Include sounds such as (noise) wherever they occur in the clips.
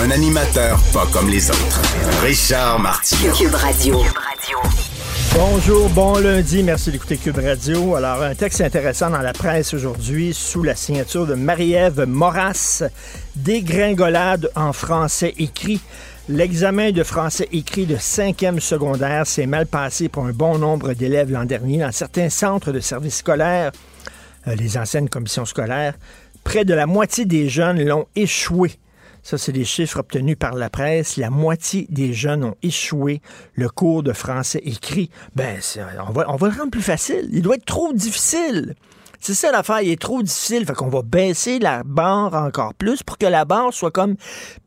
Un animateur pas comme les autres. Richard Martineau. Cube Radio. Bonjour, bon lundi, merci d'écouter Cube Radio. Alors, un texte intéressant dans la presse aujourd'hui sous la signature de Marie-Ève Moras, Dégringolade en français écrit. L'examen de français écrit de cinquième secondaire s'est mal passé pour un bon nombre d'élèves l'an dernier dans certains centres de services scolaires, euh, les anciennes commissions scolaires. Près de la moitié des jeunes l'ont échoué. Ça, c'est des chiffres obtenus par la presse. La moitié des jeunes ont échoué le cours de français écrit. Ben, on va, on va le rendre plus facile. Il doit être trop difficile. C'est ça l'affaire, il est trop difficile. Fait qu'on va baisser la barre encore plus pour que la barre soit comme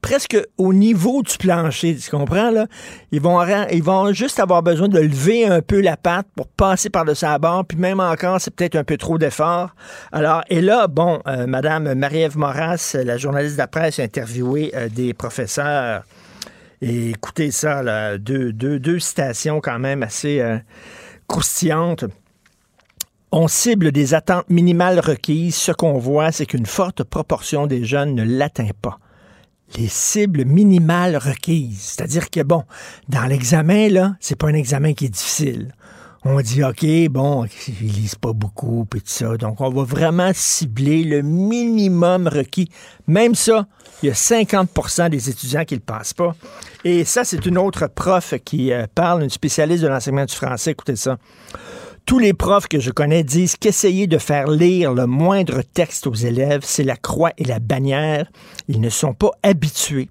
presque au niveau du plancher. Tu comprends, là? Ils vont, ils vont juste avoir besoin de lever un peu la patte pour passer par-dessus la barre. Puis même encore, c'est peut-être un peu trop d'effort. Alors, et là, bon, euh, Madame Marie-Ève Moras, la journaliste de la presse, a interviewé euh, des professeurs. Et écoutez ça, là, deux, deux, deux citations quand même assez euh, croustillantes. On cible des attentes minimales requises. Ce qu'on voit, c'est qu'une forte proportion des jeunes ne l'atteint pas. Les cibles minimales requises. C'est-à-dire que, bon, dans l'examen, là, c'est pas un examen qui est difficile. On dit, OK, bon, ils lisent pas beaucoup, puis tout ça. Donc, on va vraiment cibler le minimum requis. Même ça, il y a 50% des étudiants qui le passent pas. Et ça, c'est une autre prof qui euh, parle, une spécialiste de l'enseignement du français. Écoutez ça. Tous les profs que je connais disent qu'essayer de faire lire le moindre texte aux élèves, c'est la croix et la bannière. Ils ne sont pas habitués.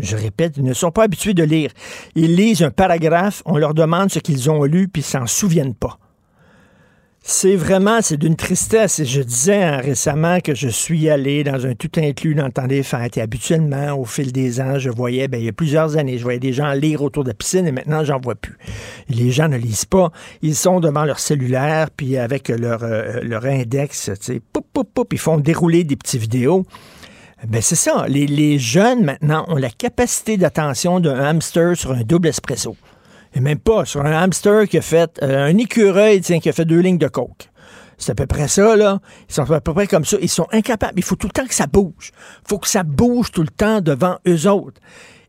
Je répète, ils ne sont pas habitués de lire. Ils lisent un paragraphe, on leur demande ce qu'ils ont lu, puis ils s'en souviennent pas. C'est vraiment, c'est d'une tristesse. Je disais hein, récemment que je suis allé dans un tout inclus dans le temps des fêtes. Et habituellement, au fil des ans, je voyais, ben, il y a plusieurs années, je voyais des gens lire autour de la piscine et maintenant, j'en vois plus. Les gens ne lisent pas. Ils sont devant leur cellulaire, puis avec leur, euh, leur index, tu sais, poup, poup, poup, ils font dérouler des petites vidéos. Ben c'est ça. Les jeunes, maintenant, ont la capacité d'attention d'un hamster sur un double espresso. Et même pas sur un hamster qui a fait euh, un écureuil, tiens, qui a fait deux lignes de coke. C'est à peu près ça, là. Ils sont à peu près comme ça. Ils sont incapables. Il faut tout le temps que ça bouge. Il faut que ça bouge tout le temps devant eux autres.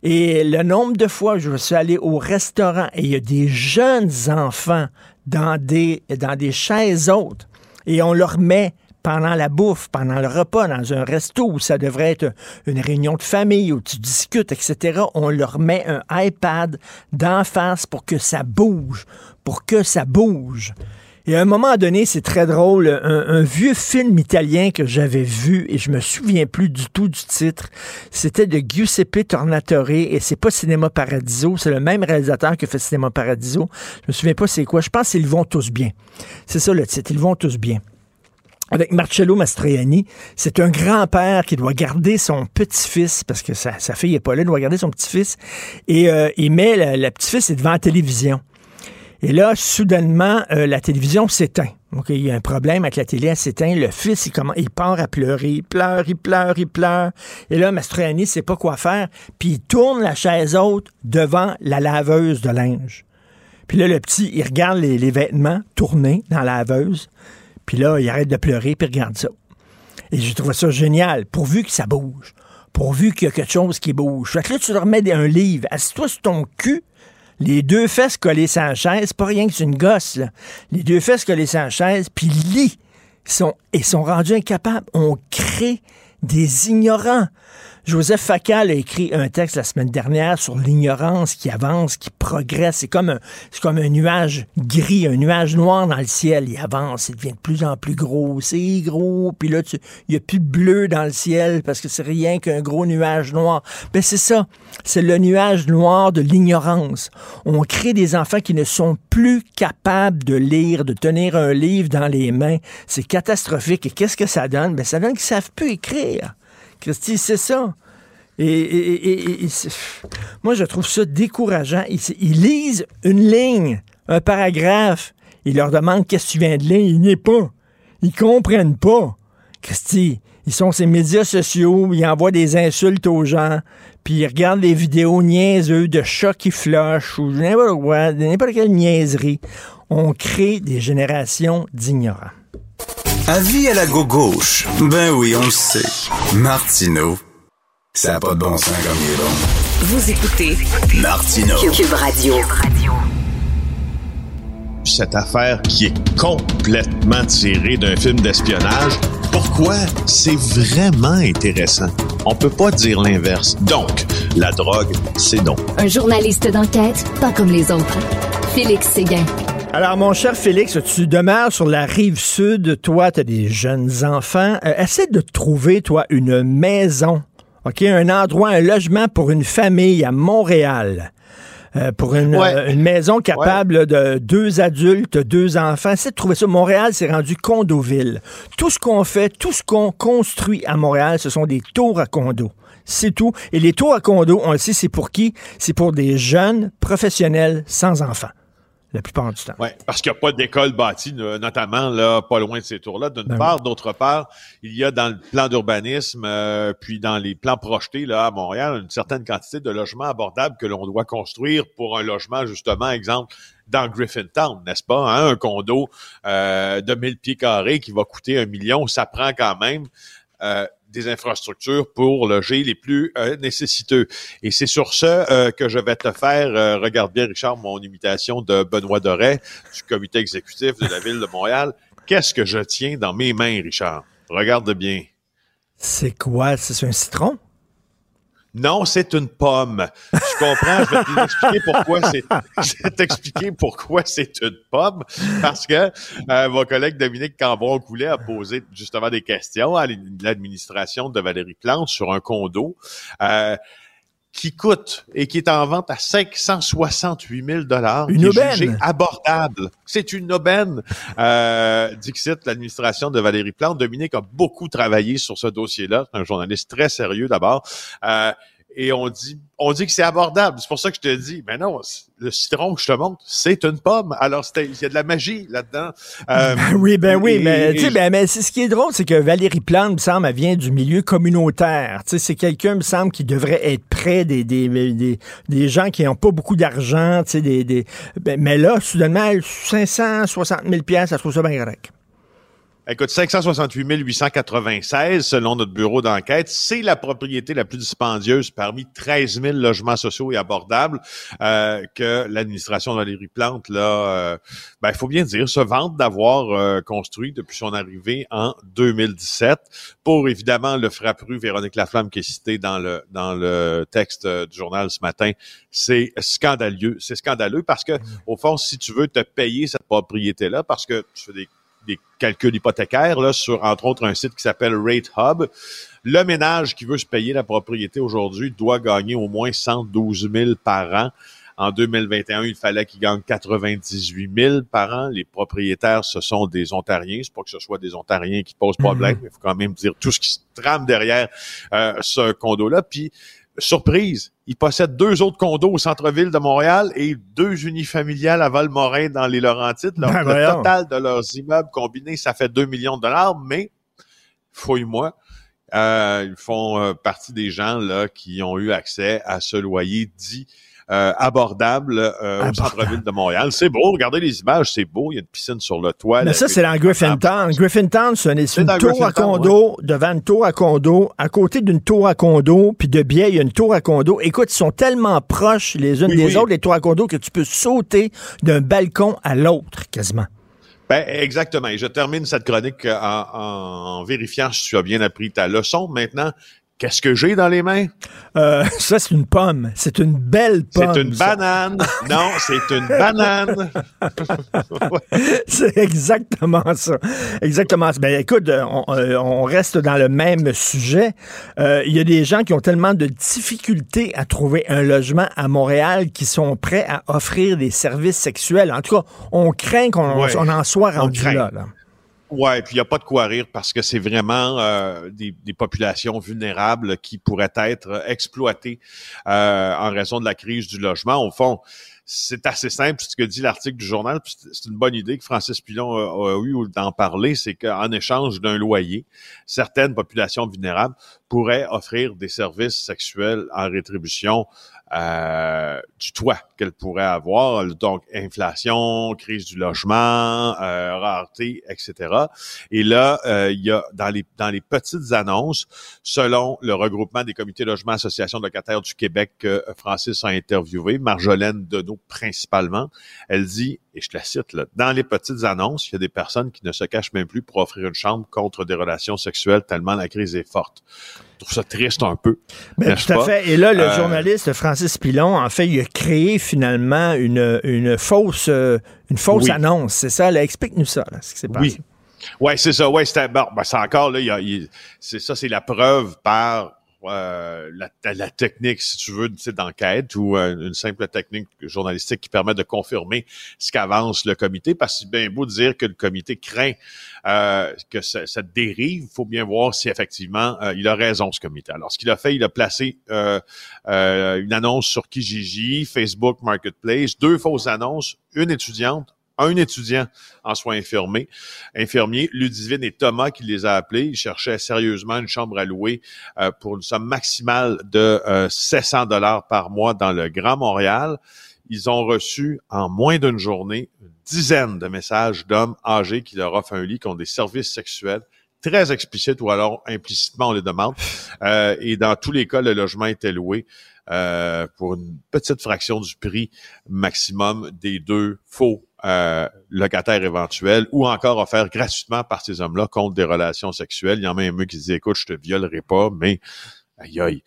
Et le nombre de fois je suis allé au restaurant et il y a des jeunes enfants dans des, dans des chaises hautes et on leur met pendant la bouffe, pendant le repas, dans un resto où ça devrait être une réunion de famille où tu discutes, etc., on leur met un iPad d'en face pour que ça bouge, pour que ça bouge. Et à un moment donné, c'est très drôle, un, vieux film italien que j'avais vu, et je me souviens plus du tout du titre, c'était de Giuseppe Tornatore, et c'est pas Cinéma Paradiso, c'est le même réalisateur qui a fait Cinéma Paradiso. Je me souviens pas c'est quoi, je pense qu'ils vont tous bien. C'est ça le titre, ils vont tous bien avec Marcello Mastroianni. C'est un grand-père qui doit garder son petit-fils, parce que sa, fille n'est pas là, il doit garder son petit-fils, et euh, il met le, petit-fils devant la télévision. Et là, soudainement, euh, la télévision s'éteint. Donc, il y a un problème avec la télé, elle s'éteint. Le fils, il, commence, il part à pleurer. Il pleure, il pleure, il pleure. Et là, Mastroianni ne sait pas quoi faire. Puis il tourne la chaise haute devant la laveuse de linge. Puis là, le petit, il regarde les, les vêtements tournés dans la laveuse. Puis là, il arrête de pleurer, puis regarde ça. Et j'ai trouvé ça génial, pourvu que ça bouge. Pourvu qu'il y a quelque chose qui bouge. Fait que là, tu leur mets un livre. Assis-toi sur ton cul, les deux fesses collées sur la chaise, pas rien que c'est une gosse, là. Les deux fesses collées la chaise, puis lis. Ils sont, ils sont rendus incapables. On crée des ignorants. Joseph Facal a écrit un texte la semaine dernière sur l'ignorance qui avance, qui progresse. C'est comme un, nuage gris, un nuage noir dans le ciel. Il avance, il devient de plus en plus gros. C'est gros, puis là, il n'y a plus de bleu dans le ciel parce que c'est rien qu'un gros nuage noir. Ben c'est ça. C'est le nuage noir de l'ignorance. On crée des enfants qui ne sont plus capables de lire, de tenir un livre dans les mains. C'est catastrophique. Et qu'est-ce que ça donne? Ben ça donne qu'ils ne savent plus écrire. Christy, c'est ça. Et, moi, je trouve ça décourageant. Ils, lisent une ligne, un paragraphe. Ils leur demandent qu'est-ce que tu viens de lire. Ils n'y pas. Ils comprennent pas. Christy, ils sont ces médias sociaux, ils envoient des insultes aux gens, puis ils regardent des vidéos niaiseux de chats qui flushent ou n'importe quoi, n'importe quelle niaiserie. On crée des générations d'ignorants. Avis à la gauche. Ben oui, on le sait. Martineau, ça n'a pas de bon sens comme il est bon. Vous écoutez Martineau. Cube Radio. Cette affaire qui est complètement tirée d'un film d'espionnage pourquoi c'est vraiment intéressant? On peut pas dire l'inverse. Donc, la drogue, c'est donc. Un journaliste d'enquête, pas comme les autres. Félix Séguin. Alors, mon cher Félix, tu demeures sur la rive sud. Toi, tu as des jeunes enfants. Euh, essaie de trouver, toi, une maison. OK? Un endroit, un logement pour une famille à Montréal. Euh, pour une, euh, une, maison capable de deux adultes, deux enfants. C'est de trouver ça. Montréal, c'est rendu condoville. Tout ce qu'on fait, tout ce qu'on construit à Montréal, ce sont des tours à condos. C'est tout. Et les tours à condos, on le sait, c'est pour qui? C'est pour des jeunes professionnels sans enfants la plupart du temps. Oui, parce qu'il n'y a pas d'école bâtie, notamment là, pas loin de ces tours-là. D'une ben part, d'autre part, il y a dans le plan d'urbanisme, euh, puis dans les plans projetés là à Montréal, une certaine quantité de logements abordables que l'on doit construire pour un logement, justement, exemple, dans Griffintown, n'est-ce pas? Hein? Un condo euh, de 1000 pieds carrés qui va coûter un million, ça prend quand même euh, des infrastructures pour loger les plus euh, nécessiteux. Et c'est sur ce euh, que je vais te faire, euh, regarde bien Richard, mon imitation de Benoît Doré du comité exécutif de la ville de Montréal. Qu'est-ce que je tiens dans mes mains, Richard? Regarde bien. C'est quoi? C'est un citron? Non, c'est une pomme. Tu comprends? Je vais t'expliquer pourquoi c'est. Je vais t'expliquer pourquoi c'est une pomme. Parce que euh, mon collègue Dominique Cambron-Coulet a posé justement des questions à l'administration de Valérie Plante sur un condo. Euh, qui coûte et qui est en vente à 568 000 dollars. Une aubaine. abordable. C'est une aubaine. Euh, Dixit, l'administration de Valérie Plante. Dominique a beaucoup travaillé sur ce dossier-là. C'est un journaliste très sérieux d'abord. Euh, et on dit on dit que c'est abordable. C'est pour ça que je te dis, mais non, le citron que je te montre, c'est une pomme. Alors, il y a de la magie là-dedans. Euh, (laughs) oui, ben oui, mais, sais, ben, mais ce qui est drôle, c'est que Valérie Plante, me semble, elle vient du milieu communautaire. C'est quelqu'un, me semble, qui devrait être près des, des, des, des gens qui n'ont pas beaucoup d'argent, des, des, ben, mais là, soudainement, 560 000 pièces, elle trouve ça bien correct. Écoute, 568 896 selon notre bureau d'enquête, c'est la propriété la plus dispendieuse parmi 13 000 logements sociaux et abordables euh, que l'administration de Valérie Plante, là, euh, ben, il faut bien dire, se vante d'avoir euh, construit depuis son arrivée en 2017 pour évidemment le frappru Véronique Laflamme qui est cité dans le dans le texte du journal ce matin. C'est scandaleux. C'est scandaleux parce que, au fond, si tu veux te payer cette propriété-là, parce que tu fais des des calculs hypothécaires là, sur, entre autres, un site qui s'appelle Rate Hub. Le ménage qui veut se payer la propriété aujourd'hui doit gagner au moins 112 000 par an. En 2021, il fallait qu'il gagne 98 000 par an. Les propriétaires, ce sont des Ontariens. C'est pas que ce soit des Ontariens qui posent problème, mais il faut quand même dire tout ce qui se trame derrière euh, ce condo-là. Puis surprise, ils possèdent deux autres condos au centre-ville de Montréal et deux unifamiliales à Valmorin dans les Laurentides. Ben, le total de leurs immeubles combinés, ça fait 2 millions de dollars, mais fouille-moi, euh, ils font euh, partie des gens là qui ont eu accès à ce loyer dit euh, abordable, euh, au centre-ville de Montréal. C'est beau, regardez les images, c'est beau. Il y a une piscine sur le toit. Mais ça, c'est dans Griffintown. Griffintown, c'est une, tour à condo, devant une tour à condo, à côté d'une tour à condo, puis de biais, il y a une tour à condo. Écoute, ils sont tellement proches les unes des autres, les tours à condo, que tu peux sauter d'un balcon à l'autre, quasiment. Ben, exactement. Et je termine cette chronique en, en, vérifiant si tu as bien appris ta leçon. Maintenant, Qu'est-ce que j'ai dans les mains? Euh, (laughs) ça, c'est une pomme. C'est une belle pomme. C'est une banane. non, c'est une (laughs) banane. (laughs) c'est exactement ça. Exactement. Ben, écoute, euh, euh, on, reste dans le même sujet. Il y a des gens qui ont tellement de difficultés à trouver un logement à Montréal qui sont prêts à offrir des services sexuels. En tout cas, on craint qu'on en soit rendu là. là Ouais, puis il n'y a pas de quoi rire parce que c'est vraiment euh, des, des, populations vulnérables qui pourraient être exploitées euh, en raison de la crise du logement. Au fond, c'est assez simple ce que dit l'article du journal. C'est une bonne idée que Francis Pilon a, a eu d'en parler, c'est qu'en échange d'un loyer, certaines populations vulnérables pourraient offrir des services sexuels en rétribution euh, du toit qu'elle pourrait avoir, donc inflation, crise du logement, euh, rareté, etc. Et là, euh, il y a dans les dans les petites annonces, selon le regroupement des comités logement associations de locataires du Québec que Francis a interviewé, Marjolaine Deneau principalement, elle dit et je la cite là, dans les petites annonces, il y a des personnes qui ne se cachent même plus pour offrir une chambre contre des relations sexuelles tellement la crise est forte. Je trouve ça triste un peu. Mais tout à fait. Et là, le journaliste Francis Pilon, en fait, il a créé finalement une, une fausse, une fausse annonce. C'est ça? Explique-nous ça, là, ce qui s'est passé. Oui. Ouais, c'est ça. Ouais, c'était bon, ben, c'est encore là. Il c'est ça, c'est la preuve par euh, la, la, technique, si tu veux, d'enquête ou euh, une simple technique journalistique qui permet de confirmer ce qu'avance le comité, parce que c'est bien beau de dire que le comité craint euh, que cette dérive, il faut bien voir si effectivement il a raison, ce comité. Alors, ce qu'il a fait, il a placé une annonce sur Kijiji, Facebook Marketplace, deux fausses annonces, une étudiante, un étudiant en soins infirmiers, infirmiers, Ludivine et Thomas qui les a appelés. Ils cherchaient sérieusement une chambre à louer euh, pour une somme maximale de 700 euh, dollars par mois dans le Grand Montréal. Ils ont reçu en moins d'une journée une dizaine de messages d'hommes âgés qui leur offrent un lit qui ont des services sexuels très explicites ou alors implicitement on les demande. (laughs) Euh, et dans tous les cas, le logement était loué pour une petite fraction du prix maximum des deux faux euh, locataire éventuel ou encore offert gratuitement par ces hommes-là contre des relations sexuelles. Il y en a même un qui dit, écoute, je te violerai pas, mais Aïe, aïe.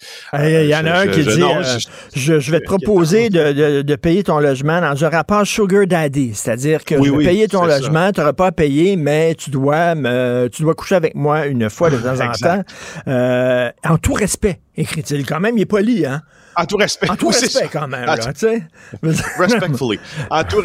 Il y en a un qui dit euh, je, je, vais te proposer de, de, payer ton logement dans un rapport Sugar Daddy. C'est-à-dire que je vais payer ton logement, tu n'auras pas à payer, mais tu dois me, tu dois coucher avec moi une fois de temps en (laughs) temps. Euh, en tout respect, écrit-il. Quand même, il est poli, hein? En tout respect. En tout (laughs) respect, quand même. Là, Respectfully. (laughs) En tout,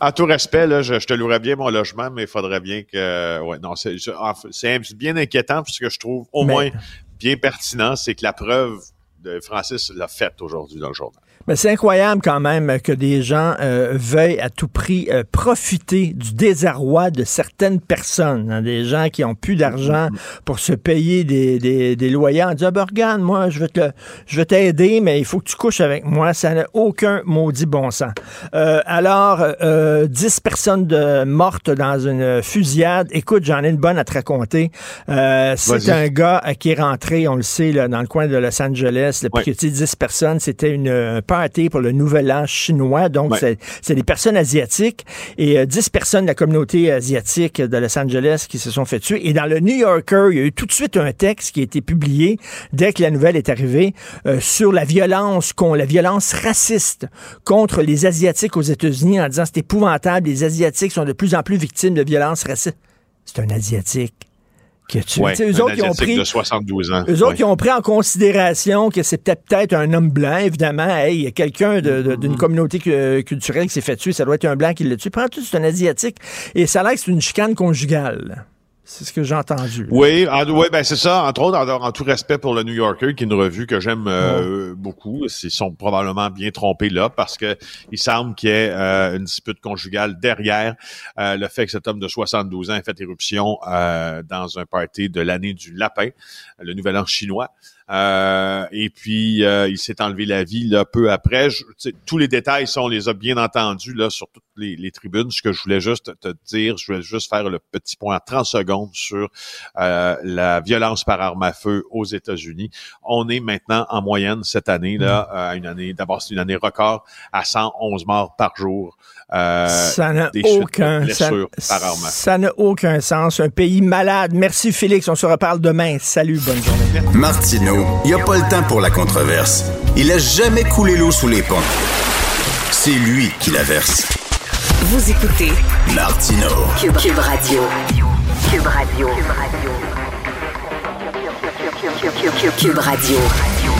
en tout respect, là, je, te louerais bien mon logement, mais il faudrait bien que. Ouais, non, c'est bien inquiétant puisque je trouve au moins bien pertinent, c'est que la preuve de Francis l'a faite aujourd'hui dans le journal. Mais c'est incroyable quand même que des gens euh, veuillent à tout prix euh, profiter du désarroi de certaines personnes, hein, des gens qui ont plus d'argent pour se payer des, des, des loyers en disant, ben, moi, je vais te, je vais t'aider, mais il faut que tu couches avec moi. Ça n'a aucun maudit bon sens. Euh, alors, euh, 10 personnes de, mortes dans une fusillade. Écoute, j'en ai une bonne à te raconter. Euh, c'est un gars qui est rentré, on le sait, là, dans le coin de Los Angeles. Puis, ouais. 10 personnes, c'était une pour le nouvel an chinois. Donc, c'est des personnes asiatiques et 10 euh, personnes de la communauté asiatique de Los Angeles qui se sont fait tuer. Et dans le New Yorker, il y a eu tout de suite un texte qui a été publié dès que la nouvelle est arrivée euh, sur la violence, la violence raciste contre les Asiatiques aux États-Unis en disant c'est épouvantable, les Asiatiques sont de plus en plus victimes de vieillance raciste. C'est un Asiatique que tu ouais, eux autres qui ont pris de 72 ans. Eux autres qui ont pris en considération que c'était peut-être un homme blanc, évidemment. Hey, il y a quelqu'un d'une mm-hmm. communauté culturelle qui s'est fait tuer, ça doit être un blanc qui l'a tué. Prends tout, c'est un asiatique. Et ça a l'air que c'est une chicane conjugale. C'est ce que j'ai entendu. Oui, oui, ben c'est ça. Entre autres, en, tout respect pour le New Yorker, qui est une revue que j'aime euh, beaucoup. Ils sont probablement bien trompés là parce que il semble qu'il y ait euh, une dispute conjugale derrière euh, le fait que cet homme de 72 ans ait fait éruption dans un party de l'année du lapin, le Nouvel An chinois. Euh, et puis, euh, il s'est enlevé la vie là, peu après. tous les détails sont, on les a bien entendus là, sur toutes les, tribunes. Ce que je voulais juste te dire, je voulais juste faire le petit point en 30 secondes sur euh, la violence par arme à feu aux États-Unis. On est maintenant en moyenne cette année, là, mm. une année, d'abord c'est une année record, à 111 morts par jour. ça n'a aucun Ça n'a aucun sens. Un pays malade. Merci Félix. On se reparle demain. Salut, bonne journée. Martino il n'y a pas le temps pour la controverse. Il a jamais coulé l'eau sous les ponts. C'est lui qui la verse. Vous écoutez Martino Cube, Cube Radio. Cube Radio. Cube Radio.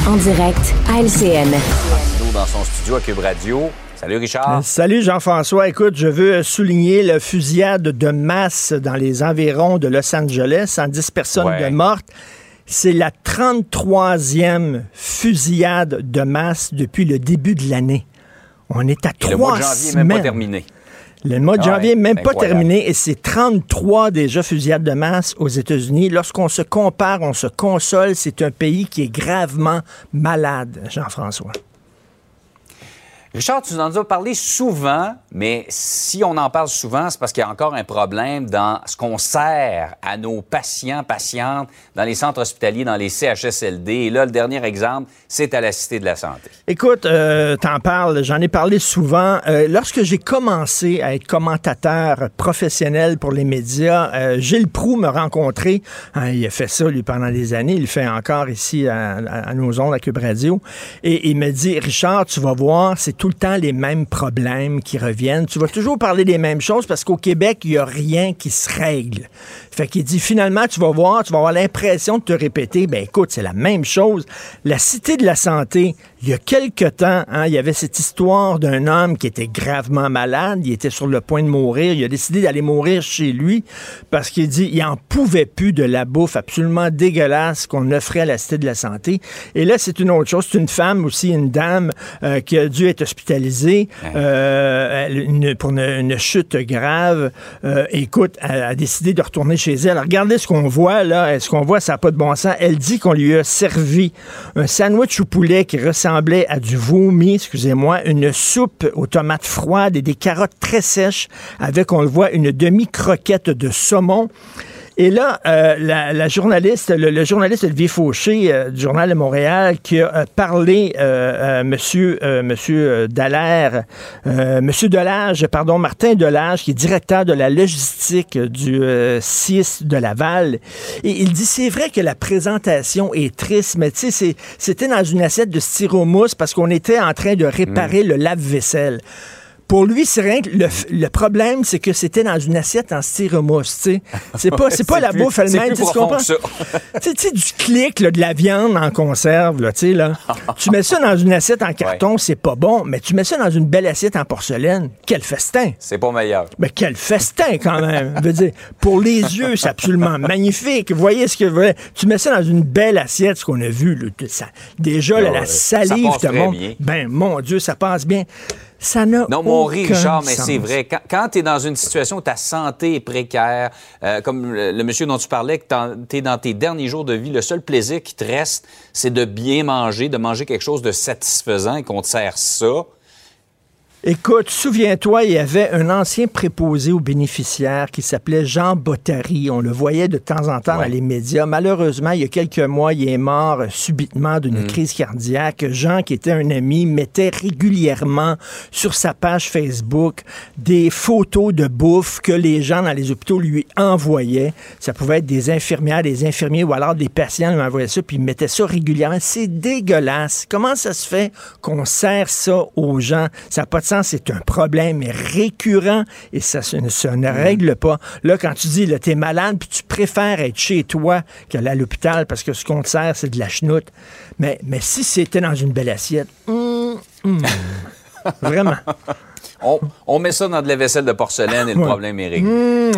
En direct à LCN. Dans son studio à Cube Radio, Salut Richard. Salut Jean-François. Écoute, je veux souligner le fusillade de masse dans les environs de Los Angeles, 110 personnes Ouais. de mortes. C'est la 33e fusillade de masse depuis le début de l'année. On est à Et le trois mois de janvier n'est semaines. même pas terminé. Le mois de Ah janvier même pas incroyable. terminé et c'est 33 déjà fusillades de masse aux États-Unis. Lorsqu'on se compare, on se console, c'est un pays qui est gravement malade, Jean-François. Richard, tu nous en as parlé souvent, mais si on en parle souvent, c'est parce qu'il y a encore un problème dans ce qu'on sert à nos patients, patientes, dans les centres hospitaliers, dans les CHSLD. Et là, le dernier exemple, c'est à la Cité de la Santé. Écoute, euh, t'en parles, j'en ai parlé souvent. Euh, lorsque j'ai commencé à être commentateur professionnel pour les médias, euh, Gilles Proux me rencontré. Hein, il a fait ça, lui, pendant des années. Il le fait encore ici à, à- à nos ondes, à Cube Radio. Et il me dit, Richard, tu vas voir, c'est tout le temps les mêmes problèmes qui reviennent. Tu vas toujours parler des mêmes choses parce qu'au Québec, il n'y a rien qui se règle. Fait qu'il dit, finalement, tu vas voir, tu vas avoir l'impression de te répéter. Ben écoute, c'est la même chose. La Cité de la Santé, il y a quelque temps, hein, il y avait cette histoire d'un homme qui était gravement malade. Il était sur le point de mourir. Il a décidé d'aller mourir chez lui parce qu'il dit il en pouvait plus de la bouffe absolument dégueulasse qu'on offrait à la Cité de la Santé. Et là, c'est une autre chose. C'est une femme aussi, une dame euh, qui a dû être hospitalisée euh, une- pour une, une chute grave. Euh, écoute, elle a décidé de retourner chez elle. Alors, regardez ce qu'on voit là. Ce qu'on voit, ça n'a pas de bon sens. Elle dit qu'on lui a servi un sandwich au poulet qui ressemblait à du vomi, excusez-moi, une soupe aux tomates froides et des carottes très sèches avec, on le voit, une demi-croquette de saumon. Et là, euh, la, la journaliste, le, le journaliste Olivier Fauché euh, du Journal de Montréal, qui a euh, parlé euh, à Monsieur, euh, Monsieur euh, Dallaire, euh, Monsieur Delage, pardon, Martin Delage, qui est directeur de la logistique du euh, CIS de Laval, et il dit c'est vrai que la présentation est triste, mais tu sais, c'était dans une assiette de styromousse parce qu'on était en train de réparer le lave-vaisselle. Pour lui, c'est rien que le, le problème, c'est que c'était dans une assiette en styromousse, tu sais. C'est pas, c'est pas la plus- bouffe elle-même, tu comprends? (laughs) Tu sais, du clic, là, de la viande en conserve, là, tu sais, là. tu mets ça dans une assiette en carton, c'est pas bon, mais tu mets ça dans une belle assiette en porcelaine, quel festin! C'est pas meilleur. Mais quel festin quand même! Je veux dire, pour les yeux, c'est absolument magnifique. Vous voyez ce que vous Tu mets ça dans une belle assiette, ce qu'on a vu. là, ça- déjà, là, Ah la salive te bien. Ben, mon Dieu, ça passe bien. Ça n'a Non, mon rit, Richard, mais c'est vrai. Quand, quand tu es dans une situation où ta santé est précaire, euh, comme le, le monsieur dont tu parlais, que tu es dans tes derniers jours de vie, le seul plaisir qui te reste, c'est de bien manger, de manger quelque chose de satisfaisant et qu'on te sert ça. Écoute, souviens-toi, il y avait un ancien préposé aux bénéficiaires qui s'appelait Jean Bottary. On le voyait de temps en temps Ouais. dans les médias. Malheureusement, il y a quelques mois, il est mort euh, subitement d'une crise cardiaque. Jean, qui était un ami, mettait régulièrement sur sa page Facebook des photos de bouffe que les gens dans les hôpitaux lui envoyaient. Ça pouvait être des infirmières, des infirmiers ou alors des patients lui envoyaient ça, puis il mettait ça régulièrement. C'est dégueulasse. Comment ça se fait qu'on sert ça aux gens? Ça n'a pas de C'est un problème récurrent et ça, ne règle pas. Là, quand tu dis, là, t'es malade, puis tu préfères être chez toi qu'aller à l'hôpital parce que ce qu'on te sert, c'est de la chenoute. Mais, mais si c'était dans une belle assiette, hum, hum, (laughs) vraiment. On, on met ça dans de la vaisselle de porcelaine et le problème est réglé.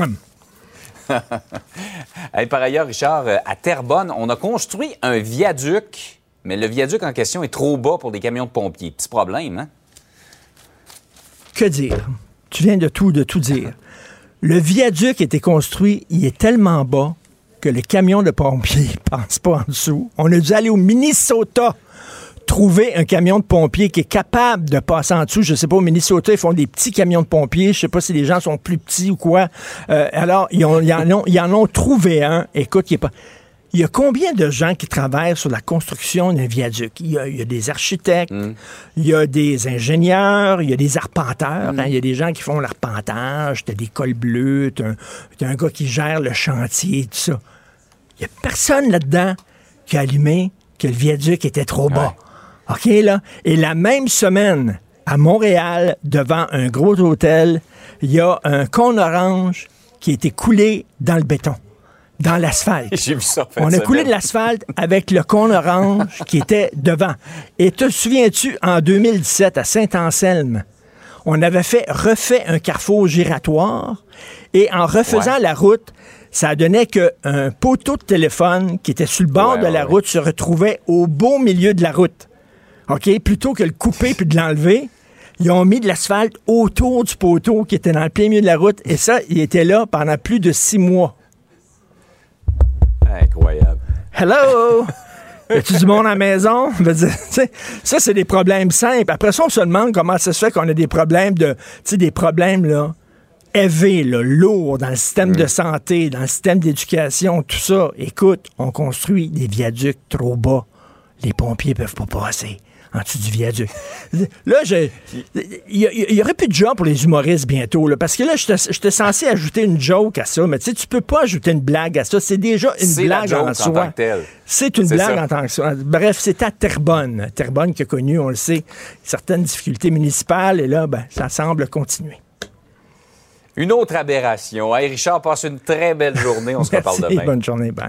(laughs) Par ailleurs, Richard, euh, à Terrebonne, on a construit un viaduc, mais le viaduc en question est trop bas pour des camions de pompiers. Petit problème, hein? Que dire? Tu viens de tout, de tout dire. Le viaduc a été construit, il est tellement bas que le camion de pompiers ne (laughs) passe pas en dessous. On a dû aller au Minnesota trouver un camion de pompiers qui est capable de passer en dessous. Je sais pas, au Minnesota, ils font des petits camions de pompiers. Je sais pas si les gens sont plus petits ou quoi. Euh, alors, ils en ont, ils en ont trouvé un. Écoute, il est pas... Il y a combien de gens qui travaillent sur la construction d'un viaduc? Il y a, il y a des architectes, il y a des ingénieurs, il y a des arpenteurs. hein. Il y a des gens qui font l'arpentage, t'as des cols bleus, t'as un, un gars qui gère le chantier, tout ça. Il n'y a personne là-dedans qui a allumé que le viaduc était trop bas. OK, là? Et la même semaine, à Montréal, devant un gros hôtel, il y a un cône orange qui a été coulé dans le béton, dans l'asphalte. (laughs) J'ai vu ça. On de a coulé de l'asphalte avec le cône orange qui était devant. Et te souviens-tu, en 2017, à Saint-Anselme, on avait fait refait un carrefour giratoire et en refaisant la route, ça donnait qu'un poteau de téléphone qui était sur le bord Ouais, de la ouais, route se retrouvait au beau milieu de la route. OK? Plutôt que le couper puis de l'enlever, ils ont mis de l'asphalte autour du poteau qui était dans le plein milieu de la route. Et ça, il était là pendant plus de six mois. Incroyable. Hello! (laughs) Y a-tu du monde à la maison? Ça, c'est des problèmes simples. Après ça, on se demande comment ça se fait qu'on a des problèmes de, tu sais, des problèmes, là, lourds dans le système de santé, dans le système d'éducation, tout ça. Écoute, on construit des viaducs trop bas. Les pompiers peuvent pas passer en dessous du viaduc. Là, il y, a- il y aurait plus de job pour les humoristes bientôt, là, parce que là, j'étais censé ajouter une joke à ça, mais tu sais, tu peux pas ajouter une blague à ça. C'est déjà une blague en soi. tant que telle. C'est une blague ça. en tant que ça. Bref, c'est à Terrebonne. Terrebonne qui a connu, on le sait, certaines difficultés municipales, et là, ben, ça semble continuer. Une autre aberration. Hey, Richard, passe une très belle journée. On se reparle demain. bonne journée, bye.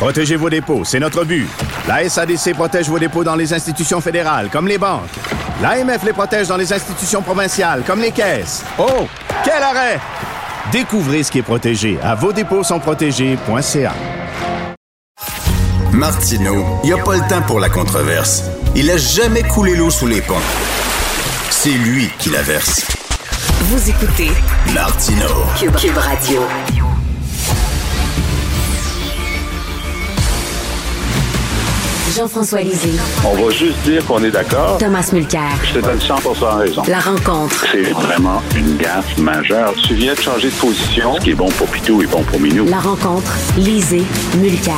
Protégez vos dépôts, c'est notre but. La SADC protège vos dépôts dans les institutions fédérales, comme les banques. L'AMF les protège dans les institutions provinciales, comme les caisses. Oh, quel arrêt! Découvrez ce qui est protégé à vos dépôts sont protégés.ca. Martineau, il n'y a pas le temps pour la controverse. Il a jamais coulé l'eau sous les ponts. C'est lui qui la verse. Vous écoutez Martineau. Cube, Cube Radio. Jean-François Lisée. On va juste dire qu'on est d'accord. Thomas Mulcair. Je te donne 100 raison. La rencontre. C'est vraiment une gaffe majeure. Tu viens de changer de position. Ce qui est bon pour Pitou est bon pour Minou. La rencontre. Lisée. Mulcair.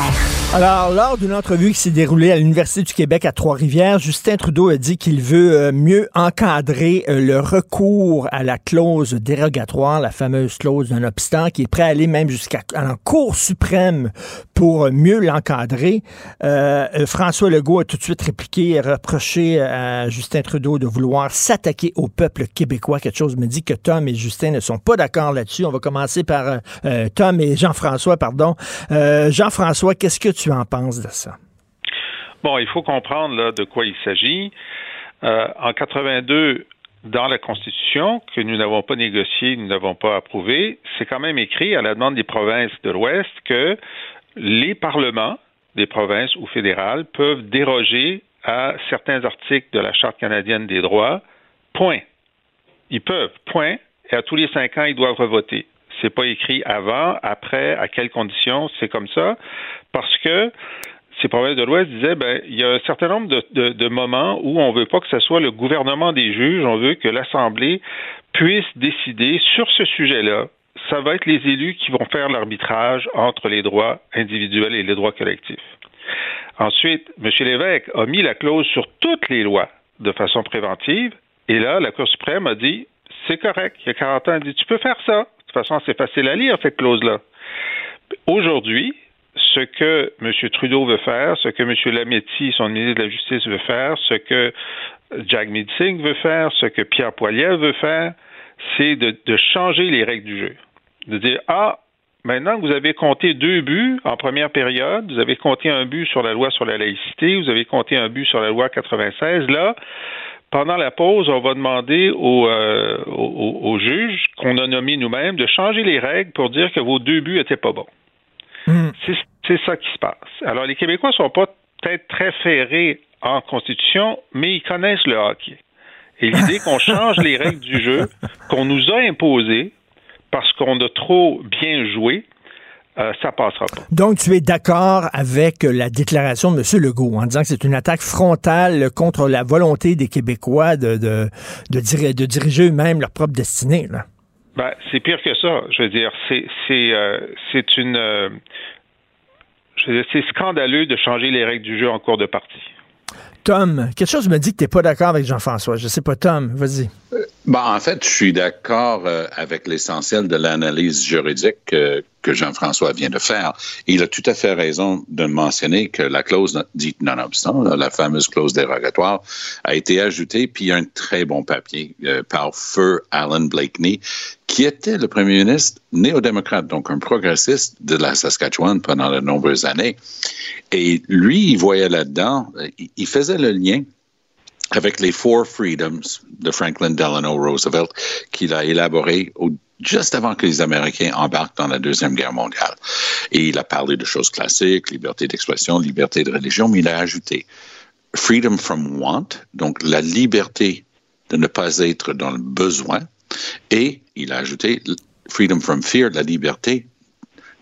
Alors, lors d'une entrevue qui s'est déroulée à l'Université du Québec à Trois-Rivières, Justin Trudeau a dit qu'il veut euh, mieux encadrer euh, le recours à la clause dérogatoire, la fameuse clause d'un obstant, qui est prêt à aller même jusqu'à la Cour suprême pour euh, mieux l'encadrer. Euh, euh, François Legault a tout de suite répliqué et reproché à Justin Trudeau de vouloir s'attaquer au peuple québécois. Quelque chose me dit que Tom et Justin ne sont pas d'accord là-dessus. On va commencer par euh, euh, Tom et Jean-François, pardon. Euh, Jean-François, qu'est-ce que tu en penses de ça? Bon, il faut comprendre là, de quoi il s'agit. En 82, dans la Constitution, que nous n'avons pas négociée, nous n'avons pas approuvée, c'est quand même écrit à la demande des provinces de l'Ouest que les parlements des provinces ou fédérales peuvent déroger à certains articles de la Charte canadienne des droits. Point. Ils peuvent. Point. Et à tous les cinq ans, ils doivent revoter. C'est pas écrit avant, après, à quelles conditions. C'est comme ça parce que ces provinces de l'Ouest disaient ben il y a un certain nombre de, de, moments où on veut pas que ce soit le gouvernement des juges, on veut que l'Assemblée puisse décider sur ce sujet-là. Ça va être les élus qui vont faire l'arbitrage entre les droits individuels et les droits collectifs. Ensuite, M. Lévesque a mis la clause sur toutes les lois de façon préventive, et là, la Cour suprême a dit c'est correct. Il y a 40 ans, elle dit tu peux faire ça. De toute façon, c'est facile à lire, cette clause-là. Aujourd'hui, ce que M. Trudeau veut faire, ce que M. Lametti, son ministre de la Justice, veut faire, ce que Jack Singh veut faire, ce que Pierre Poilievre veut faire, c'est de, changer les règles du jeu. De dire, ah, maintenant que vous avez compté deux buts en première période, vous avez compté un but sur la loi sur la laïcité, vous avez compté un but sur la loi 96, là, pendant la pause, on va demander aux, euh, aux, aux juges qu'on a nommés nous-mêmes de changer les règles pour dire que vos deux buts étaient pas bons. Mmh. C'est ça qui se passe. Alors, les Québécois sont pas peut-être très ferrés en Constitution, mais ils connaissent le hockey. Et l'idée qu'on change les règles du jeu, qu'on nous a imposées parce qu'on a trop bien joué, euh, ça passera pas. Donc, tu es d'accord avec la déclaration de M. Legault en disant que c'est une attaque frontale contre la volonté des Québécois de, de, de, dir de diriger eux-mêmes leur propre destinée, là? Ben, c'est pire que ça. Je veux dire, c'est c'est euh, c'est une euh, c'est scandaleux de changer les règles du jeu en cours de partie. Tom, quelque chose me dit que tu n'es pas d'accord avec Jean-François. Je sais pas, Tom, vas-y. Bon, en fait, je suis d'accord euh, avec l'essentiel de l'analyse juridique que Jean-François vient de faire. Il a tout à fait raison de mentionner que la clause dite nonobstant, la fameuse clause dérogatoire, a été ajoutée, puis il y a un très bon papier euh, par Feu Alan Blakeney, qui était le premier ministre néo-démocrate, donc un progressiste de la Saskatchewan pendant de nombreuses années. Et lui, il voyait là-dedans, il faisait le lien avec les Four Freedoms de Franklin Delano Roosevelt qu'il a élaboré juste avant que les Américains embarquent dans la Deuxième Guerre mondiale. Et il a parlé de choses classiques, liberté d'expression, liberté de religion, mais il a ajouté Freedom from Want, donc la liberté de ne pas être dans le besoin, et il a ajouté Freedom from Fear, la liberté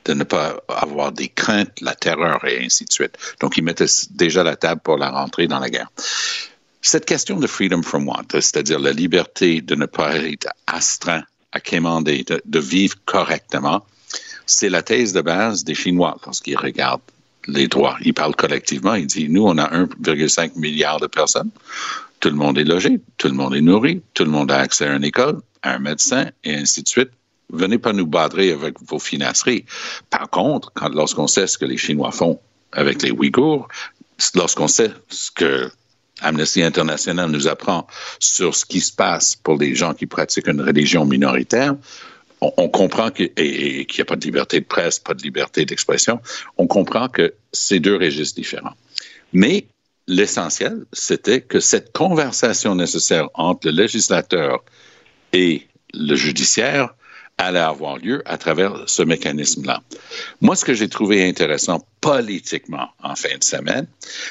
de ne pas avoir des craintes, la terreur et ainsi de suite. Donc, il mettait déjà la table pour la rentrée dans la guerre. Cette question de freedom from want, c'est-à-dire la liberté de ne pas être astreint à quémander, de, vivre correctement, c'est la thèse de base des Chinois lorsqu'ils regardent les droits. Ils parlent collectivement, ils disent, nous, on a 1,5 milliard de personnes, tout le monde est logé, tout le monde est nourri, tout le monde a accès à une école, à un médecin, et ainsi de suite. Venez pas nous badrer avec vos financeries. Par contre, lorsqu'on sait ce que les Chinois font avec les Ouïghours, lorsqu'on sait ce que Amnesty International nous apprend sur ce qui se passe pour les gens qui pratiquent une religion minoritaire, on, comprend qu'il n'y a pas de liberté de presse, pas de liberté d'expression. On comprend que c'est deux registres différents. Mais l'essentiel, c'était que cette conversation nécessaire entre le législateur et le judiciaire allait avoir lieu à travers ce mécanisme-là. Moi, ce que j'ai trouvé intéressant politiquement en fin de semaine,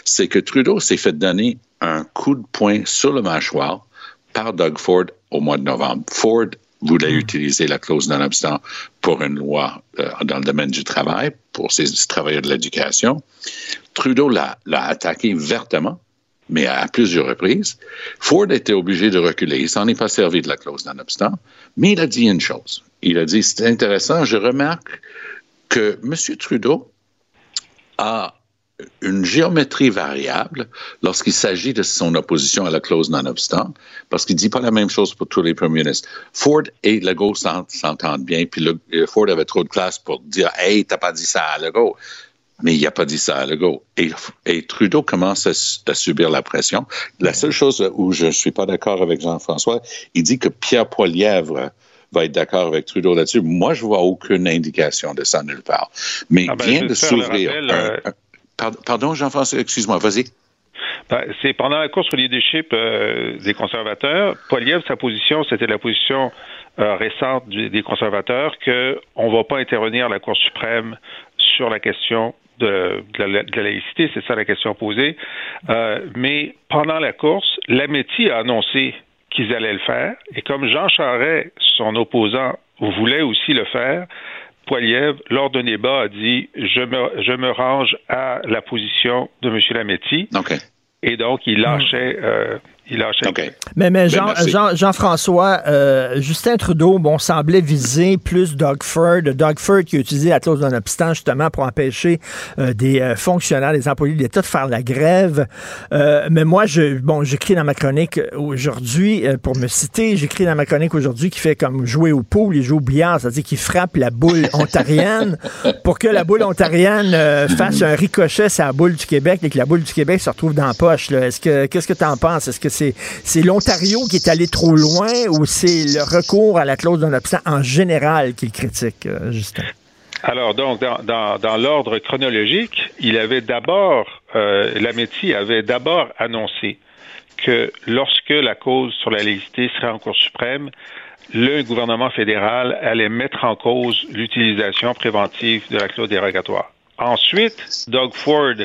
c'est que Trudeau s'est fait donner un coup de poing sur le mâchoire par Doug Ford au mois de novembre. Ford voulait hmm. utiliser la clause non pour une loi euh, dans le domaine du travail, pour ses travailleurs de l'éducation. Trudeau l'a attaqué vertement, mais à plusieurs reprises. Ford était obligé de reculer. Il s'en est pas servi de la clause non mais il a dit une chose. Il a dit, c'est intéressant, je remarque que M. Trudeau a une géométrie variable lorsqu'il s'agit de son opposition à la clause non-obstant, parce qu'il ne dit pas la même chose pour tous les premiers ministres. Ford et Legault s'entendent bien, puis euh, Ford avait trop de classe pour dire Hey, t'as pas dit ça à Legault. Mais il n'a pas dit ça à Legault. Et, et Trudeau commence à, subir la pression. La seule chose où je ne suis pas d'accord avec Jean-François, il dit que Pierre Poilièvre va être d'accord avec Trudeau là-dessus. Moi, je vois aucune indication de ça nulle part. Mais ah ben, vient de s'ouvrir euh, Pardon, Jean-François, excuse-moi, vas-y. Ben, c'est pendant la course au leadership euh, des conservateurs, Poiliev, sa position, c'était la position euh, récente des conservateurs qu'on ne va pas intervenir à la Cour suprême sur la question de, la, laïcité, c'est ça la question posée. Euh, mais pendant la course, l'Améti a annoncé qu'ils allaient le faire, et comme Jean Charest, son opposant, voulait aussi le faire, Poiliev, lors d'un débat, a dit je me, je me range à la position de M. Lametti. Et donc, il lâchait, euh, il Mais, mais Jean, Jean, françois euh, Justin Trudeau, bon, semblait viser plus Doug Ford. Doug Ford qui a utilisé la clause d'un obstant justement pour empêcher euh, des euh, fonctionnaires, des employés de l'État de faire la grève. mais moi, je, bon, j'écris dans ma chronique aujourd'hui, pour me citer, j'écris dans ma chronique aujourd'hui qui fait comme jouer au pool, il joue au billard, c'est-à-dire qu'il frappe la boule ontarienne (laughs) pour que la boule ontarienne fasse un ricochet sur la boule du Québec et que la boule du Québec se retrouve dans la poche. Est-ce que, qu'est-ce que tu en penses? Est-ce que c'est l'Ontario qui est allé trop loin ou c'est le recours à la clause d'un absent en général qu'il critique, euh, Justin? Alors, donc, dans, l'ordre chronologique, il avait d'abord, euh, avait d'abord annoncé que lorsque la cause sur la laïcité serait en Cour suprême, le gouvernement fédéral allait mettre en cause l'utilisation préventive de la clause dérogatoire. Ensuite, Doug Ford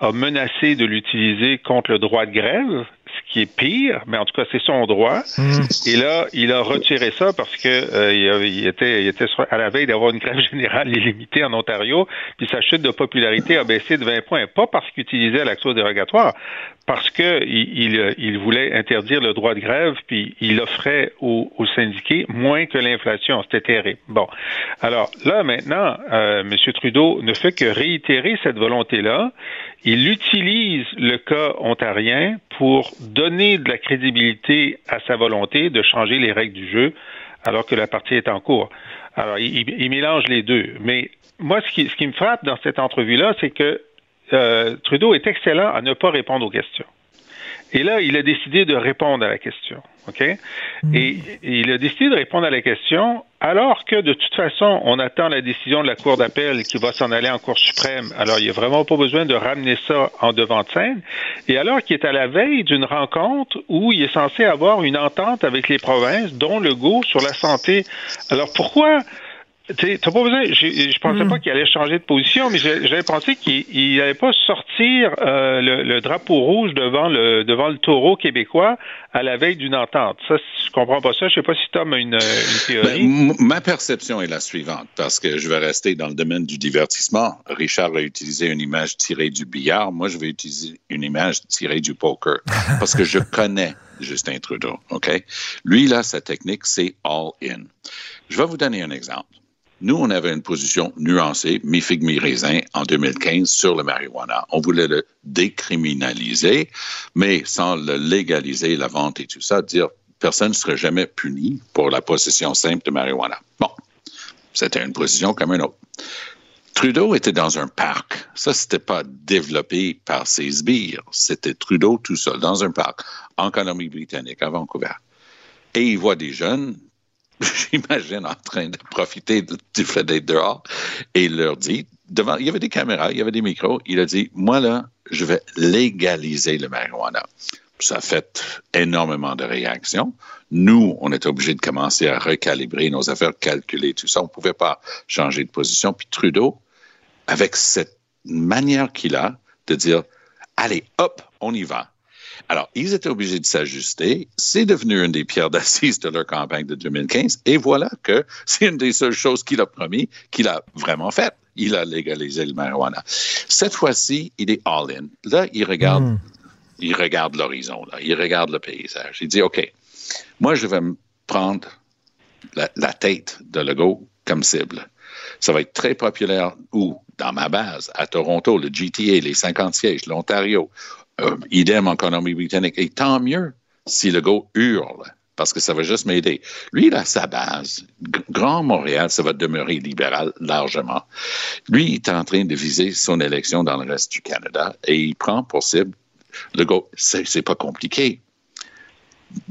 a menacé de l'utiliser contre le droit de grève ce qui est pire, mais en tout cas, c'est son droit. Mhm. Et là, il a retiré ça parce que euh, il, était, il était à la veille d'avoir une grève (laughs) générale illimitée en Ontario, puis sa chute de popularité a baissé de 20 points, pas parce qu'il utilisait l'action dérogatoire, parce que il, il, voulait interdire le droit de grève, puis il offrait aux, aux syndiqués moins que l'inflation. C'était terrible. Bon. Alors là, maintenant, euh, M. Trudeau ne fait que réitérer cette volonté-là il utilise le cas ontarien pour donner de la crédibilité à sa volonté de changer les règles du jeu alors que la partie est en cours. Alors, il, mélange les deux. Mais moi, ce qui, ce qui me frappe dans cette entrevue-là, c'est que euh, Trudeau est excellent à ne pas répondre aux questions. Et là, il a décidé de répondre à la question. OK? Et, il a décidé de répondre à la question alors que de toute façon, on attend la décision de la Cour d'appel qui va s'en aller en Cour suprême. Alors, il n'y a vraiment pas besoin de ramener ça en devant de scène. Et alors qu'il est à la veille d'une rencontre où il est censé avoir une entente avec les provinces, dont le goût sur la santé. Alors, pourquoi T'as pas besoin. Je, je pensais hmm. pas qu'il allait changer de position, mais j'avais pensé qu'il n'allait pas sortir euh, le, drapeau rouge devant le devant le taureau québécois à la veille d'une entente. Ça, je comprends pas ça. Je sais pas si Tom a une, une théorie. Ben, ma perception est la suivante, parce que je vais rester dans le domaine du divertissement. Richard a utilisé une image tirée du billard. Moi, je vais utiliser une image tirée du poker, (laughs) parce que je connais Justin Trudeau. Ok, lui là, sa technique, c'est all in. Je vais vous donner un exemple. Nous, on avait une position nuancée, mi-figue, mi-raisin, en 2015 sur le marijuana. On voulait le décriminaliser, mais sans le légaliser, la vente et tout ça, dire personne ne serait jamais puni pour la possession simple de marijuana. Bon, c'était une position comme une autre. Trudeau était dans un parc. Ça, c'était pas développé par ses sbires. C'était Trudeau tout seul, dans un parc, en Colombie-Britannique, à Vancouver. Et il voit des jeunes (laughs) j'imagine, en train de profiter du fait d'être dehors, et il leur dit, devant, il y avait des caméras, il y avait des micros, il a dit, moi là, je vais légaliser le marijuana. Ça a fait énormément de réactions. Nous, on est obligé de commencer à recalibrer nos affaires, calculer tout ça. On ne pouvait pas changer de position. Puis Trudeau, avec cette manière qu'il a de dire, allez, hop, on y va. Alors, ils étaient obligés de s'ajuster. C'est devenu une des pierres d'assises de leur campagne de 2015. Et voilà que c'est une des seules choses qu'il a promis qu'il a vraiment fait. Il a légalisé le marijuana. Cette fois-ci, il est all-in. Là, il regarde, hmm. il regarde l'horizon. Il regarde le paysage. Il dit, OK, moi, je vais me prendre la, la tête de Legault comme cible. Ça va être très populaire où? Dans ma base, à Toronto, le GTA, les 50 sièges, l'Ontario, euh, idem en Colombie-Britannique. Et tant mieux si le hurle, parce que ça va juste m'aider. Lui, il a sa base. Grand Montréal, ça va demeurer libéral largement. Lui, il est en train de viser son élection dans le reste du Canada et il prend pour cible le. C'est pas compliqué.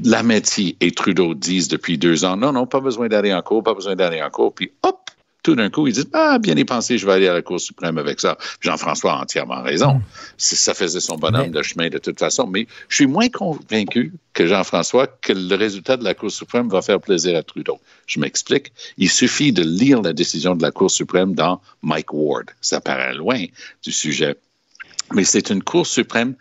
Lametti et Trudeau disent depuis deux ans, non, non, pas besoin d'aller en cours, pas besoin d'aller en cours. Puis hop, tout d'un coup, ils disent Ah, bien y penser, je vais aller à la Cour suprême avec ça. Jean-François a entièrement raison. Mm. Ça faisait son bonhomme de chemin de toute façon. Mais je suis moins convaincu que Jean-François que le résultat de la Cour suprême va faire plaisir à Trudeau. Je m'explique. Il suffit de lire la décision de la Cour suprême dans Mike Ward. Ça paraît loin du sujet. Mais c'est une Cour suprême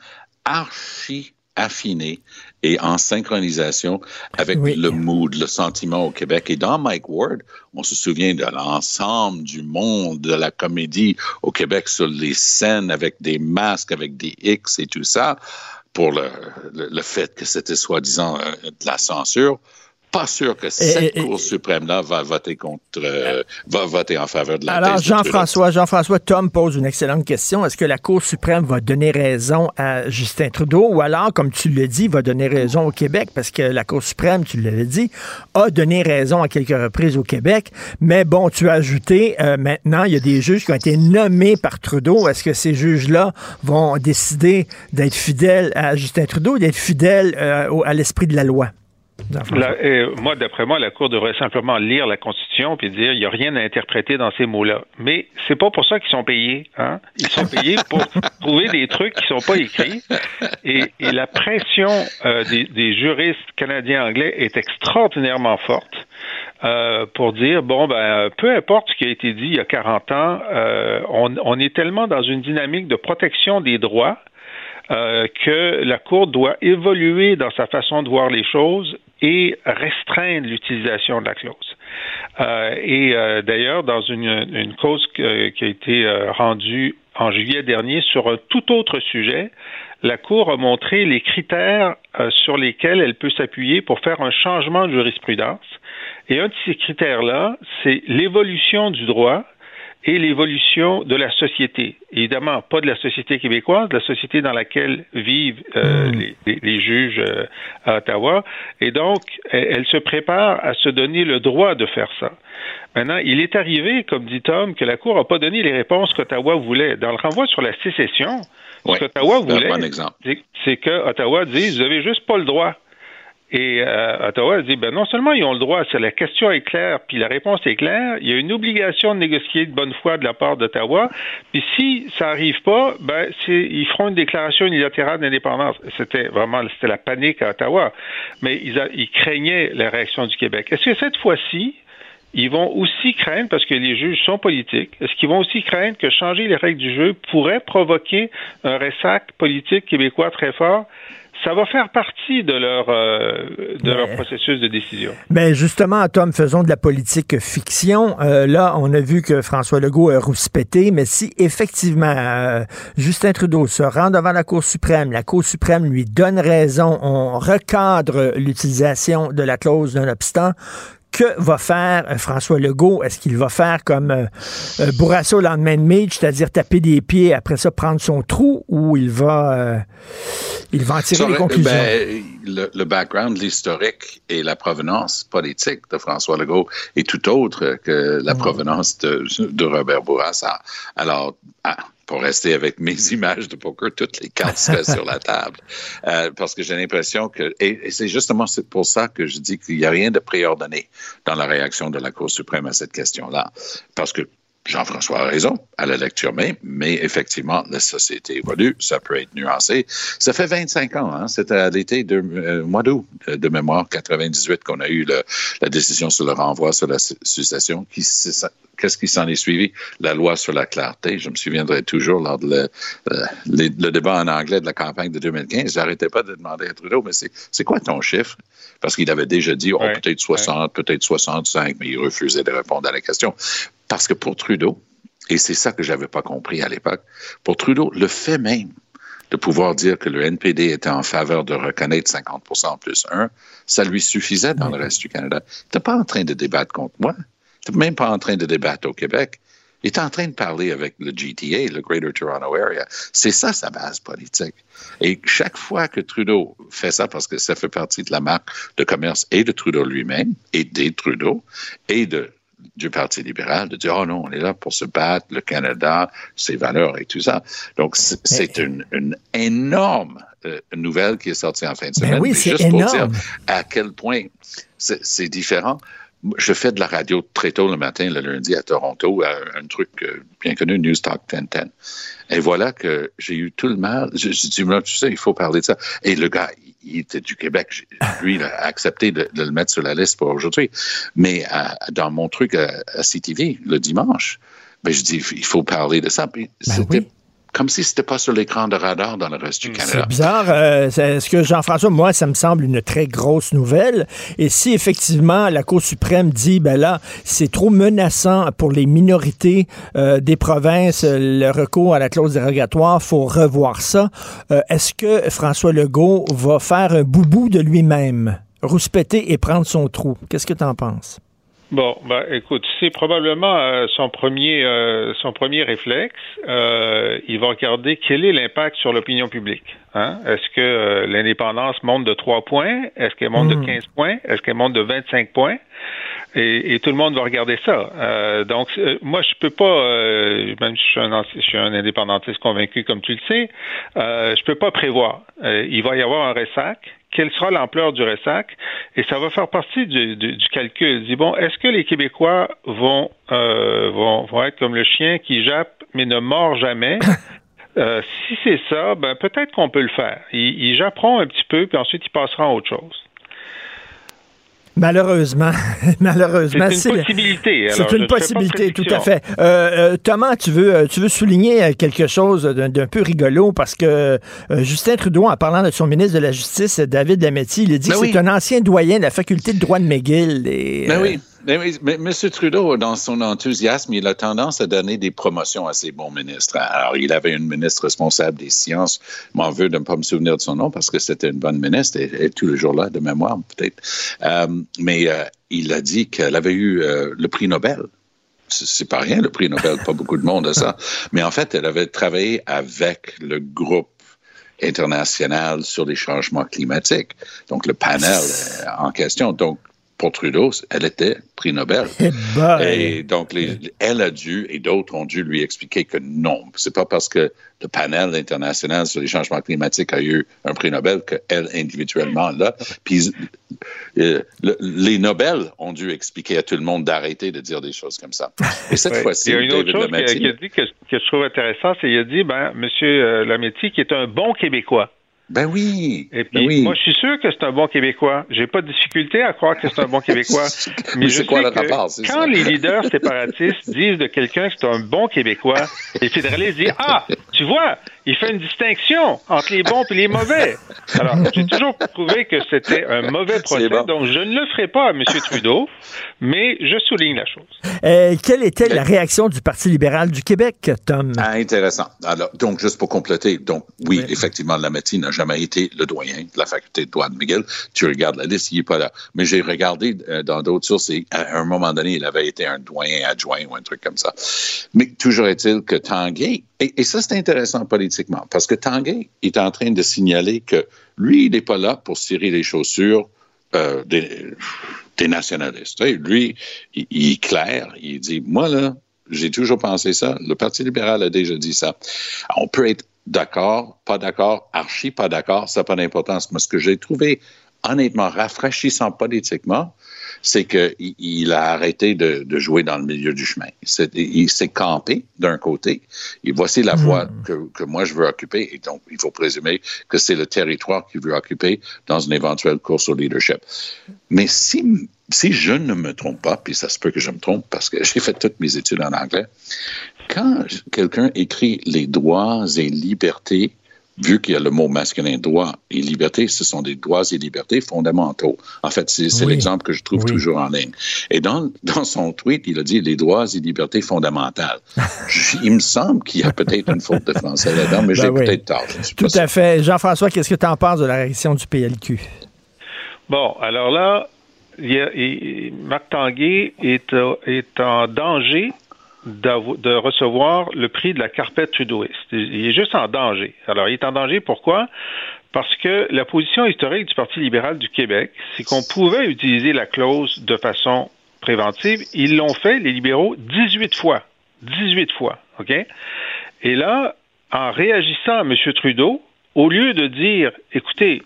archi affinée et en synchronisation avec le mood, le sentiment au Québec. Et dans Mike Ward, on se souvient de l'ensemble du monde de la comédie au Québec sur les scènes avec des masques, avec des X et tout ça, pour le, le fait que c'était soi-disant euh, de la censure pas sûr que cette Cour suprême-là va voter contre, euh, va voter en faveur de la Alors, Jean-François, Jean-François, Tom pose une excellente question. Est-ce que la Cour suprême va donner raison à Justin Trudeau ou alors, comme tu le dis, va donner raison au Québec? Parce que la Cour suprême, tu l'avais dit, a donné raison à quelques reprises au Québec. Mais bon, tu as ajouté, euh, maintenant, il y a des juges qui ont été nommés par Trudeau. Est-ce que ces juges-là vont décider d'être fidèles à Justin Trudeau, d'être fidèles euh, à l'esprit de la loi? Moi, d'après moi, la Cour devrait simplement lire la Constitution puis dire il n'y a rien à interpréter dans ces mots-là. Mais c'est pas pour ça qu'ils sont payés. Hein? Ils sont payés pour (laughs) trouver des trucs qui sont pas écrits. Et, la pression euh, des, juristes canadiens-anglais est extraordinairement forte. Euh, pour dire bon ben peu importe ce qui a été dit il y a 40 ans, euh, on, on est tellement dans une dynamique de protection des droits euh, que la Cour doit évoluer dans sa façon de voir les choses et restreindre l'utilisation de la clause. Euh, et euh, d'ailleurs, dans une, une cause qui a été rendue en juillet dernier sur un tout autre sujet, la Cour a montré les critères sur lesquels elle peut s'appuyer pour faire un changement de jurisprudence. Et un de ces critères-là, c'est l'évolution du droit et l'évolution de la société. Évidemment, pas de la société québécoise, de la société dans laquelle vivent euh, Hmm. les, les, juges euh, à Ottawa. Et donc, elle, elle, se prépare à se donner le droit de faire ça. Maintenant, il est arrivé, comme dit Tom, que la Cour n'a pas donné les réponses qu'Ottawa voulait. Dans le renvoi sur la sécession, ce qu'Ottawa voulait, c'est que Ottawa dise, vous avez juste pas le droit. Et euh, Ottawa dit, ben non seulement ils ont le droit, c'est la question est claire, puis la réponse est claire, il y a une obligation de négocier de bonne foi de la part d'Ottawa, puis si ça arrive pas, ben ils feront une déclaration unilatérale d'indépendance. C'était vraiment, c'était la panique à Ottawa, mais ils, a, ils craignaient la réaction du Québec. Est-ce que cette fois-ci, ils vont aussi craindre, parce que les juges sont politiques, est-ce qu'ils vont aussi craindre que changer les règles du jeu pourrait provoquer un ressac politique québécois très fort? Ça va faire partie de leur euh, de leur processus de décision. Ben justement, Tom, faisons de la politique fiction. Euh, là, on a vu que François Legault a rouspété, mais si effectivement euh, Justin Trudeau se rend devant la Cour suprême, la Cour suprême lui donne raison, on recadre l'utilisation de la clause d'un obstant, que va faire euh, François Legault? Est-ce qu'il va faire comme euh, euh, Bourrasso au lendemain de match, c'est-à-dire taper des pieds, après ça prendre son trou, ou il va, euh, il va en tirer les le, conclusions? Ben, le, le, background, l'historique et la provenance politique de François Legault est tout autre que la mmh. provenance de, de, Robert Bourassa. Alors, ah, pour rester avec mes (laughs) images de poker, toutes les cartes seraient sur la table. Euh, parce que j'ai l'impression que, et, et c'est justement pour ça que je dis qu'il n'y a rien de préordonné dans la réaction de la Cour suprême à cette question-là. Parce que Jean-François a raison à la lecture même, mais effectivement, la société évolue, ça peut être nuancé. Ça fait 25 ans, hein, c'était à l'été de euh, mois d'août de, de, mémoire 98 qu'on a eu le, la décision sur le renvoi sur la succession. Qu'est-ce qui s'en est suivi? La loi sur la clarté. Je me souviendrai toujours lors de le, euh, le débat en anglais de la campagne de 2015. J'arrêtais pas de demander à Trudeau, mais c'est quoi ton chiffre? Parce qu'il avait déjà dit, oh, ouais, peut-être 60, ouais. peut-être 65, mais il refusait de répondre à la question. Parce que pour Trudeau, et c'est ça que j'avais pas compris à l'époque, pour Trudeau, le fait même de pouvoir dire que le NPD était en faveur de reconnaître 50% plus 1, ça lui suffisait dans le reste du Canada. Il n'était pas en train de débattre contre moi. Il n'était même pas en train de débattre au Québec. Il est en train de parler avec le GTA, le Greater Toronto Area. C'est ça sa base politique. Et chaque fois que Trudeau fait ça, parce que ça fait partie de la marque de commerce et de Trudeau lui-même, et des Trudeau, et de du Parti libéral, de dire, oh non, on est là pour se battre, le Canada, ses valeurs et tout ça. Donc, c'est une, une, énorme euh, nouvelle qui est sortie en fin de semaine. Ben oui, c'est juste énorme. pour dire à quel point c'est différent. Je fais de la radio très tôt le matin, le lundi à Toronto, à un truc euh, bien connu, News Talk 1010. Et voilà que j'ai eu tout le mal. Je, je dis, tu sais, il faut parler de ça. Et le gars, il était du Québec. Lui, il a accepté de, de le mettre sur la liste pour aujourd'hui. Mais à, dans mon truc à, à, CTV, le dimanche, ben, je dis, il faut parler de ça. Puis ben c'était oui. Comme si c'était pas sur l'écran de radar dans le reste du Canada. C'est bizarre. Euh, ce que Jean-François, moi, ça me semble une très grosse nouvelle. Et si effectivement la Cour suprême dit, ben là, c'est trop menaçant pour les minorités euh, des provinces, le recours à la clause dérogatoire, faut revoir ça. Euh, Est-ce que François Legault va faire un boubou de lui-même, rouspéter et prendre son trou? Qu'est-ce que tu en penses? Bon, bah, écoute, c'est probablement euh, son premier euh, son premier réflexe. Euh, il va regarder quel est l'impact sur l'opinion publique. Hein? Est-ce que l'indépendance monte de 3 points? Est-ce qu'elle monte mmh. de 15 points? Est-ce qu'elle monte de 25 points? Et, et, tout le monde va regarder ça. donc, moi, je peux pas, même si je suis, un, je suis un indépendantiste convaincu, comme tu le sais, je peux pas prévoir. il va y avoir un ressac quelle sera l'ampleur du ressac et ça va faire partie du, du, du calcul. Dis bon, est-ce que les Québécois vont, euh, vont vont être comme le chien qui jappe mais ne mord jamais? (laughs) Euh, Si c'est ça, ben peut-être qu'on peut le faire. Ils, ils japperont un petit peu puis ensuite ils passeront à autre chose. Malheureusement, (laughs) malheureusement, c'est une possibilité. C'est une possibilité, tout à fait. Euh, euh, Thomas, tu veux, tu veux souligner quelque chose d'un peu rigolo parce que euh, Justin Trudeau, en parlant de son ministre de la Justice, David Lametti, il a dit ben que oui. c'est un ancien doyen de la faculté de droit de McGill. Et, ben oui. Mais, mais, M. Trudeau, dans son enthousiasme, il a tendance à donner des promotions à ses bons ministres. Alors, il avait une ministre responsable des sciences. M'en veux de ne pas me souvenir de son nom parce que c'était une bonne ministre et, et tous les jours-là de mémoire, peut-être. Euh, mais euh, il a dit qu'elle avait eu euh, le prix Nobel c'est pas rien le prix Nobel, pas beaucoup de monde a ça. Mais en fait, elle avait travaillé avec le groupe international sur les changements climatiques, donc le panel en question. Donc, pour Trudeau, elle était prix Nobel. (laughs) Eh ben. Et donc, les, elle a dû, et d'autres ont dû lui expliquer que non, c'est pas parce que le panel international sur les changements climatiques a eu un prix Nobel qu'elle individuellement là. Puis euh, le- les Nobel ont dû expliquer à tout le monde d'arrêter de dire des choses comme ça. Et cette Ouais. fois-ci, Il y a une autre chose a, a dit que, que je trouve intéressant, c'est qu'il a dit, ben, Monsieur euh, Lametti, qui est un bon Québécois. Ben oui. Et puis, ben oui. moi, je suis sûr que c'est un bon Québécois. J'ai pas de difficulté à croire que c'est un bon Québécois. (laughs) Mais je c'est quoi sais le que rapport, Quand ça? les leaders séparatistes disent de quelqu'un que c'est un bon Québécois, (laughs) les fédéralistes disent Ah, tu vois, il fait une distinction entre les bons et les mauvais. Alors, j'ai toujours trouvé que c'était un mauvais procès, bon. donc je ne le ferai pas à M. Trudeau, mais je souligne la chose. Euh, quelle était la réaction du Parti libéral du Québec, Tom? Ah, intéressant. Alors, donc, juste pour compléter, donc, oui, effectivement, Lametti n'a jamais été le doyen de la faculté de droit de McGill. Tu regardes la liste, il n'est pas là. Mais j'ai regardé euh, dans d'autres sources et à un moment donné, il avait été un doyen adjoint ou un truc comme ça. Mais toujours est-il que Tanguay, et, et ça, c'est intéressant parce que Tanguay est en train de signaler que lui, il n'est pas là pour cirer les chaussures euh, des, nationalistes. Lui, il, il est clair, il dit, moi, là, j'ai toujours pensé ça. Le Parti libéral a déjà dit ça. On peut être d'accord, pas d'accord, archi pas d'accord, ça n'a pas d'importance. Mais ce que j'ai trouvé honnêtement rafraîchissant politiquement, c'est qu'il il a arrêté de, de jouer dans le milieu du chemin. C'est- il s'est campé d'un côté, et voici la voie que, que moi je veux occuper, et donc il faut présumer que c'est le territoire qu'il veut occuper dans une éventuelle course au leadership. Mais si, si je ne me trompe pas, puis ça se peut que je me trompe parce que (laughs) j'ai fait toutes mes études en anglais, quand quelqu'un écrit les droits et libertés, vu qu'il y a le mot masculin droit et liberté, ce sont des droits et libertés fondamentaux. En fait, c'est Oui. l'exemple que je trouve Oui. toujours en ligne. Et dans, dans son tweet, il a dit les droits et libertés fondamentales. (laughs) Il me semble qu'il y a peut-être une faute de français là-dedans, mais Ben j'ai oui. peut-être tort. Tout à fait. Jean-François, qu'est-ce que tu en penses de la réaction du PLQ? Bon, alors là, il y a- il- Marc Tanguay est, euh, est en danger de recevoir le prix de la carpette trudeauiste. Il est juste en danger. Alors, il est en danger pourquoi? Parce que la position historique du Parti libéral du Québec, c'est qu'on pouvait utiliser la clause de façon préventive. Ils l'ont fait, les libéraux, 18 fois. 18 fois, OK? Et là, en réagissant à M. Trudeau, au lieu de dire, écoutez,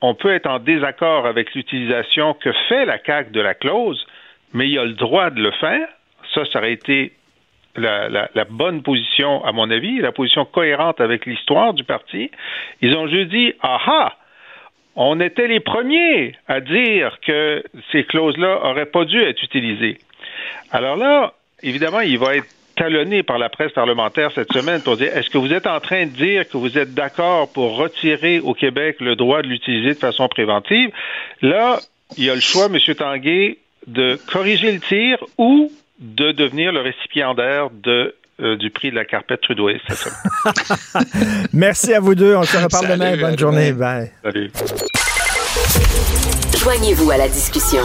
on peut être en désaccord avec l'utilisation que fait la CAQ de la clause, mais il a le droit de le faire, ça, ça aurait été la, bonne position, à mon avis, la position cohérente avec l'histoire du parti. Ils ont juste dit, ah ah, on était les premiers à dire que ces clauses-là auraient pas dû être utilisées. Alors là, évidemment, il va être talonné par la presse parlementaire cette semaine pour dire est-ce que vous êtes en train de dire que vous êtes d'accord pour retirer au Québec le droit de l'utiliser de façon préventive? Là, il y a le choix, M. Tanguay, de corriger le tir ou de devenir le récipiendaire de, euh, du prix de la carpette trudeauiste cette semaine. (laughs) Merci à vous deux. On se reparle Salut, demain. Bonne demain. journée. Bye. Salut. Joignez-vous à la discussion.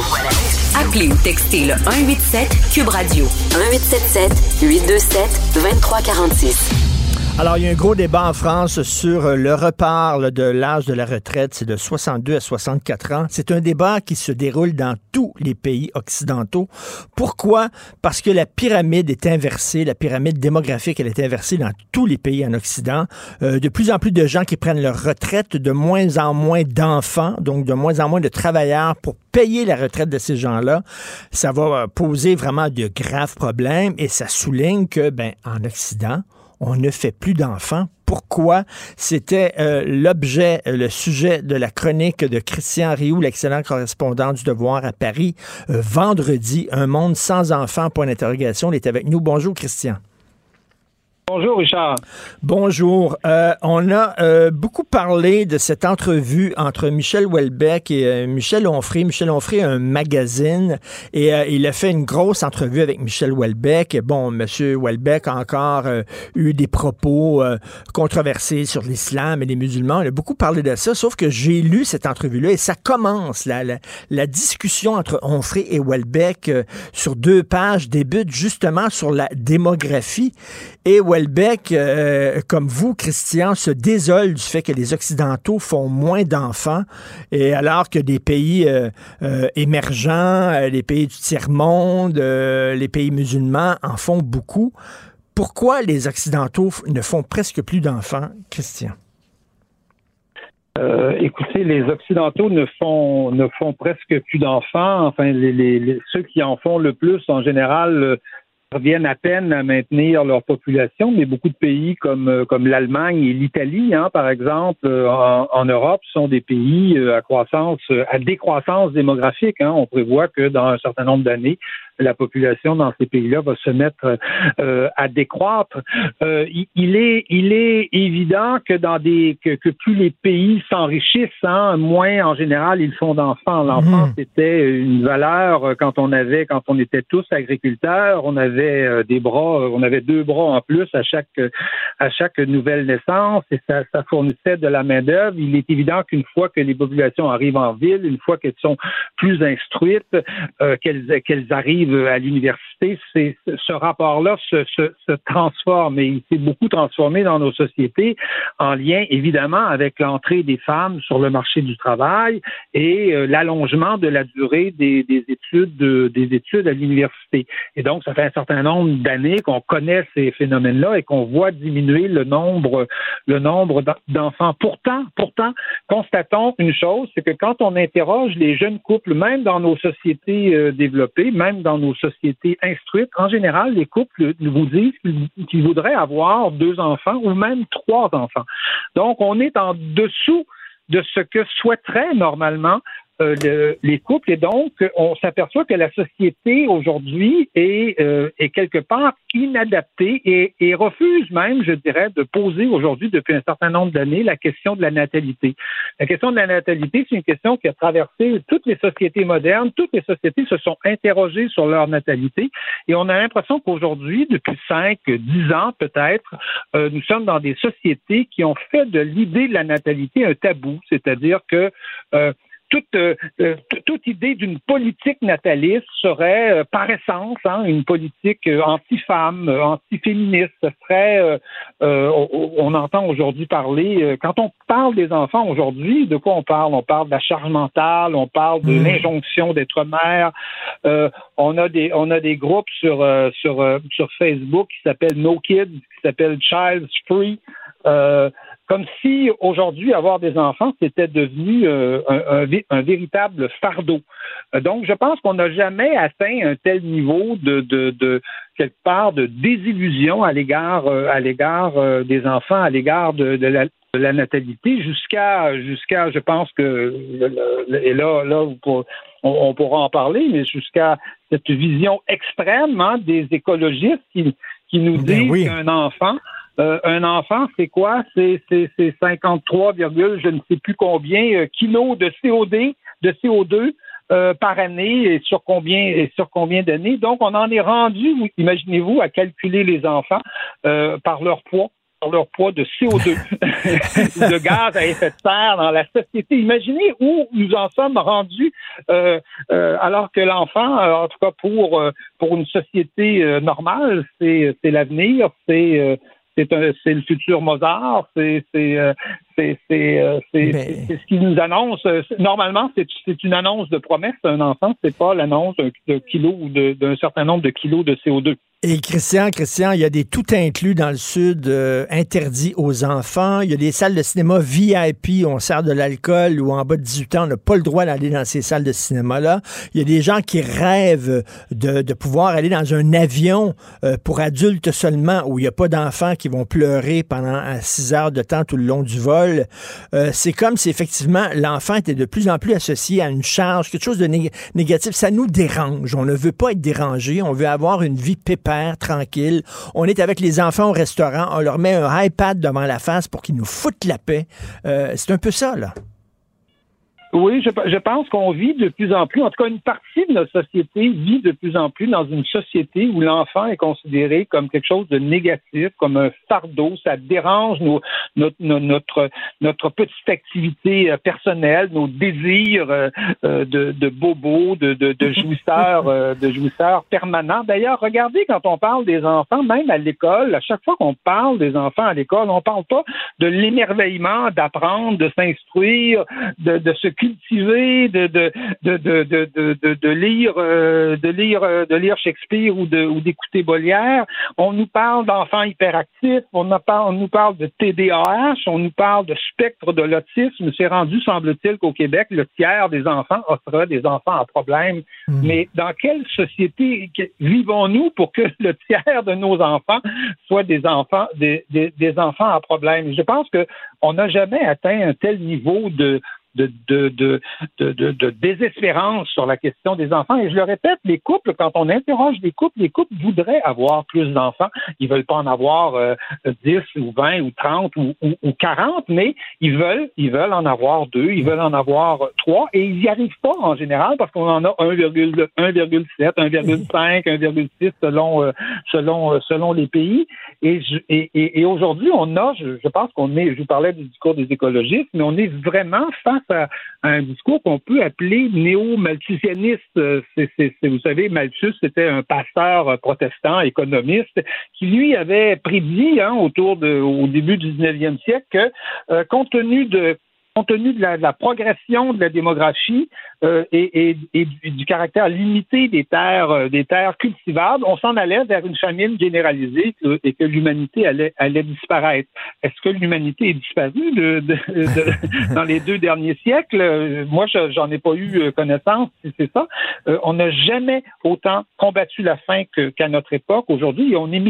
Appelez ou textez le 187 Cube Radio 1877 827 2346. Alors, il y a un gros débat en France sur euh, le repart de l'âge de la retraite. C'est de 62 à 64 ans. C'est un débat qui se déroule dans tous les pays occidentaux. Pourquoi? Parce que la pyramide est inversée. La pyramide démographique, elle est inversée dans tous les pays en Occident. Euh, de plus en plus de gens qui prennent leur retraite, de moins en moins d'enfants, donc de moins en moins de travailleurs pour payer la retraite de ces gens-là. Ça va euh, poser vraiment de graves problèmes et ça souligne que, ben, en Occident, on ne fait plus d'enfants. Pourquoi? C'était euh, l'objet, euh, le sujet de la chronique de Christian Rioux, l'excellent correspondant du Devoir à Paris, euh, vendredi, Un monde sans enfants, point d'interrogation. Il est avec nous. Bonjour, Christian. Bonjour, Richard. Bonjour. Euh, on a euh, beaucoup parlé de cette entrevue entre Michel Houellebecq et euh, Michel Onfray. Michel Onfray a un magazine et il a fait une grosse entrevue avec Michel Houellebecq. Bon, Monsieur Houellebecq a encore eu des propos controversés sur l'islam et les musulmans. Il a beaucoup parlé de ça, sauf que j'ai lu cette entrevue-là et ça commence. La, la, la discussion entre Onfray et Houellebecq sur deux pages débute justement sur la démographie. Et Houellebecq, euh, comme vous, Christian, se désole du fait que les Occidentaux font moins d'enfants, et alors que des pays euh, euh, émergents, les pays du tiers-monde, les pays musulmans en font beaucoup. Pourquoi les Occidentaux ne font presque plus d'enfants, Christian? écoutez, les Occidentaux ne font ne font presque plus d'enfants. Enfin, ceux qui en font le plus, en général, parviennent à peine à maintenir leur population, mais beaucoup de pays comme, euh, comme l'Allemagne et l'Italie, hein, par exemple, euh, en, Europe, sont des pays euh, à croissance, à décroissance démographique. Hein. On prévoit que dans un certain nombre d'années, la population dans ces pays-là va se mettre euh, à décroître. Euh, il, est, il est évident que dans des que, que plus les pays s'enrichissent, hein, moins en général ils font d'enfants. L'enfant mhm. c'était une valeur quand on avait quand on était tous agriculteurs, on avait euh, des bras, on avait deux bras en plus à chaque à chaque nouvelle naissance et ça, ça fournissait de la main d'œuvre. Il est évident qu'une fois que les populations arrivent en ville, une fois qu'elles sont plus instruites, qu'elles qu'elles arrivent à l'université, ce rapport-là se, transforme et il s'est beaucoup transformé dans nos sociétés en lien évidemment avec l'entrée des femmes sur le marché du travail et euh, l'allongement de la durée des, des études des études à l'université. Et donc, ça fait un certain nombre d'années qu'on connaît ces phénomènes-là et qu'on voit diminuer le nombre le nombre d'enfants. Pourtant, pourtant, constatons une chose, c'est que quand on interroge les jeunes couples, même dans nos sociétés euh, développées, même dans nos sociétés instruites, en général, les couples vous disent qu'ils voudraient avoir deux enfants ou même trois enfants. Donc, on est en dessous de ce que souhaiterait normalement euh, les couples et donc on s'aperçoit que la société aujourd'hui est, euh, est quelque part inadaptée et, et, refuse même, je dirais, de poser aujourd'hui depuis un certain nombre d'années la question de la natalité. La question de la natalité, c'est une question qui a traversé toutes les sociétés modernes. Toutes les sociétés se sont interrogées sur leur natalité et on a l'impression qu'aujourd'hui, depuis cinq, dix ans peut-être, euh, nous sommes dans des sociétés qui ont fait de l'idée de la natalité un tabou, c'est-à-dire que euh, toute, euh, euh, toute idée d'une politique nataliste serait euh, par essence hein, une politique anti-femme, anti-féministe. Ce serait, on, entend aujourd'hui parler, quand on parle des enfants aujourd'hui, de quoi on parle? On parle de la charge mentale, on parle de mmh. l'injonction d'être mère. on a des, on a des groupes sur sur sur Facebook qui s'appellent No Kids, qui s'appellent Child's Free comme si aujourd'hui avoir des enfants c'était devenu euh, un, un, véritable fardeau. Euh, donc, je pense qu'on n'a jamais atteint un tel niveau de, de, de quelque part de désillusion à l'égard euh, à l'égard des enfants, à l'égard de, de, la, la natalité, jusqu'à jusqu'à, je pense que et là là on, pourra en parler, mais jusqu'à cette vision extrême hein, des écologistes qui, qui nous ben disent qu'un enfant euh, un enfant, c'est quoi? C'est 53, je ne sais plus combien euh, kilos de CO2, de CO2 euh, par année et sur combien et sur combien d'années. Donc, on en est rendu, imaginez-vous, à calculer les enfants par leur poids par leur poids de CO2, (laughs) (laughs) de gaz à effet de serre dans la société. Imaginez où nous en sommes rendus, alors que l'enfant, en tout cas pour pour une société normale, c'est l'avenir, c'est c'est le futur Mozart, c'est c'est ce qui nous annonce. Euh, normalement, c'est une annonce de promesse un enfant, c'est pas l'annonce d'un kilo ou d'un certain nombre de kilos de CO2. Et Christian, Christian, il y a des tout inclus dans le Sud euh, interdits aux enfants. Il y a des salles de cinéma VIP où on sert de l'alcool ou en bas de 18 ans, on n'a pas le droit d'aller dans ces salles de cinéma-là. Il y a des gens qui rêvent de, de pouvoir aller dans un avion euh, pour adultes seulement où il n'y a pas d'enfants qui vont pleurer pendant 6 heures de temps tout le long du vol. Euh, c'est comme si effectivement l'enfant était de plus en plus associé à une charge, quelque chose de négatif. Ça nous dérange. On ne veut pas être dérangé. On veut avoir une vie pépère, tranquille. On est avec les enfants au restaurant. On leur met un iPad devant la face pour qu'ils nous foutent la paix. Euh, c'est un peu ça, là. Oui, je, je pense qu'on vit de plus en plus, en tout cas une partie de notre société vit de plus en plus dans une société où l'enfant est considéré comme quelque chose de négatif, comme un fardeau, ça dérange nos, notre, notre, notre petite activité euh, personnelle, nos désirs euh, euh, de, de bobo, de, de, de jouisseurs, de jouisseurs permanents. D'ailleurs, regardez quand on parle des enfants, même à l'école, à chaque fois qu'on parle des enfants à l'école, on parle pas de l'émerveillement d'apprendre, de s'instruire, de, de se cultiver, de de de de lire euh, de lire euh, de lire Shakespeare ou d'écouter Molière. On nous parle d'enfants hyperactifs, on, on nous parle de TDAH, on nous parle de spectre de l'autisme. C'est rendu, semble-t-il, qu'au Québec, le tiers des enfants offrent des enfants à problème. Hmm. Mais dans quelle société vivons-nous pour que le tiers de nos enfants soient des enfants des, des, des enfants à problème? Je pense que on n'a jamais atteint un tel niveau de de, de, de, de, de désespérance sur la question des enfants. Et je le répète, les couples, quand on interroge les couples, les couples voudraient avoir plus d'enfants. Ils veulent pas en avoir euh, 10 ou 20 ou 30 ou, ou, ou, 40, mais ils veulent, ils veulent en avoir deux, ils veulent en avoir trois et ils n'y arrivent pas en général parce qu'on en a 1,7, 1,5, 1,6 selon, euh, selon, euh, selon les pays. Et, et, et, aujourd'hui, on a, je, je pense qu'on est, je vous parlais du discours des écologistes, mais on est vraiment face à, un discours qu'on peut appeler néo-malthusianiste. Euh, vous savez, Malthus, c'était un pasteur euh, protestant, économiste, qui lui avait prédit hein, autour de, au début du 19e siècle que, euh, compte tenu de compte tenu de la, progression de la démographie euh, et, du, caractère limité des terres, euh, des terres cultivables, on s'en allait vers une famine généralisée et que l'humanité allait, allait disparaître. Est-ce que l'humanité est disparue de, (laughs) dans les deux derniers siècles? Moi, j'en ai pas eu euh, connaissance, si c'est ça. on n'a jamais autant combattu la faim qu'à notre époque. Aujourd'hui, on est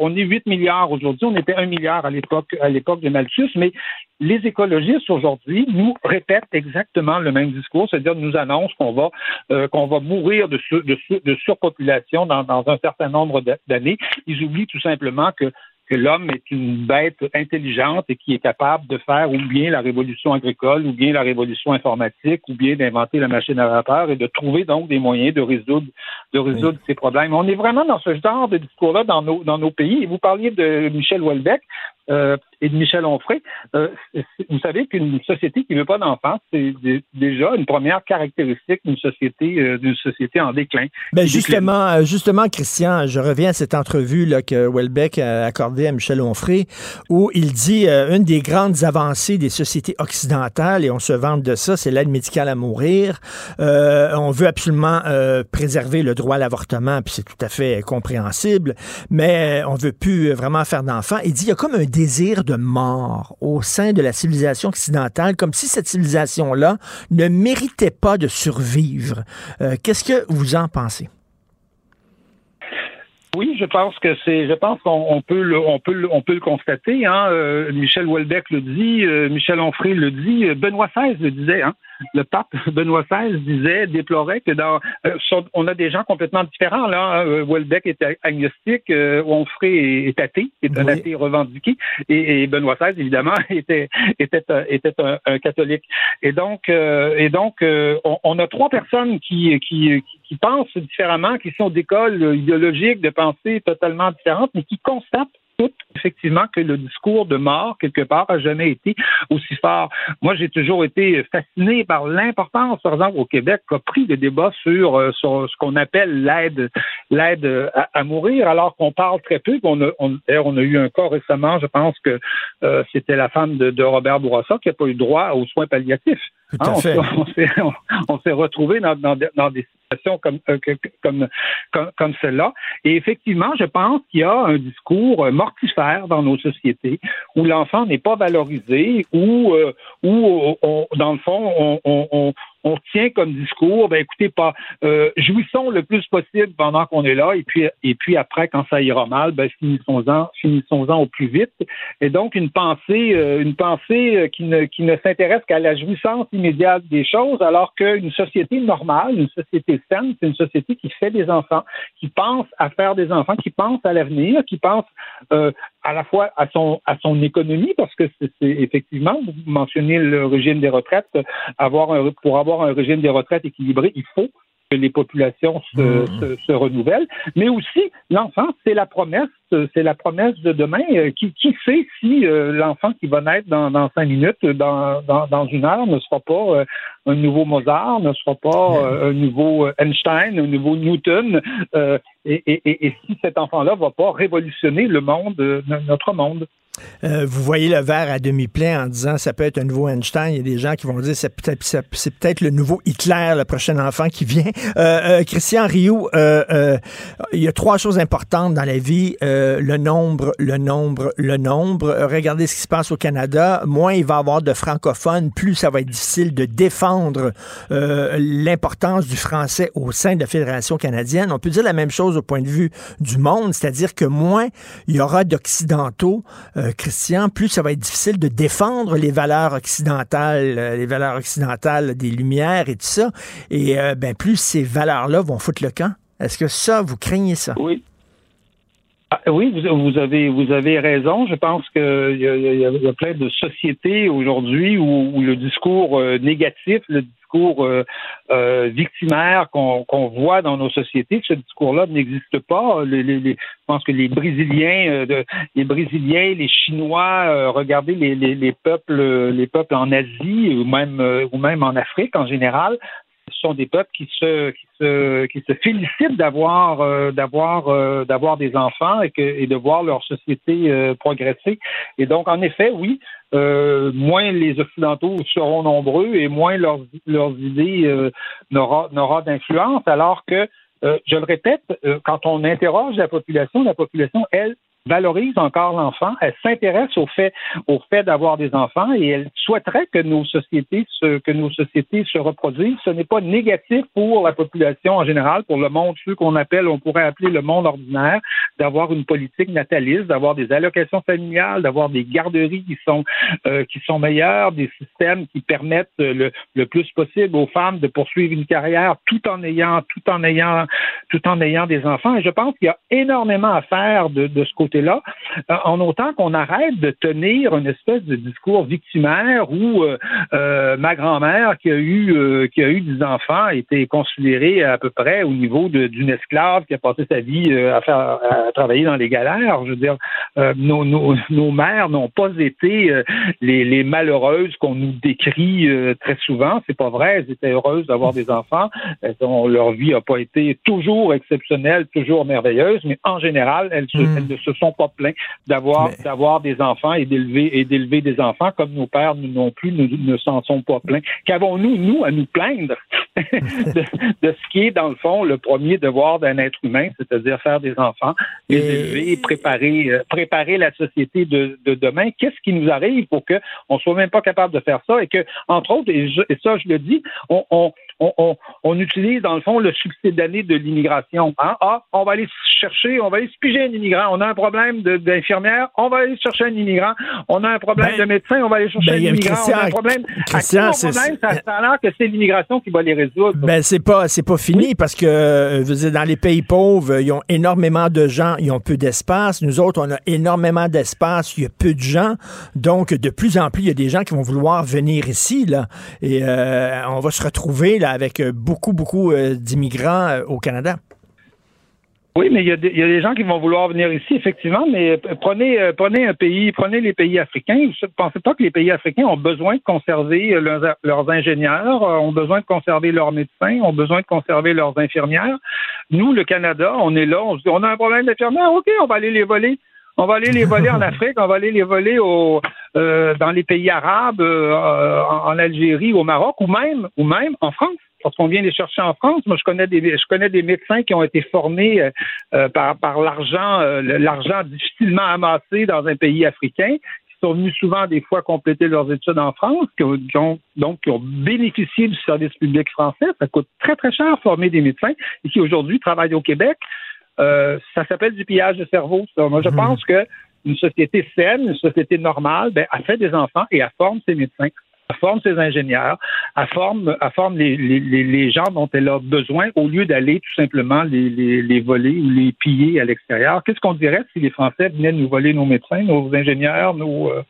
on est 8 milliards aujourd'hui. On était 1 milliard à l'époque à l'époque de Malthus, mais les écologistes aujourd'hui nous répètent exactement le même discours, c'est-à-dire nous annoncent qu'on va euh, qu'on va mourir de, de, surpopulation dans, dans, un certain nombre d'années. Ils oublient tout simplement que que l'homme est une bête intelligente et qui est capable de faire ou bien la révolution agricole, ou bien la révolution informatique, ou bien d'inventer la machine à vapeur et de trouver donc des moyens de résoudre, de résoudre ces problèmes. On est vraiment dans ce genre de discours-là dans nos, dans nos pays. Et vous parliez de Michel Houellebecq. Euh, et de Michel Onfray. Euh, vous savez qu'une société qui ne veut pas d'enfants, c'est déjà une première caractéristique d'une société, euh, d'une société en déclin. Ben justement, justement, Christian, je reviens à cette entrevue là, que Welbeck a accordée à Michel Onfray, où il dit une des grandes avancées des sociétés occidentales, et on se vante de ça, c'est l'aide médicale à mourir. on veut absolument préserver le droit à l'avortement, puis c'est tout à fait compréhensible, mais on veut plus vraiment faire d'enfants. Il dit il y a comme un désir de mort au sein de la civilisation occidentale, comme si cette civilisation-là ne méritait pas de survivre. Euh, qu'est-ce que vous en pensez? Oui, je pense que c'est, je pense qu'on peut le, on peut le, on peut le constater. Hein. Euh, Michel Houellebecq le dit, euh, Michel Onfray le dit, Benoît XVI le disait. Hein le pape Benoît XVI disait, déplorait que dans, euh, on a des gens complètement différents. Là, hein. Welbeck est agnostique, euh, Onfray est athée, est un athée revendiqué, et, Benoît XVI évidemment (laughs) était était était un, catholique. Et donc euh, et donc on, on, a trois personnes qui, qui qui pensent différemment, qui sont d'écoles idéologiques de pensée totalement différentes, mais qui constatent effectivement que le discours de mort, quelque part, a jamais été aussi fort. Moi, j'ai toujours été fasciné par l'importance, par exemple, au Québec, qu'a pris le débat sur, euh, ce qu'on appelle l'aide l'aide à, mourir, alors qu'on parle très peu. On a, on, on a eu un cas récemment, je pense que euh, c'était la femme de, de Robert Bourassa qui n'a pas eu droit aux soins palliatifs. Hein, on, s'est (laughs) retrouvé dans, dans, dans, des situations comme, euh, comme, comme, comme celle-là. Et effectivement, je pense qu'il y a un discours euh, mortifère dans nos sociétés où l'enfant n'est pas valorisé, où, euh, où on, dans le fond, on, on tient comme discours, ben écoutez, pas euh, jouissons le plus possible pendant qu'on est là, et puis et puis après, quand ça ira mal, ben finissons-en, finissons-en au plus vite. Et donc une pensée, euh, une pensée euh, qui ne qui ne s'intéresse qu'à la jouissance immédiate des choses, alors qu'une société normale, une société saine, c'est une société qui fait des enfants, qui pense à faire des enfants, qui pense à l'avenir, qui pense euh, à la fois à son à son économie, parce que c'est effectivement, vous mentionnez le régime des retraites, avoir un, pour avoir un régime des retraites équilibré, il faut que les populations se, mmh. se, renouvellent, mais aussi l'enfant, c'est la promesse, c'est la promesse de demain. Euh, qui, qui sait si euh, l'enfant qui va naître dans, dans cinq minutes, dans, dans, dans, une heure, ne sera pas euh, un nouveau Mozart, ne sera pas un nouveau Einstein, un nouveau Newton, et, et, et, si cet enfant-là va pas révolutionner le monde, notre monde. Euh, vous voyez le verre à demi plein en disant ça peut être un nouveau Einstein. Il y a des gens qui vont dire c'est peut-être c'est peut-être le nouveau Hitler, le prochain enfant qui vient. Euh, euh, Christian Rioux, il y a trois choses importantes dans la vie le nombre, le nombre, le nombre. regardez ce qui se passe au Canada. Moins il va y avoir de francophones, plus ça va être difficile de défendre l'importance du français au sein de la fédération canadienne. On peut dire la même chose au point de vue du monde, c'est-à-dire que moins il y aura d'occidentaux euh, Christian, plus ça va être difficile de défendre les valeurs occidentales, euh, les valeurs occidentales des Lumières et tout ça. Et euh, ben, plus ces valeurs-là vont foutre le camp. Est-ce que ça, vous craignez ça? Oui. Ah, oui, vous, avez vous avez raison. Je pense qu'il y, y, a plein de sociétés aujourd'hui où, le discours négatif, le discours euh, euh, victimaire qu'on voit dans nos sociétés. Ce discours-là n'existe pas. je pense que les Brésiliens, euh, les Brésiliens, les Chinois, regardez les, les, peuples, les peuples en Asie ou même ou même en Afrique en général, ce sont des peuples qui se qui se qui se félicitent d'avoir d'avoir d'avoir des enfants et de voir leur société progresser. Et donc en effet, oui, euh, moins les Occidentaux seront nombreux et moins leurs, leurs idées euh, n'aura d'influence, alors que, euh, je le répète, quand on interroge la population, la population, elle, valorise encore l'enfant, elle s'intéresse au fait, au fait d'avoir des enfants et elle souhaiterait que nos sociétés se, que nos sociétés se reproduisent. Ce n'est pas négatif pour la population en général, pour le monde, ceux qu'on appelle, on pourrait appeler le monde ordinaire, d'avoir une politique nataliste, d'avoir des allocations familiales, d'avoir des garderies qui sont, euh, qui sont meilleures, des systèmes qui permettent le, le plus possible aux femmes de poursuivre une carrière tout en ayant, tout en ayant, tout en ayant des enfants. Et je pense qu'il y a énormément à faire de, de ce côté là euh, en autant qu'on arrête de tenir une espèce de discours victimaire où euh, euh, ma grand-mère qui a eu qui a eu des enfants a été considérée à peu près au niveau d'une esclave qui a passé sa vie à faire à travailler dans les galères. Je veux dire, nos, nos, nos, mères n'ont pas été les, les, malheureuses qu'on nous décrit très souvent. C'est pas vrai. Elles étaient heureuses d'avoir des enfants. leur vie n'a pas été toujours exceptionnelle, toujours merveilleuse, mais en général, elles, se, hmm. elles ne se sont pas plein d'avoir d'avoir des enfants et d'élever et d'élever des enfants comme nos pères non plus ne, ne s'en sont pas pleins. Qu'avons-nous nous à nous plaindre (laughs) de, ce qui est dans le fond le premier devoir d'un être humain, c'est-à-dire faire des enfants, les élever, préparer euh, préparer la société de, de demain? Qu'est-ce qui nous arrive pour que on soit même pas capable de faire ça et que entre autres et, ça je le dis, on, on on, on, utilise dans le fond le succès d'année de l'immigration. Hein? Ah, on va aller chercher, on va aller piger un immigrant. On a un problème d'infirmière, on va aller chercher un immigrant. On a un problème ben, de médecin, on va aller chercher ben, un immigrant. on a un problème. Christian, c'est ça, a l'air que c'est l'immigration qui va les résoudre? Ben c'est pas c'est pas fini parce que euh, vous dire, dans les pays pauvres, ils ont énormément de gens, ils ont peu d'espace. Nous autres, on a énormément d'espace, il y a peu de gens. Donc de plus en plus, il y a des gens qui vont vouloir venir ici là et euh, on va se retrouver là avec euh, beaucoup beaucoup d'immigrants au Canada. Oui, mais il y, a des, gens qui vont vouloir venir ici, effectivement, mais prenez, euh, prenez un pays, prenez les pays africains. Ne pensez pas que les pays africains ont besoin de conserver euh, leurs, ingénieurs, euh, ont besoin de conserver leurs médecins, ont besoin de conserver leurs infirmières? Nous, le Canada, on est là, on se dit, on a un problème d'infirmières, OK, on va aller les voler. On va aller les voler en (laughs) Afrique, on va aller les voler au, dans les pays arabes, en, en Algérie, au Maroc, ou même, ou même en France lorsqu'on vient les chercher en France, moi je connais des je connais des médecins qui ont été formés euh, euh, par, par l'argent euh, l'argent difficilement amassé dans un pays africain sont venus souvent des fois compléter leurs études en France, qui ont, donc qui ont bénéficié du service public français. Ça coûte très, très cher former des médecins et qui aujourd'hui travaillent au Québec. Euh, ça s'appelle du pillage de cerveau. Moi, je mmh. pense que une société saine, une société normale, ben, elle fait des enfants et elle forme ses médecins forme ses ingénieurs, elle forme, forme les, les, les, gens dont elle a besoin au lieu d'aller tout simplement les, les, voler ou les piller à l'extérieur. Qu'est-ce qu'on dirait si les Français venaient nous voler nos médecins, nos ingénieurs, nos euh,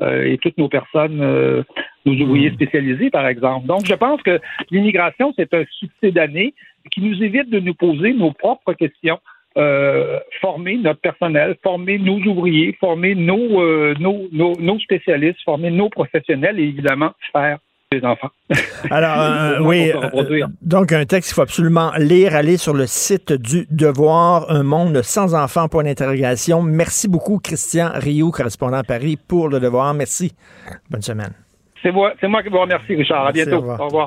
euh, et toutes nos personnes, euh, nos ouvriers hmm. spécialisés, par exemple? Donc, je pense que l'immigration, c'est un succès d'année qui nous évite de nous poser nos propres questions euh, former notre personnel, former nos ouvriers, former nos, euh, nos, nos, spécialistes, former nos professionnels et évidemment faire des enfants. (laughs) Alors, euh, oui, donc un texte qu'il faut absolument lire, aller sur le site du Devoir, Un monde sans enfants, point d'interrogation. Merci beaucoup, Christian Rioux, correspondant à Paris, pour le Devoir. Merci. Bonne semaine. C'est moi, moi qui vous remercie, Richard. À bientôt. Au revoir.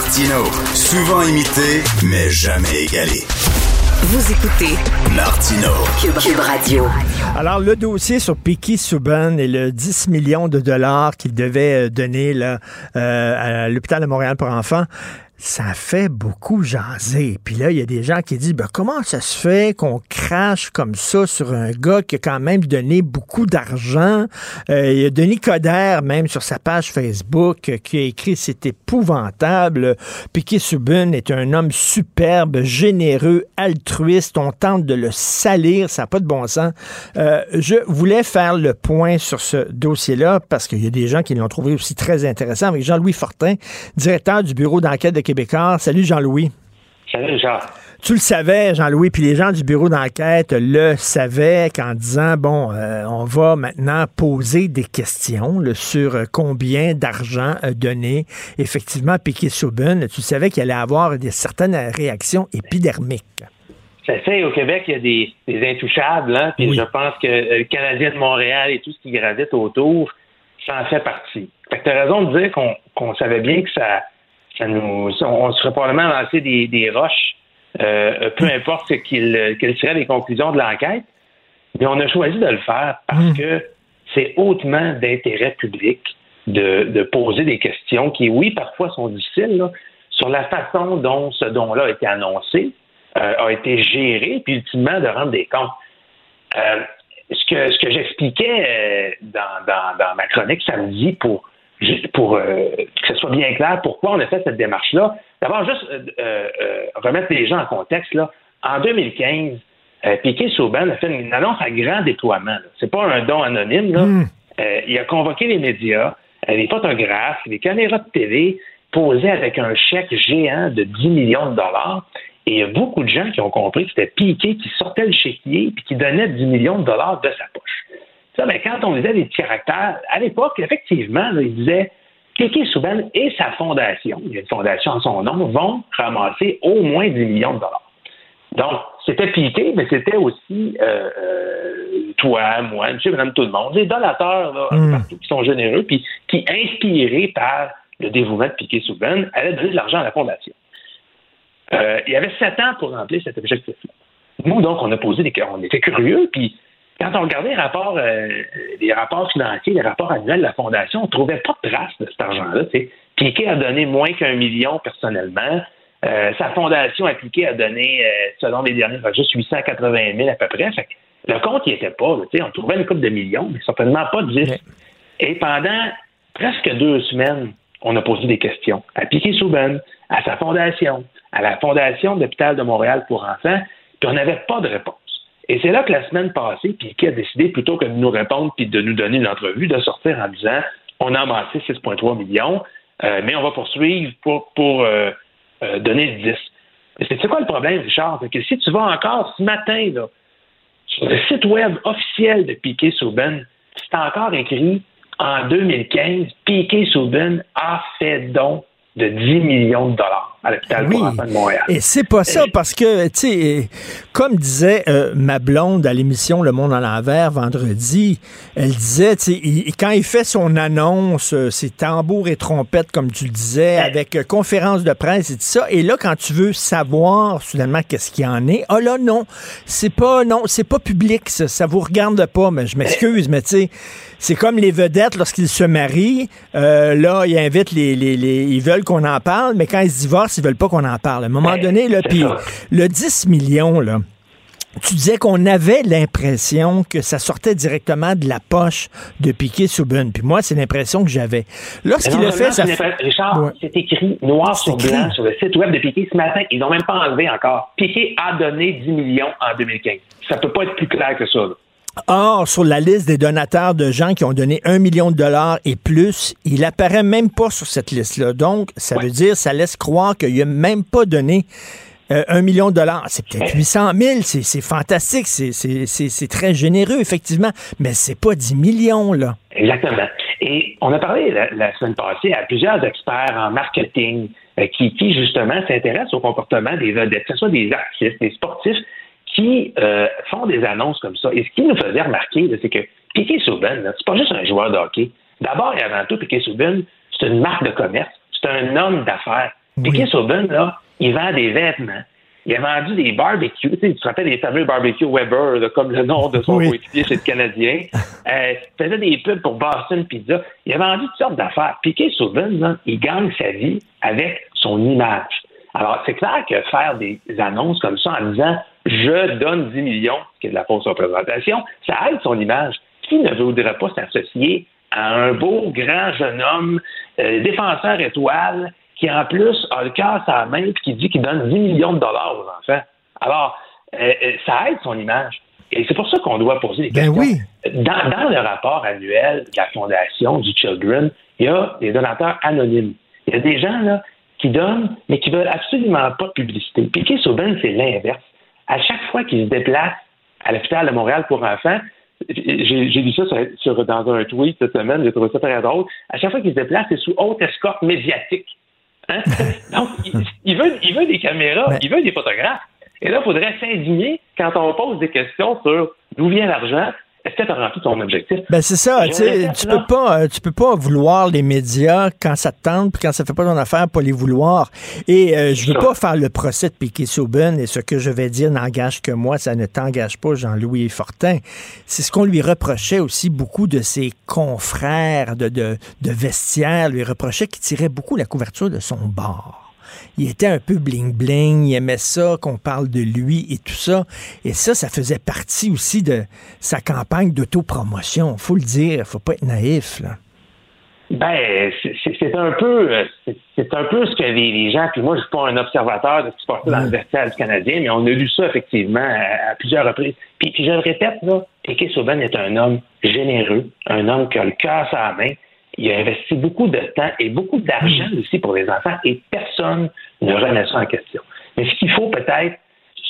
Martino, souvent imité, mais jamais égalé. Vous écoutez Martino, Cube, Radio. Alors, le dossier sur Piki Subban et le 10 millions de dollars qu'il devait euh, donner là, euh, à l'hôpital de Montréal pour enfants, ça fait beaucoup jaser. Puis là, il y a des gens qui disent ben, comment ça se fait qu'on crache comme ça sur un gars qui a quand même donné beaucoup d'argent? Euh, il y a Denis Coderre, même sur sa page Facebook, qui a écrit C'est épouvantable. Piquet Subin est un homme superbe, généreux, altruiste. On tente de le salir, ça n'a pas de bon sens. Euh, je voulais faire le point sur ce dossier-là parce qu'il y a des gens qui l'ont trouvé aussi très intéressant avec Jean-Louis Fortin, directeur du bureau d'enquête de québécois. Salut Jean-Louis. Salut Jean. Tu le savais, Jean-Louis, puis les gens du bureau d'enquête le savaient qu'en disant, bon, euh, on va maintenant poser des questions sur combien d'argent donné effectivement Piquet Souben. Tu savais qu'il allait avoir des, certaines réactions épidermiques. Ça fait, au Québec, il y a des, intouchables, hein, puis je pense que euh, le Canadien de Montréal et tout ce qui gravite autour, ça en fait partie. Fait tu as raison de dire qu'on savait bien que ça on serait probablement lancé des, des roches, euh, peu importe ce qu'il, quelles seraient les conclusions de l'enquête. Mais on a choisi de le faire parce hmm. que c'est hautement d'intérêt public de, poser des questions qui, oui, parfois sont difficiles, sur la façon dont ce don-là a été annoncé, euh, a été géré, puis ultimement de rendre des comptes. Euh, ce que, ce que j'expliquais dans, dans, dans, ma chronique samedi pour pour euh, que ce soit bien clair pourquoi on a fait cette démarche-là. D'abord, juste euh, euh, remettre les gens en contexte. Là. En 2015, Piquet Souban a fait une annonce à grand déploiement. C'est pas un don anonyme. Là. Hmm. il a convoqué les médias, les photographes, les caméras de télé, posé avec un chèque géant de 10 millions de dollars. Et il y a beaucoup de gens qui ont compris que c'était Piquet qui sortait le chéquier et qui donnait 10 millions de dollars de sa poche. Ça, ben, quand on lisait les petits caractères, à l'époque, effectivement, il disait Kéké Souban et sa fondation, il y a une fondation en son nom, vont ramasser au moins 10 millions de dollars. Donc, c'était piqué, mais c'était aussi euh, euh, toi, moi, monsieur, madame, tout le monde, des donateurs là, hmm. partout qui sont généreux, puis qui, inspirés par le dévouement de Piquet Souban, allaient donner de l'argent à la fondation. Euh, il y avait sept ans pour remplir cet objectif-là. Nous, donc, on a posé des on était curieux, puis quand on regardait les rapports, euh, les rapports financiers, les rapports annuels de la Fondation, on ne trouvait pas de trace de cet argent-là. Piquet a donné moins qu'un million personnellement. Euh, sa fondation appliquée a donné, euh, selon les derniers juste 880 000 à peu près. le compte n'y était pas. on trouvait une coupe de millions, mais certainement pas de 10. Et pendant presque deux semaines, on a posé des questions à Piquet Souben, à sa fondation, à la Fondation d'Hôpital de Montréal pour enfants, puis on n'avait pas de réponse. Et c'est là que la semaine passée, Piquet a décidé, plutôt que de nous répondre puis de nous donner une entrevue, de sortir en disant on a amassé 6,3 millions, euh, mais on va poursuivre pour, pour euh, euh, donner le 10. C'est quoi le problème, Richard? C'est que si tu vas encore ce matin là, sur le site web officiel de Piquet Souben, c'est encore écrit en 2015, Piquet Souben a fait don de 10 millions de dollars à l'hôpital Oui. pour enfants de Montréal. Et c'est pas ça parce que, tu sais, comme disait euh, ma blonde à l'émission Le Monde en l'envers vendredi, elle disait, tu sais, quand il fait son annonce, euh, ses tambours et trompettes, comme tu le disais, avec euh, conférence de presse et tout ça, et là, quand tu veux savoir soudainement qu'est-ce qu'il y en est, oh là, non, c'est pas, non, c'est pas public, ça, ça vous regarde pas, mais je m'excuse, mais tu sais, c'est comme les vedettes lorsqu'ils se marient, euh, là, ils invitent les, les, les- ils veulent qu'on en parle, mais quand ils se divorcent, ils veulent pas qu'on en parle. À un moment donné, là, puis le 10 millions, là, tu disais qu'on avait l'impression que ça sortait directement de la poche de Piquet Souben. Puis moi, c'est l'impression que j'avais. Lorsqu'il le fait, ça fait... Richard, Ouais. c'est écrit noir sur écrit. blanc sur le site web de Piquet ce matin. Ils n'ont même pas enlevé encore. Piquet a donné 10 millions en 2015. Ça peut pas être plus clair que ça. là. Or, sur la liste des donateurs de gens qui ont donné un million de dollars et plus, il apparaît même pas sur cette liste-là. Donc, ça veut dire, ça laisse croire qu'il n'a même pas donné euh, un million de dollars. C'est peut-être 800 000, c'est fantastique, c'est- très généreux, effectivement, mais c'est pas 10 millions, là. Exactement. Et on a parlé la, la semaine passée à plusieurs experts en marketing euh, qui, qui, justement, s'intéressent au comportement des vedettes, que ce soit des artistes, des sportifs, qui euh, font des annonces comme ça. Et ce qui nous faisait remarquer, c'est que Piquet Souben, c'est pas juste un joueur de hockey. D'abord et avant tout, Piquet Souben, c'est une marque de commerce. C'est un homme d'affaires. Piquet Souben, là, il vend des vêtements. Il a vendu des barbecues. Tu, sais, tu te rappelles des fameux barbecues Weber, là, comme le nom de son Oui. coéquipier chez le Canadien. (laughs) Euh, il faisait des pubs pour Boston Pizza. Il a vendu toutes sortes d'affaires. Piquet Souben, là, il gagne sa vie avec son image. Alors, c'est clair que faire des annonces comme ça en disant je donne 10 millions, ce qui est de la fausse représentation, ça aide son image. Qui ne voudrait pas s'associer à un beau, grand jeune homme, euh, défenseur étoile, qui en plus a le cœur à la main et qui dit qu'il donne 10 millions de dollars aux enfants? Alors, euh, euh, ça aide son image. Et c'est pour ça qu'on doit poser des Ben questions. oui. Dans, dans le rapport annuel de la Fondation du Children, il y a des donateurs anonymes. Il y a des gens là, qui donnent, mais qui veulent absolument pas de publicité. Piquet Souben, c'est l'inverse. À chaque fois qu'il se déplace à l'hôpital de Montréal pour enfants, j'ai lu ça sur, sur- dans un tweet cette semaine, j'ai trouvé ça très drôle. À chaque fois qu'il se déplace, c'est sous haute escorte médiatique. Hein? (laughs) Donc, il, il veut, il veut des caméras, il veut des photographes. Et là, il faudrait s'indigner quand on pose des questions sur d'où vient l'argent. Est-ce que tu as rempli ton objectif? Ben c'est ça, tu peux pas, euh, tu peux pas vouloir les médias quand ça te tente, puis quand ça fait pas ton affaire, pas les vouloir. Et euh, je veux pas faire le procès de Piquet Souben, et ce que je vais dire n'engage que moi, ça ne t'engage pas, Jean-Louis Fortin. C'est ce qu'on lui reprochait aussi beaucoup de ses confrères de, de, de vestiaire, lui reprochait qu'il tirait beaucoup la couverture de son bar. Il était un peu bling-bling, il aimait ça, qu'on parle de lui et tout ça. Et ça, ça faisait partie aussi de sa campagne d'autopromotion. Faut le dire, faut pas être naïf, là. Ben, c'est- un peu, euh, c'est- un peu ce que les, les gens. Puis moi, je suis pas un observateur de ce qui se passait dans le vestiaire du Canadien, mais on a lu ça effectivement à, à plusieurs reprises. Puis, puis je le répète là, Piquet est un homme généreux, un homme qui a le cœur sur la main. Il a investi beaucoup de temps et beaucoup d'argent aussi pour les enfants, et personne ne remet ça en question. Mais ce qu'il faut peut-être,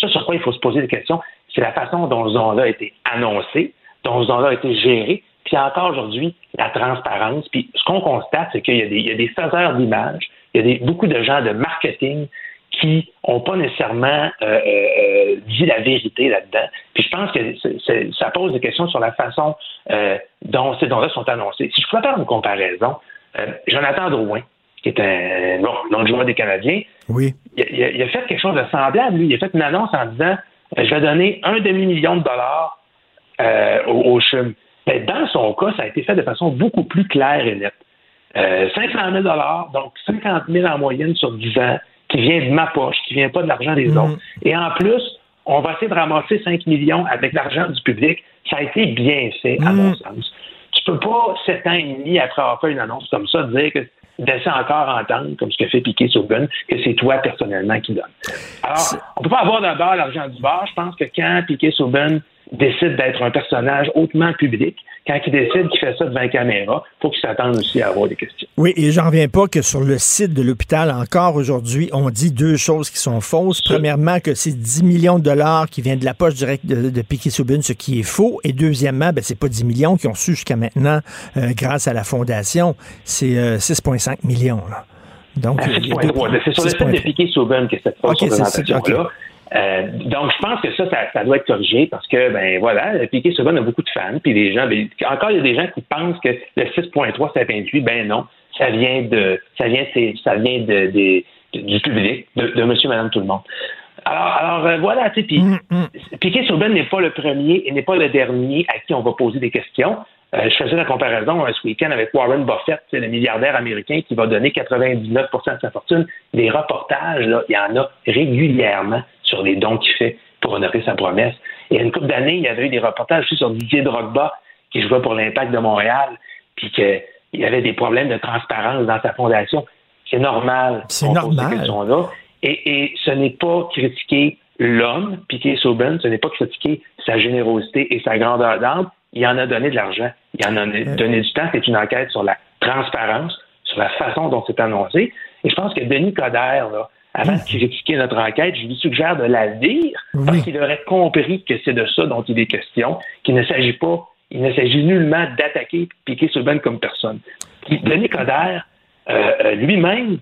ça sur quoi il faut se poser des questions, c'est la façon dont ce don-là a été annoncé, dont ce don-là a été géré, puis encore aujourd'hui, la transparence. Puis ce qu'on constate, c'est qu'il y a des, faiseurs d'images, il y a beaucoup de gens de marketing qui n'ont pas nécessairement euh, euh, euh, dit la vérité là-dedans. Puis je pense que ça pose des questions sur la façon dont ces dons-là sont annoncés. Si je peux faire une comparaison, Jonathan Drouin, qui est un non joueur des Canadiens, Oui. il a, il a- il a fait quelque chose de semblable, lui. Il a fait une annonce en disant euh, Je vais donner un demi-million de dollars euh, au, au CHUM. Mais dans son cas, ça a été fait de façon beaucoup plus claire et nette. Euh, 500 000 donc 50 000 en moyenne sur 10 ans, qui vient de ma poche, qui vient pas de l'argent des autres. Et en plus, on va essayer de ramasser 5 millions avec l'argent du public. Ça a été bien fait, à mon sens. Tu peux pas, sept ans et demi après avoir fait une annonce comme ça, dire que laisser encore entendre, comme ce que fait Piquet Souben, que c'est toi personnellement qui donne. Alors, on peut pas avoir d'abord l'argent du bar. Je pense que quand Piquet Souben décide d'être un personnage hautement public, quand il décide qu'il fait ça devant la caméra, il faut qu'il s'attende aussi à avoir des questions. Oui, et j'en reviens pas que sur le site de l'hôpital, encore aujourd'hui, on dit deux choses qui sont fausses. Premièrement, que c'est 10 millions de dollars qui viennent de la poche directe de, de Piquet ce qui est faux. Et deuxièmement, ben, c'est pas 10 millions qu'ils ont reçus jusqu'à maintenant euh, grâce à la fondation. C'est euh, 6,5 millions. Là. Donc, Ah, il y a deux- 6.3. C'est sur le site 6,3. de Piquet Souben que cette fausse Ok, c'est- c'est- représentation-là. ok. Euh, donc, je pense que ça, ça, ça doit être corrigé parce que, ben voilà, Piquet Souben a beaucoup de fans, puis les gens, ben, encore il y a des gens qui pensent que le 6.3 c'est 28, ben non, ça vient de, ça vient, ça vient de, des- de- du public, de, Monsieur, Madame, tout le monde. Alors, alors euh, voilà, tu sais, puis Piquet Souben n'est pas le premier et n'est pas le dernier à qui on va poser des questions. Euh, je faisais la comparaison euh, ce week-end avec Warren Buffett, c'est le milliardaire américain qui va donner 99% de sa fortune. Les reportages, là, il y en a régulièrement sur les dons qu'il fait pour honorer sa promesse. Et il y a une couple d'années, il y avait eu des reportages aussi sur Didier Drogba qui jouait pour l'Impact de Montréal, puis qu'il y avait des problèmes de transparence dans sa fondation. C'est normal. C'est normal. questions-là. Et, et ce n'est pas critiquer l'homme, Piquet Souben, ce n'est pas critiquer sa générosité et sa grandeur d'âme. Il en a donné de l'argent. Il en a donné du temps. C'est une enquête sur la transparence, sur la façon dont c'est annoncé. Et je pense que Denis Coderre, là, avant de critiquer notre enquête, je lui suggère de la lire parce qu'il aurait compris que c'est de ça dont il est question, qu'il ne s'agit pas, il ne s'agit nullement d'attaquer Piquet Souben comme personne. Puis Denis Coderre, euh, euh, lui-même,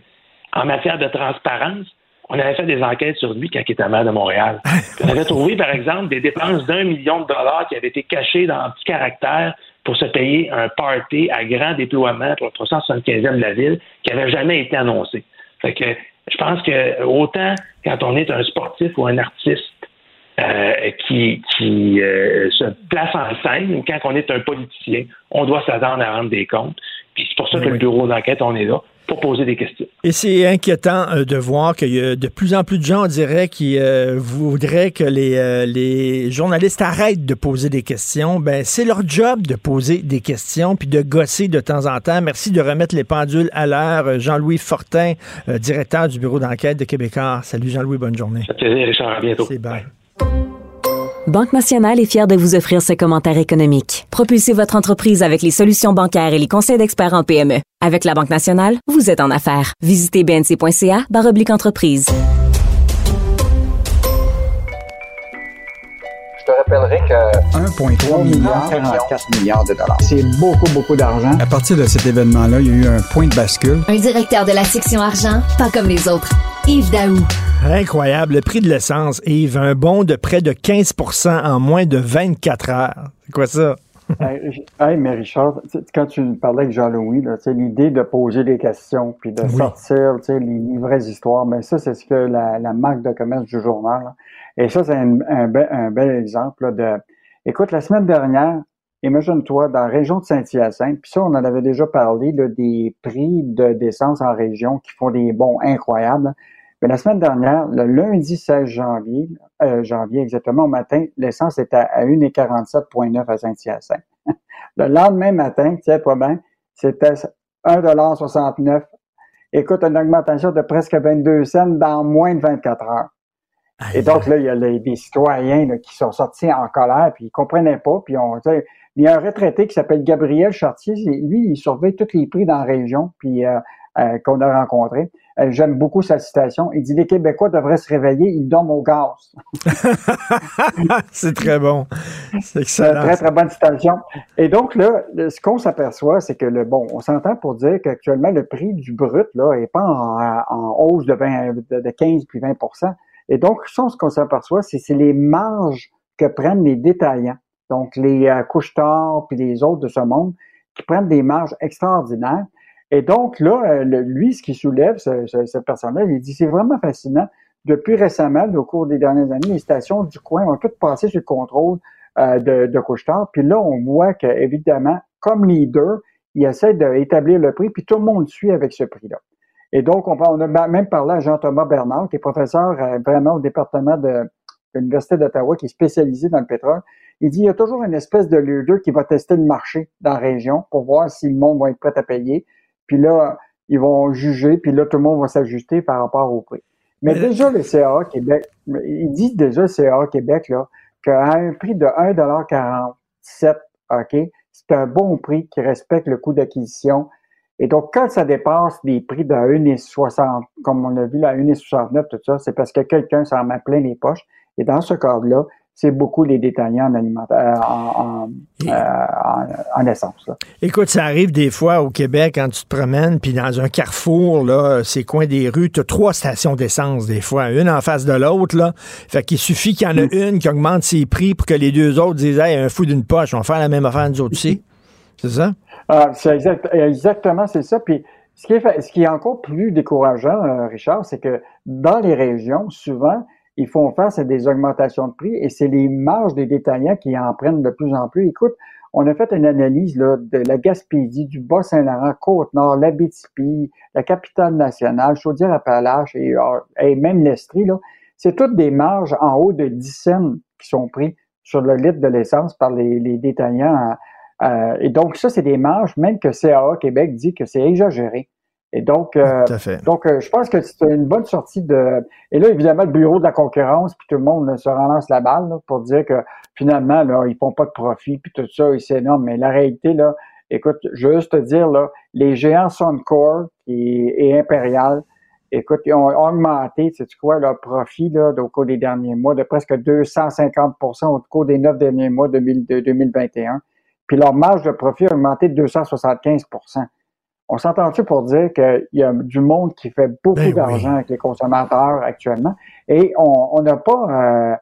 en matière de transparence, on avait fait des enquêtes sur lui quand il était maire de Montréal. (laughs) On avait trouvé, par exemple, des dépenses d'un million de dollars qui avaient été cachées dans un petit caractère pour se payer un party à grand déploiement pour le 375e de la ville qui n'avait jamais été annoncé. Fait que je pense que autant quand on est un sportif ou un artiste euh, qui, qui euh, se place en scène ou quand on est un politicien, on doit s'attendre à rendre des comptes. Puis c'est pour ça que le bureau d'enquête, on est là pour poser des questions. Et c'est inquiétant euh, de voir qu'il y a de plus en plus de gens, on dirait, qui euh, voudraient que les, euh, les journalistes arrêtent de poser des questions. Ben, c'est leur job de poser des questions puis de gosser de temps en temps. Merci de remettre les pendules à l'heure. Jean-Louis Fortin, directeur du bureau d'enquête de Québécois. Salut Jean-Louis, bonne journée. Ça fait plaisir, Richard. À bientôt. C'est bien. Banque Nationale est fière de vous offrir ce commentaire économique. Propulsez votre entreprise avec les solutions bancaires et les conseils d'experts en PME. Avec la Banque Nationale, vous êtes en affaires. Visitez bnc.ca baroblique entreprise. Te rappellerai que 1,3 milliard, 44 milliards de dollars. C'est beaucoup, beaucoup d'argent. À partir de cet événement-là, il y a eu un point de bascule. Un directeur de la section argent, pas comme les autres. Yves Daou. Incroyable. Le prix de l'essence, Yves, un bond de près de 15% en moins de 24 heures. C'est quoi ça? (laughs) Hey, mais Richard, quand tu parlais avec Jean-Louis, l'idée de poser des questions puis de Oui. sortir les, les vraies histoires, mais ça, c'est ce que la, la marque de commerce du journal. Et ça, c'est un, un, bel- un bel exemple là, de. Écoute, la semaine dernière, imagine-toi, dans la région de Saint-Hyacinthe, puis ça, on en avait déjà parlé, là, des prix de d'essence en région qui font des bons incroyables. Mais la semaine dernière, le lundi 16 janvier, euh, janvier exactement, au matin, l'essence était à 1,47,9 à Saint-Hyacinthe. (laughs) le lendemain matin, tu sais pas bien, c'était 1,69 Écoute, une augmentation de presque 22 cents dans moins de 24 heures. Et donc, là, il y a les- des citoyens là, qui sont sortis en colère, puis ils comprenaient pas, puis on, il y a un retraité qui s'appelle Gabriel Chartier, lui, il surveille tous les prix dans la région, puis euh, euh, qu'on a rencontré. Euh, J'aime beaucoup sa citation. Il dit les Québécois devraient se réveiller, ils dorment au gaz. (laughs) c'est très bon. C'est C'est une excellent. très, très bonne citation. Et donc, là, ce qu'on s'aperçoit, c'est que le bon, on s'entend pour dire qu'actuellement, le prix du brut, là, est pas en, en hausse de, 20 de, de 15 puis 20 Et donc, ça, ce qu'on s'aperçoit, c'est c'est les marges que prennent les détaillants. Donc, les euh, couche-tard puis les autres de ce monde qui prennent des marges extraordinaires. Et donc, là, euh, lui, ce qui soulève, ce- ce- cette personne-là, il dit, c'est vraiment fascinant. Depuis récemment, au cours des dernières années, les stations du coin ont toutes passé sur le contrôle euh, de, de couche-tard. Puis là, on voit que évidemment, comme leader, il essaie d'établir le prix, puis tout le monde suit avec ce prix-là. Et donc, on, a même parlé à Jean-Thomas Bernard, qui est professeur euh, vraiment au département de, de l'Université d'Ottawa, qui est spécialisé dans le pétrole. Il dit, il y a toujours une espèce de leader qui va tester le marché dans la région pour voir si le monde va être prêt à payer. Puis là, ils vont juger, puis là, tout le monde va s'ajuster par rapport au prix. Mais déjà, le CA Québec, ils disent déjà le CA Québec, là, qu'à un prix de 1,47 OK, c'est un bon prix qui respecte le coût d'acquisition. Et donc, quand ça dépasse des prix de 1,60, comme on a vu là, 1,69, tout ça, c'est parce que quelqu'un s'en met plein les poches. Et dans ce cadre-là, c'est beaucoup les détaillants en, euh, en, en, euh, en, essence. Là. Écoute, ça arrive des fois au Québec quand tu te promènes, puis dans un carrefour, là, ces coins des rues, tu as trois stations d'essence des fois, une en face de l'autre. là. Fait qu'il suffit qu'il y en a une qui augmente ses prix pour que les deux autres disent Hey, un fou d'une poche, on va faire la même affaire nous autres aussi. C'est ça? Ah, c'est exact, exactement, c'est ça. Puis ce qui, est, ce qui est encore plus décourageant, euh, Richard, c'est que dans les régions, souvent, ils font face à des augmentations de prix et c'est les marges des détaillants qui en prennent de plus en plus. Écoute, on a fait une analyse là, de la Gaspésie, du Bas-Saint-Laurent, Côte-Nord, l'Abitibi, la capitale nationale, Chaudière-Appalaches et, euh, et même l'Estrie. C'est toutes des marges en haut de 10 cents qui sont pris sur le litre de l'essence par les, les détaillants. Euh, et donc, ça, c'est des marges, même que CAA Québec dit que c'est exagéré. Et donc, euh, donc euh, je pense que c'est une bonne sortie de. Et là, évidemment, le bureau de la concurrence, puis tout le monde se relance la balle pour dire que finalement, là, ils font pas de profit, puis tout ça, et c'est énorme. Mais la réalité, là, écoute, je veux juste te dire, là, les géants Suncor et, et Impérial, écoute, ils ont augmenté, sais-tu quoi, leur profit là, au cours des derniers mois de presque 250% au cours des neuf derniers mois de 2021. Puis leur marge de profit a augmenté de 275% on s'entend-tu pour dire qu'il y a du monde qui fait beaucoup Ben d'argent avec les consommateurs actuellement? Et on n'a pas, euh,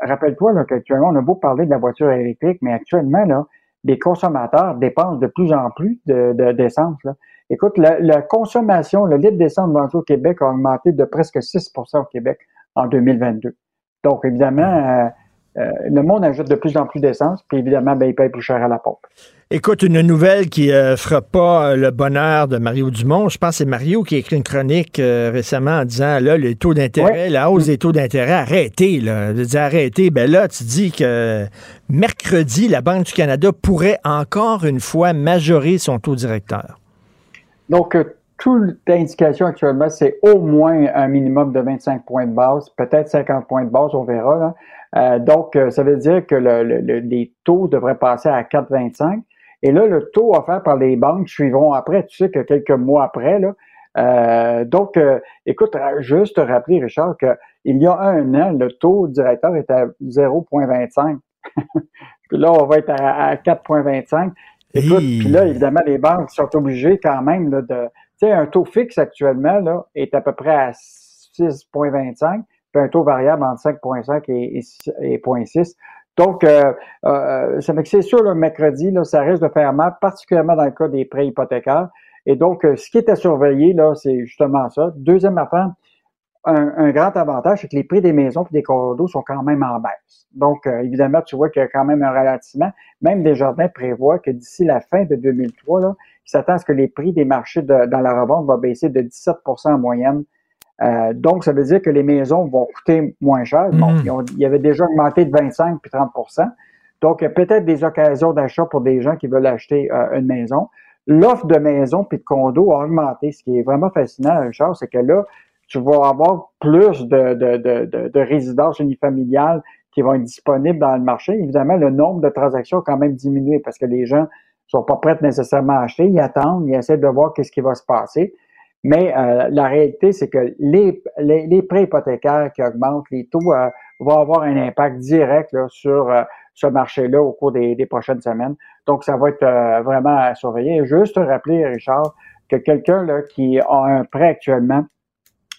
rappelle-toi qu'actuellement, on a beau parler de la voiture électrique, mais actuellement, là, les consommateurs dépensent de plus en plus de, de- d'essence. là. Écoute, la, la consommation, le litre d'essence vendu au Québec a augmenté de presque 6% au Québec en 2022. Donc, évidemment, euh, euh, le monde ajoute de plus en plus d'essence, puis évidemment, ben, il paye plus cher à la pompe. Écoute, une nouvelle qui ne fera pas euh, le bonheur de Mario Dumont. Je pense que c'est Mario qui a écrit une chronique euh, récemment en disant là, les taux d'intérêt, la hausse des taux d'intérêt, arrêtez. Là. Je dis arrêtez. Ben là, tu dis que mercredi, la Banque du Canada pourrait encore une fois majorer son taux directeur. Donc, euh, toute indication actuellement, c'est au moins un minimum de 25 points de base, peut-être 50 points de base, on verra. là. Euh, donc, euh, ça veut dire que le- le- le- les taux devraient passer à 4,25. Et là, le taux offert par les banques suivront après. Tu sais que quelques mois après, là. Euh, donc, euh, écoute, juste te rappeler, Richard, qu'il y a un an, le taux directeur était à 0,25. (laughs) puis là, on va être à, à 4,25. Écoute, puis là, évidemment, les banques sont obligées quand même là, de. Tu sais, un taux fixe actuellement là, est à peu près à 6,25, un taux variable entre 5,5 et, et, et 0,6. Donc, euh, euh, c'est sûr, le mercredi, là, ça risque de faire mal, particulièrement dans le cas des prêts hypothécaires. Et donc, euh, ce qui est à surveiller, là, c'est justement ça. Deuxième affaire, un, grand avantage, c'est que les prix des maisons et des condos sont quand même en baisse. Donc, euh, évidemment, tu vois qu'il y a quand même un ralentissement. Même Desjardins prévoit que d'ici la fin de 2003, là, il s'attend à ce que les prix des marchés dans la revente vont baisser de 17% en moyenne. Euh, donc, ça veut dire que les maisons vont coûter moins cher. Bon, Mhm. ils, ont- ils avaient déjà augmenté de 25 puis 30% Donc, il y a peut-être des occasions d'achat pour des gens qui veulent acheter euh, une maison. L'offre de maisons puis de condos a augmenté. Ce qui est vraiment fascinant, Richard, c'est que là, tu vas avoir plus de, de, de, de, de résidences unifamiliales qui vont être disponibles dans le marché. Évidemment, le nombre de transactions a quand même diminué parce que les gens sont pas prêts nécessairement à acheter. Ils attendent, ils essaient de voir qu'est-ce qui va se passer. Mais euh, la réalité, c'est que les, les, les prêts hypothécaires qui augmentent, les taux euh, vont avoir un impact direct là, sur euh, ce marché-là au cours des, des prochaines semaines. Donc, ça va être euh, vraiment à surveiller. Juste te rappeler, Richard, que quelqu'un qui a un prêt actuellement,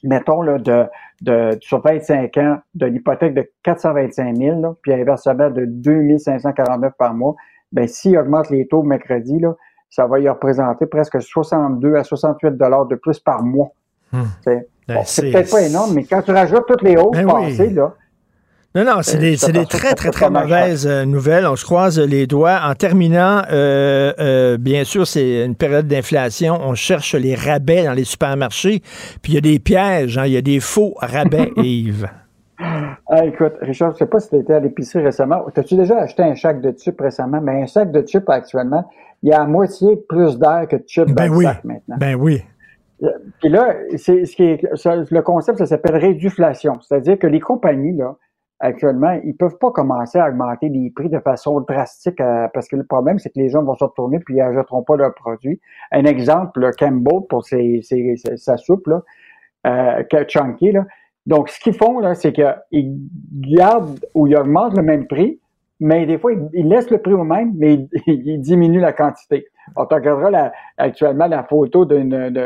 mettons, là, de, de, sur 25 ans, de l'hypothèque de 425 000, là, puis un versement de 2549 par mois, ben, s'il augmente les taux mercredi, là, ça va y représenter presque 62 à 68 dollars de plus par mois. C'est Ben, c'est peut-être pas énorme, mais quand tu rajoutes toutes les hausses Ben oui. là, Non, non, c'est Euh, des, des très, très, très mauvaises euh, nouvelles. On se croise les doigts. En terminant, euh, euh, bien sûr, c'est une période d'inflation. On cherche les rabais dans les supermarchés. Puis il y a des pièges, hein, il y a des faux rabais, (laughs) Yves. Ah, écoute, Richard, je sais pas si tu étais à l'épicerie récemment. T'as-tu déjà acheté un sac de chips récemment? Mais un sac de chips actuellement, il y a à moitié plus d'air que de chips Ben dans oui. le sac maintenant. Ben oui. Euh, Puis là, c'est ce qui est, ça- le concept, ça s'appelle réduflation. C'est-à-dire que les compagnies, là, actuellement, ils peuvent pas commencer à augmenter les prix de façon drastique euh, parce que le problème, c'est que les gens vont se retourner puis ils n'achèteront pas leurs produits. Un exemple, le Campbell pour ses, ses, sa soupe, là, euh, chunky, là. Donc, ce qu'ils font, là, c'est qu'ils gardent ou ils augmentent le même prix, mais des fois, ils, laissent le prix au même, mais (laughs) ils, diminuent la quantité. On tu regarderas la, actuellement la photo d'une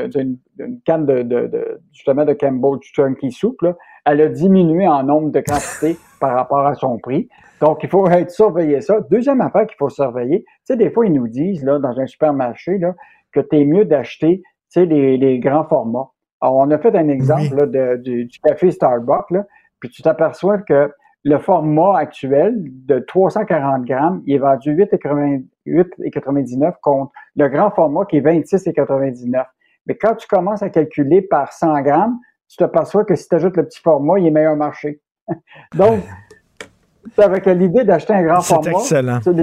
canne de, de, justement de Campbell Chunky Soup, là. Elle a diminué en nombre de quantités (laughs) par rapport à son prix. Donc, il faut être surveiller ça. Deuxième affaire qu'il faut surveiller, tu sais, des fois, ils nous disent, là, dans un supermarché, là, que tu es mieux d'acheter, les, les, grands formats. Alors, on a fait un exemple là, de, du, du, café Starbucks, là, puis tu t'aperçois que le format actuel de 340 grammes, il est vendu 8,99 contre le grand format qui est 26,99. Mais quand tu commences à calculer par 100 grammes, tu t'aperçois que si tu ajoutes le petit format, il est meilleur marché. (laughs) Donc, avec l'idée d'acheter un grand format, excellent. gens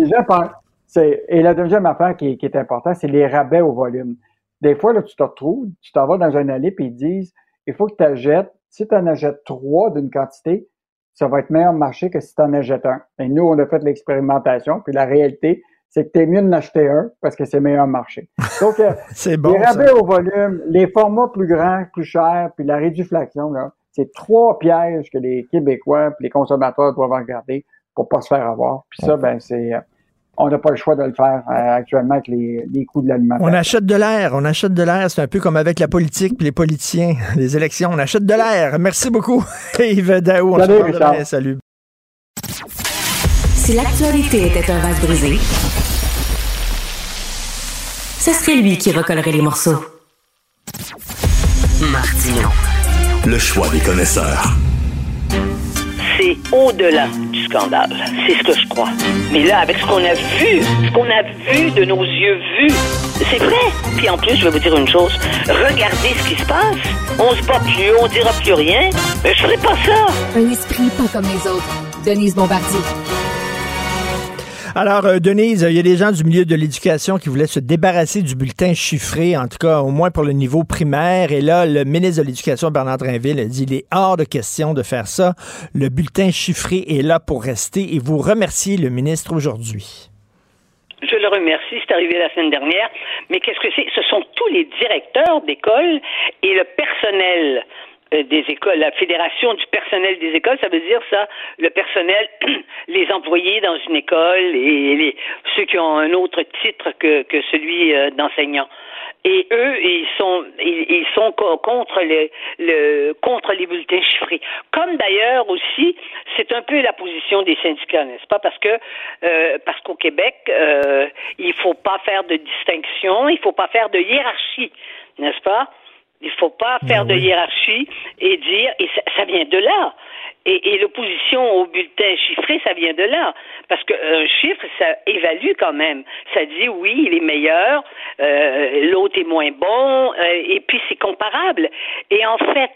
et la deuxième affaire qui, qui est importante, c'est les rabais au volume. Des fois, là, tu te retrouves, tu t'en vas dans un allée et ils disent, il faut que tu achètes, si tu en achètes trois d'une quantité, ça va être meilleur marché que si tu en achètes un. Et nous, on a fait l'expérimentation, puis la réalité, c'est que tu es mieux de l'acheter un parce que c'est meilleur marché. Donc, euh, (laughs) c'est bon, les rabais au volume, les formats plus grands, plus chers, puis la réduflation, là, c'est trois pièges que les Québécois et les consommateurs doivent regarder pour pas se faire avoir. Puis ça, ben, c'est euh, on n'a pas le choix de le faire euh, actuellement avec les, les coûts de l'alimentation. On achète de l'air, on achète de l'air. C'est un peu comme avec la politique et les politiciens, (laughs) les élections. On achète de l'air. Merci beaucoup, (laughs) Yves Daou. On Salut, se parle demain. Salut. Si l'actualité était un vase brisé, ce serait lui qui recollerait les morceaux. Martino. Le choix des connaisseurs. C'est au-delà du scandale. C'est ce que je crois. Mais là, avec ce qu'on a vu, ce qu'on a vu de nos yeux vus, c'est vrai. Puis en plus, je vais vous dire une chose. Regardez ce qui se passe. On se bat plus, on dira plus rien. Mais je ferai pas ça. Un esprit pas comme les autres. Denise Bombardier. Alors, euh, Denise, il y a des gens du milieu de l'éducation qui voulaient se débarrasser du bulletin chiffré, en tout cas au moins pour le niveau primaire. Et là, le ministre de l'Éducation, Bernard Drinville, a dit il est hors de question de faire ça. Le bulletin chiffré est là pour rester. Et vous remerciez le ministre aujourd'hui. Je le remercie, c'est arrivé la semaine dernière. Mais qu'est-ce que c'est? Ce sont tous les directeurs d'école et le personnel des écoles, la fédération du personnel des écoles, ça veut dire ça, le personnel, (clears throat) les employés dans une école et les, ceux qui ont un autre titre que, que celui euh, d'enseignant. Et eux, ils sont, ils, ils sont co- contre le, le, contre les bulletins chiffrés. Comme d'ailleurs aussi, c'est un peu la position des syndicats, n'est-ce pas? Parce que euh, parce qu'au Québec, euh, il faut pas faire de distinction, il faut pas faire de hiérarchie, n'est-ce pas? Il faut pas faire de hiérarchie et dire, et ça, ça vient de là. Et, et l'opposition au bulletin chiffré, ça vient de là. Parce qu'un chiffre, ça évalue quand même. Ça dit, oui, il est meilleur, euh, l'autre est moins bon, euh, et puis c'est comparable. Et en fait,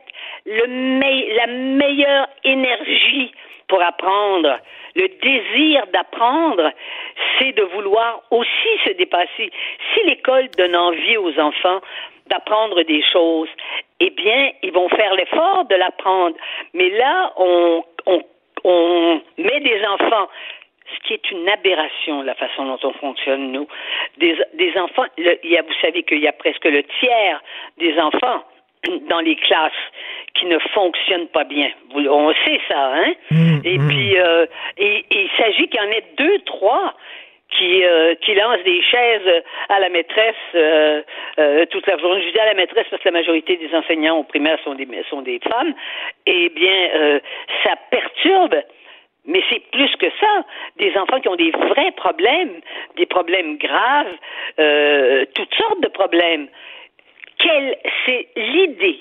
le me- la meilleure énergie pour apprendre, le désir d'apprendre, c'est de vouloir aussi se dépasser. Si l'école donne envie aux enfants d'apprendre des choses, eh bien, ils vont faire l'effort de l'apprendre. Mais là, on, on, on met des enfants ce qui est une aberration, la façon dont on fonctionne, nous. Des, des enfants, le- il y a, vous savez qu'il y a presque le tiers des enfants dans les classes qui ne fonctionnent pas bien. On sait ça, hein? et puis, euh, et, et il s'agit qu'il y en ait deux, trois qui, euh, qui lancent des chaises à la maîtresse euh, euh, toute la journée. Je dis à la maîtresse parce que la majorité des enseignants au primaire sont des, sont des femmes. Eh bien, euh, ça perturbe mais c'est plus que ça. Des enfants qui ont des vrais problèmes, des problèmes graves, euh, toutes sortes de problèmes. Quelle, c'est l'idée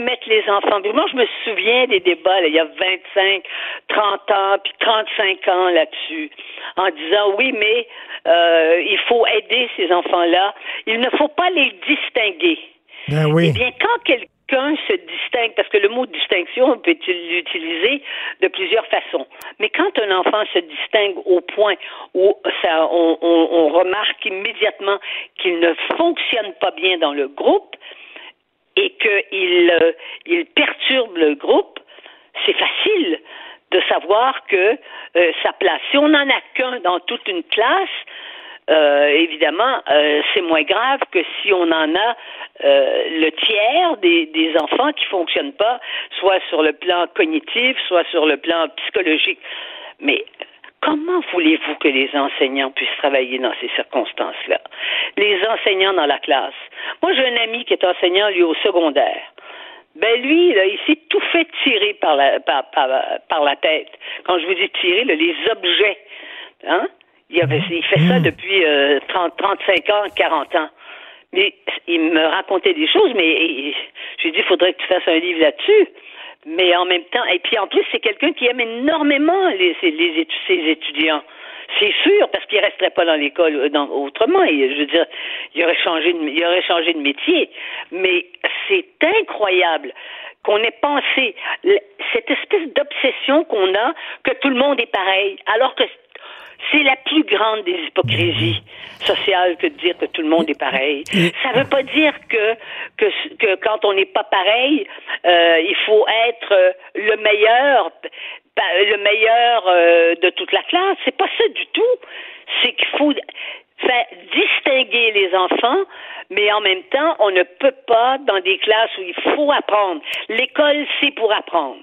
mettre les enfants. Moi, je me souviens des débats, là, il y a 25, 30 ans, puis 35 ans là-dessus, en disant oui, mais euh, il faut aider ces enfants-là. Il ne faut pas les distinguer. Ben oui. Eh bien, quand quelqu'un se distingue, parce que le mot distinction, on peut l'utiliser de plusieurs façons, mais quand un enfant se distingue au point où ça, on, on- on remarque immédiatement qu'il ne fonctionne pas bien dans le groupe et qu'il euh, il perturbe le groupe, c'est facile de savoir que euh, sa place. Si on n'en a qu'un dans toute une classe, euh, évidemment, c'est moins grave que si on en a le tiers des, des enfants qui fonctionnent pas, soit sur le plan cognitif, soit sur le plan psychologique. Mais comment voulez-vous que les enseignants puissent travailler dans ces circonstances-là? Les enseignants dans la classe. Moi, j'ai un ami qui est enseignant, lui, au secondaire. Ben lui, là, il s'est tout fait tirer par la, par, par, par la tête. Quand je vous dis tirer, là, les objets. Hein? Il, avait, il fait ça depuis euh, 30, 35 ans, 40 ans. Mais il me racontait des choses, mais j'ai dit, il faudrait que tu fasses un livre là-dessus. Mais en même temps, et puis en plus, c'est quelqu'un qui aime énormément les, les, ses étudiants. C'est sûr, parce qu'il resterait pas dans l'école euh, autrement. Et, je veux dire, il aurait changé de, il aurait changé de métier. Mais c'est incroyable qu'on ait pensé cette espèce d'obsession qu'on a que tout le monde est pareil, alors que c'est la plus grande des hypocrisies sociales que de dire que tout le monde est pareil. Ça ne veut pas dire que, que, que quand on n'est pas pareil, euh, il faut être euh, le meilleur, le meilleur euh, de toute la classe. C'est pas ça du tout. C'est qu'il faut faire distinguer les enfants, mais en même temps, on ne peut pas dans des classes où il faut apprendre. L'école, c'est pour apprendre.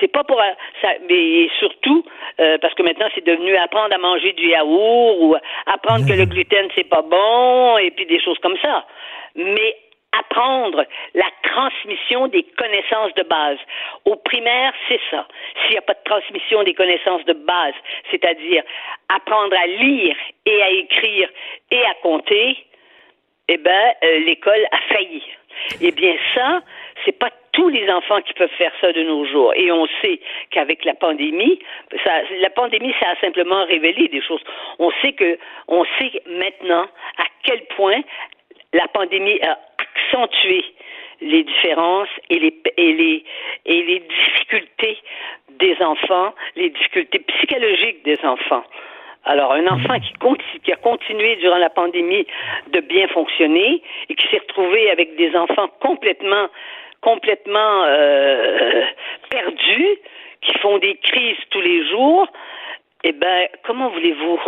C'est pas pour ça, mais surtout euh, parce que maintenant c'est devenu apprendre à manger du yaourt ou apprendre que le gluten c'est pas bon et puis des choses comme ça. Mais apprendre la transmission des connaissances de base. Au primaire, c'est ça. S'il n'y a pas de transmission des connaissances de base, c'est-à-dire apprendre à lire et à écrire et à compter, eh ben euh, l'école a failli. Eh bien ça, c'est pas tous les enfants qui peuvent faire ça de nos jours. Et on sait qu'avec la pandémie, ça, la pandémie, ça a simplement révélé des choses. On sait que, on sait maintenant à quel point la pandémie a accentué les différences et les, et les, et les difficultés des enfants, les difficultés psychologiques des enfants. Alors, un enfant qui, a continué durant la pandémie de bien fonctionner et qui s'est retrouvé avec des enfants complètement complètement euh, perdus, qui font des crises tous les jours, eh bien, comment voulez-vous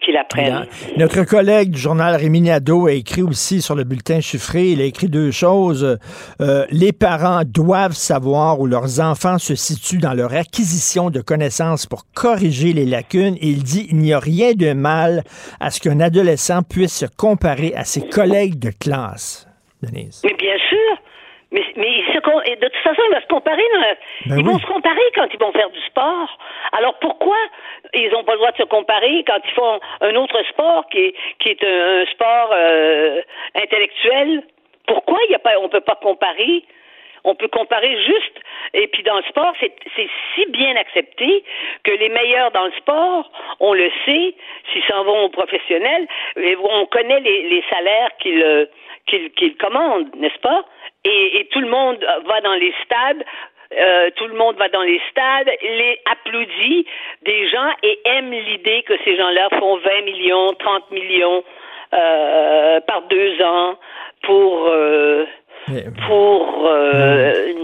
qu'il apprenne? Notre collègue du journal Rémi Nadeau a écrit aussi sur le bulletin chiffré, il a écrit deux choses. Euh, les parents doivent savoir où leurs enfants se situent dans leur acquisition de connaissances pour corriger les lacunes. Et il dit, il n'y a rien de mal à ce qu'un adolescent puisse se comparer à ses collègues de classe. Denise. Mais bien mais, mais de toute façon, ils vont se comparer. Ben ils vont se comparer quand ils vont faire du sport. Alors pourquoi ils n'ont pas le droit de se comparer quand ils font un autre sport qui est, qui est un, sport euh, intellectuel? Pourquoi il y a pas, on peut pas comparer? On peut comparer juste. Et puis dans le sport, c'est si bien accepté que les meilleurs dans le sport, on le sait, s'ils s'en vont aux professionnels, on connaît les, les salaires qu'ils qu'ils commandent, n'est-ce pas? Et, tout le monde va dans les stades euh, tout le monde va dans les stades, les applaudit des gens et aime l'idée que ces gens-là font 20 millions, 30 millions euh, par deux ans pour euh, pour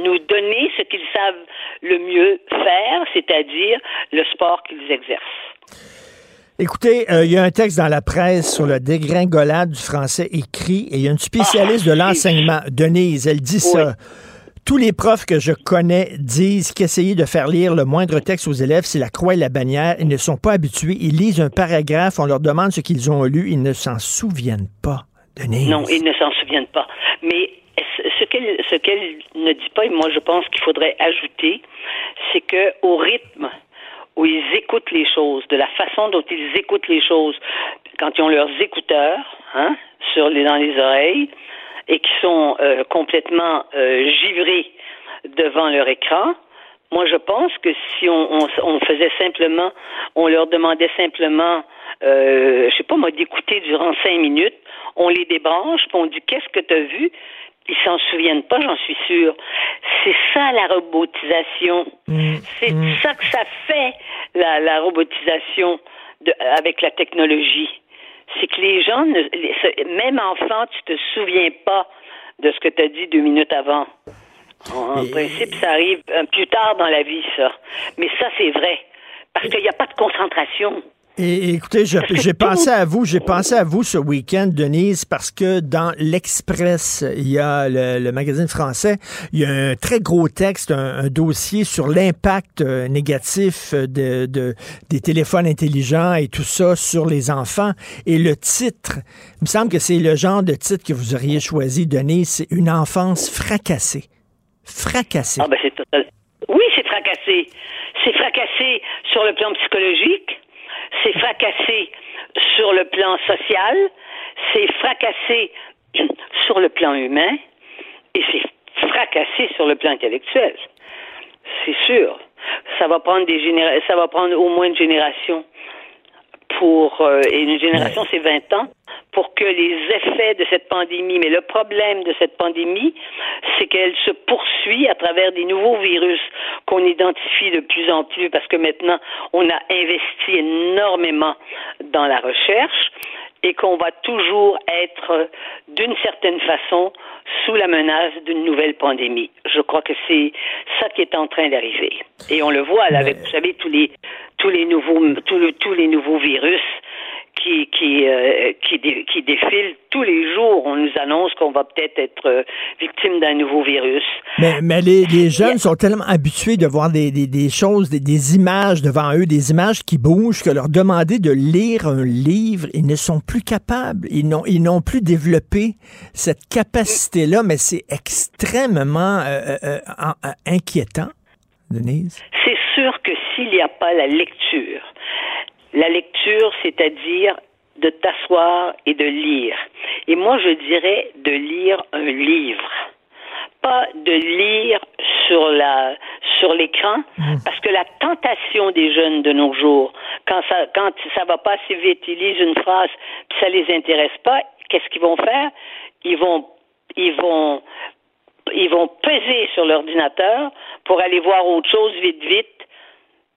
nous donner ce qu'ils savent le mieux faire, c'est-à-dire le sport qu'ils exercent. Écoutez, euh, il y a un texte dans la presse sur le dégringolade du français écrit et il y a une spécialiste de ah, l'enseignement, Denise, elle dit ça. Tous les profs que je connais disent qu'essayer de faire lire le moindre texte aux élèves, c'est la croix et la bannière. Ils ne sont pas habitués. Ils lisent un paragraphe, on leur demande ce qu'ils ont lu, ils ne s'en souviennent pas. Denise. Non, ils ne s'en souviennent pas. Mais ce qu'elle ce qu'elle ne dit pas, et moi je pense qu'il faudrait ajouter, c'est que au rythme où ils écoutent les choses, de la façon dont ils écoutent les choses quand ils ont leurs écouteurs hein, sur les, dans les oreilles et qui sont euh, complètement euh, givrés devant leur écran. Moi, je pense que si on, faisait simplement, on leur demandait simplement, euh, je sais pas moi, d'écouter durant cinq minutes, on les débranche, puis on dit qu'est-ce que tu as vu, ils s'en souviennent pas, j'en suis sûre. C'est ça la robotisation. Mm. C'est mm. ça que ça fait la, la robotisation de, avec la technologie. C'est que les gens, ne, même enfant, tu te souviens pas de ce que tu as dit deux minutes avant. En principe, ça arrive euh, plus tard dans la vie, ça. Mais ça, c'est vrai. Parce qu'il n'y a pas de concentration. Et, écoutez, (laughs) j'ai pensé à vous, j'ai pensé à vous ce week-end, Denise, parce que dans l'Express, il y a le, magazine français, il y a un très gros texte, un, dossier sur l'impact euh, négatif de, des téléphones intelligents et tout ça sur les enfants. Et le titre, il me semble que c'est le genre de titre que vous auriez choisi, Denise, c'est Une enfance fracassée. Fracassée. Ah ben c'est total. Oui, c'est fracassé. C'est fracassé sur le plan psychologique c'est fracassé sur le plan social, c'est fracassé (clears throat) sur le plan humain et c'est fracassé sur le plan intellectuel. C'est sûr. Ça va prendre des générations, ça va prendre au moins une génération pour euh, et une génération c'est 20 ans pour que les effets de cette pandémie, mais le problème de cette pandémie, c'est qu'elle se poursuit à travers des nouveaux virus qu'on identifie de plus en plus parce que maintenant on a investi énormément dans la recherche et qu'on va toujours être d'une certaine façon sous la menace d'une nouvelle pandémie. Je crois que c'est ça qui est en train d'arriver. Et on le voit là, avec, vous savez, tous les tous les nouveaux tous, tous les nouveaux virus qui qui, euh, qui, qui défile tous les jours. On nous annonce qu'on va peut-être être, euh, victime d'un nouveau virus. Mais, mais les, les, jeunes sont tellement habitués de voir des, des, des choses, des, des, images devant eux, des images qui bougent, que leur demander de lire un livre, ils ne sont plus capables. Ils n'ont ils n'ont plus développé cette capacité-là, mais c'est extrêmement euh, inquiétant. Denise? C'est sûr que s'il n'y a pas la lecture, la lecture, c'est-à-dire de t'asseoir et de lire. Et moi, je dirais de lire un livre. Pas de lire sur la sur l'écran, mmh. parce que la tentation des jeunes de nos jours, quand ça quand ça va pas assez vite, ils lisent une phrase, puis ça les intéresse pas, qu'est-ce qu'ils vont faire? Ils vont ils vont ils vont peser sur l'ordinateur pour aller voir autre chose vite vite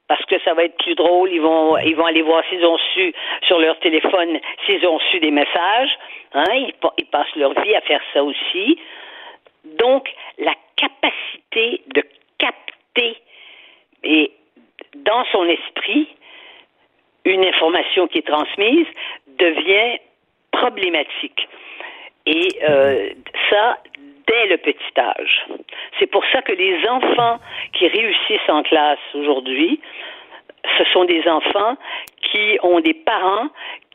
parce que ça va être plus drôle. Ils vont, ils vont aller voir s'ils ont su sur leur téléphone, s'ils ont su des messages. Hein, ils, passent leur vie à faire ça aussi. Donc, la capacité de capter et dans son esprit une information qui est transmise devient problématique. Et euh, ça, dès le petit âge. C'est pour ça que les enfants qui réussissent en classe aujourd'hui, ce sont des enfants qui ont des parents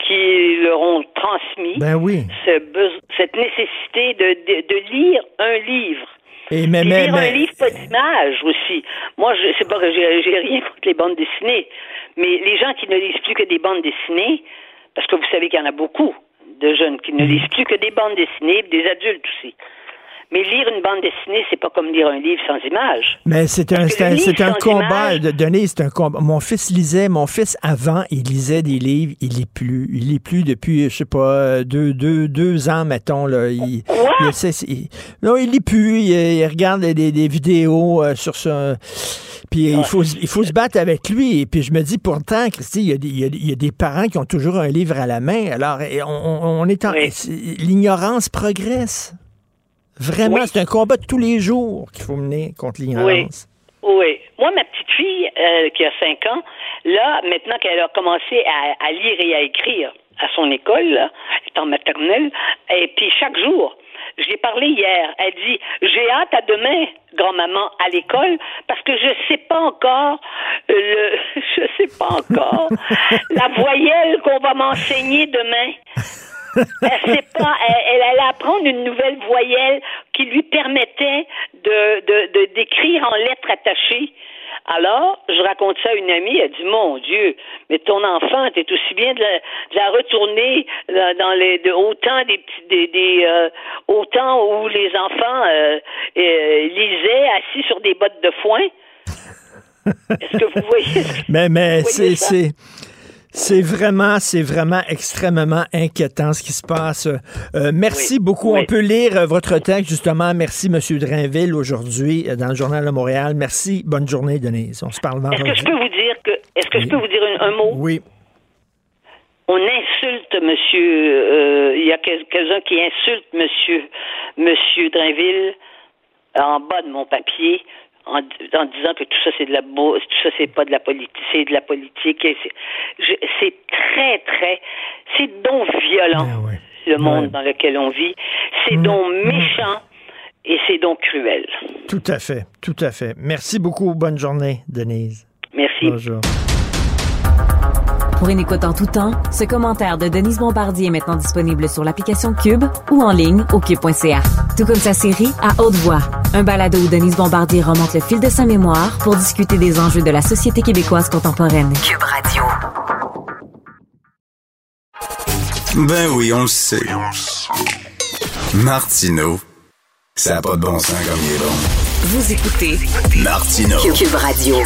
qui leur ont transmis ben oui. cette nécessité de, de, lire un livre. Et mais, lire un livre, pas d'image aussi. Moi, je sais pas que j'ai rien contre les bandes dessinées, mais les gens qui ne lisent plus que des bandes dessinées, parce que vous savez qu'il y en a beaucoup de jeunes qui ne mm. lisent plus que des bandes dessinées, des adultes aussi. Mais lire une bande dessinée, c'est pas comme lire un livre sans image. Mais c'est un, un, combat, de donner, c'est un combat. Mon fils lisait, mon fils avant, il lisait des livres, il lit plus. Il lit plus depuis, je sais pas, deux, deux, deux ans, mettons, là. Il, il, non, il lit plus, il, regarde des, des, vidéos euh, sur ça. Puis il faut, il faut se battre avec lui. Et puis je me dis, pourtant, Christy, il y, a des, il y a des parents qui ont toujours un livre à la main. Alors, on, on est en. L'ignorance progresse. Vraiment, c'est un combat de tous les jours qu'il faut mener contre l'ignorance. Oui. oui. Moi, ma petite fille, euh, qui a 5 ans, là, maintenant qu'elle a commencé à, lire et à écrire à son école, là, elle est en maternelle, et puis chaque jour, j'ai parlé hier. Elle dit J'ai hâte à demain, grand-maman, à l'école, parce que je sais pas encore le (laughs) je sais pas encore (laughs) la voyelle qu'on va m'enseigner demain elle pas, elle, allait apprendre une nouvelle voyelle qui lui permettait de, d'écrire en lettres attachées. Alors, je raconte ça à une amie, elle dit Mon Dieu, mais ton enfant, t'es aussi bien de la, retourner dans les de autant des petits des, euh, autant où les enfants euh, euh, lisaient assis sur des bottes de foin. Est-ce que vous voyez (laughs) Mais mais c'est c'est vraiment, c'est vraiment extrêmement inquiétant ce qui se passe. Euh, merci beaucoup. On peut lire euh, votre texte justement. Merci, Monsieur Drainville, aujourd'hui euh, dans le Journal de Montréal. Merci. Bonne journée, Denise. On se parle Est-ce que je peux vous dire que, est-ce que je peux vous dire un, mot? Oui. On insulte Monsieur. Il y a quelqu'un qui insulte Monsieur, Monsieur Drainville en bas de mon papier en, en disant que tout ça c'est de la beau, tout ça c'est pas de la politique, c'est de la politique. c'est- très très, c'est donc violent le monde dans lequel on vit. C'est donc méchant et c'est donc cruel. Tout à fait, tout à fait. Merci beaucoup. Bonne journée, Denise. Merci. Bonjour. Pour une écoute en tout temps, ce commentaire de Denise Bombardier est maintenant disponible sur l'application Cube ou en ligne au cube.ca. Tout comme sa série À haute voix, un balado où Denise Bombardier remonte le fil de sa mémoire pour discuter des enjeux de la société québécoise contemporaine. Cube Radio. Ben oui, on le sait. Martineau, ça n'a pas de bon sens comme il est bon. Vous écoutez Martineau. Cube Radio.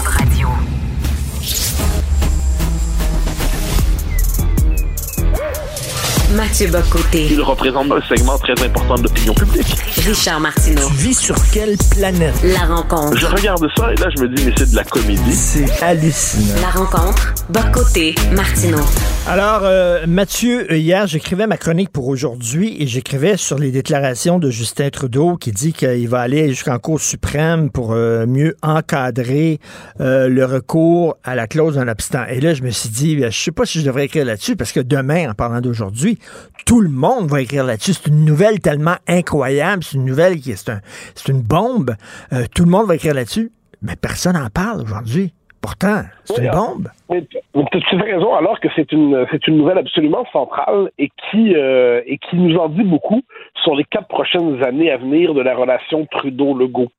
Mathieu Bocoté. Il représente un segment très important de l'opinion publique. Richard Martineau. Tu vis sur quelle planète? La rencontre. Je regarde ça et là, je me dis, mais c'est de la comédie. C'est hallucinant. La rencontre. Bocoté. Martineau. Alors, euh, Mathieu, hier, j'écrivais ma chronique pour aujourd'hui et j'écrivais sur les déclarations de Justin Trudeau qui dit qu'il va aller jusqu'en Cour suprême pour euh, mieux encadrer euh, le recours à la clause d'un obstant. Et là, je me suis dit, ben, je sais pas si je devrais écrire là-dessus parce que demain, en parlant d'aujourd'hui, tout le monde va écrire là-dessus. C'est une nouvelle tellement incroyable. C'est une nouvelle qui est, un- une bombe. Euh, tout le monde va écrire là-dessus. Mais personne n'en parle aujourd'hui. Pourtant, c'est une bombe. Mais tu as à fait raison, alors que c'est une c'est une nouvelle absolument centrale et qui euh, et qui nous en dit beaucoup sur les quatre prochaines années à venir de la relation Trudeau-Legault.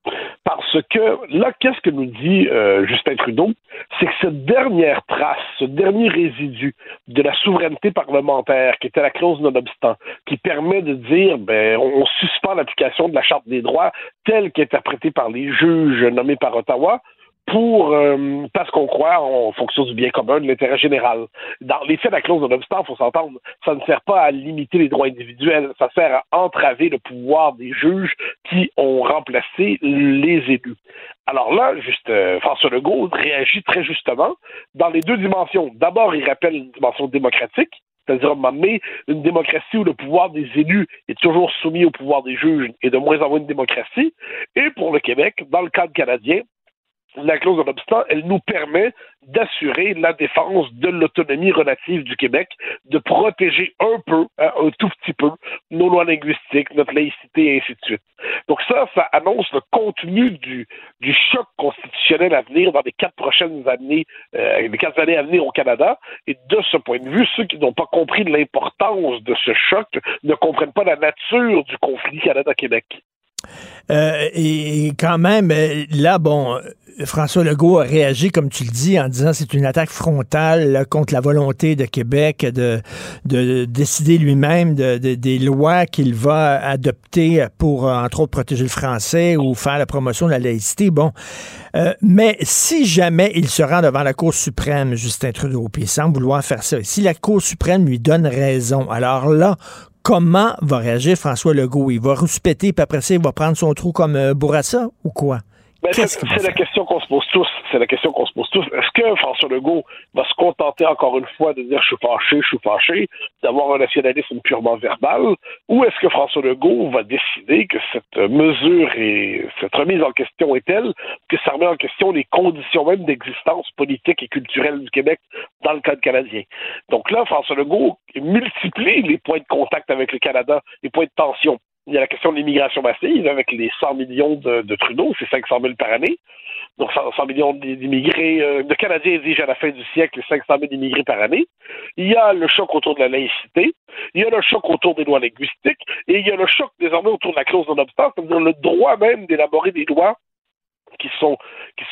Parce que là, qu'est-ce que nous dit euh, Justin Trudeau? C'est que cette dernière trace, ce dernier résidu de la souveraineté parlementaire, qui était la clause non-obstant, qui permet de dire ben on, on suspend l'application de la Charte des droits telle qu'interprétée par les juges nommés par Ottawa, pour euh, parce qu'on croit en fonction du bien commun, de l'intérêt général. Dans les faits, la clause de l'obstant, faut s'entendre, ça ne sert pas à limiter les droits individuels, ça sert à entraver le pouvoir des juges qui ont remplacé les élus. Alors là, juste euh, François Legault réagit très justement dans les deux dimensions. D'abord, il rappelle une dimension démocratique, c'est-à-dire à un moment donné, une démocratie où le pouvoir des élus est toujours soumis au pouvoir des juges et de moins en moins une démocratie. Et pour le Québec, dans le cadre canadien, la clause de l'obstant, elle nous permet d'assurer la défense de l'autonomie relative du Québec, de protéger un peu, hein, un tout petit peu, nos lois linguistiques, notre laïcité et ainsi de suite. Donc ça, ça annonce le contenu du, du choc constitutionnel à venir dans les quatre prochaines années, euh, les quatre années à venir au Canada. Et de ce point de vue, ceux qui n'ont pas compris l'importance de ce choc ne comprennent pas la nature du conflit Canada-Québec. Euh, et, quand même, euh, là, bon, euh, François Legault a réagi, comme tu le dis, en disant c'est une attaque frontale contre la volonté de Québec de, de décider lui-même de, de- des lois qu'il va adopter pour, euh, entre autres, protéger le français ou faire la promotion de la laïcité. Bon, Euh, mais si jamais il se rend devant la Cour suprême, Justin Trudeau, puis semble vouloir faire ça, si la Cour suprême lui donne raison, alors là, comment va réagir François Legault? Il va rouspéter, puis après ça, il va prendre son trou comme euh, Bourassa ou quoi? Ben, c'est Qu'est-ce la question qu'on se pose tous. C'est la question qu'on se pose tous. Est-ce que François Legault va se contenter encore une fois de dire je suis fâché, je suis fâché, d'avoir un nationalisme purement verbal, ou est-ce que François Legault va décider que cette mesure et cette remise en question est telle que ça remet en question les conditions même d'existence politique et culturelle du Québec dans le cadre canadien? Donc là, François Legault multiplie les points de contact avec le Canada, les points de tension. Il y a la question de l'immigration massive avec les 100 millions de, de Trudeau, c'est 500 000 par année. Donc 100, 100 millions d'immigrés, euh, de Canadiens exigent à la fin du siècle 500 000 immigrés par année. Il y a le choc autour de la laïcité, il y a le choc autour des lois linguistiques, et il y a le choc désormais autour de la clause non-obstant, c'est-à-dire le droit même d'élaborer des lois qui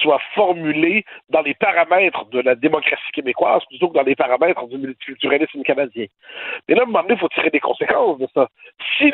soient formulées dans les paramètres de la démocratie québécoise plutôt que dans les paramètres du multiculturalisme canadien. Mais là, à un moment donné, il faut tirer des conséquences de ça. Si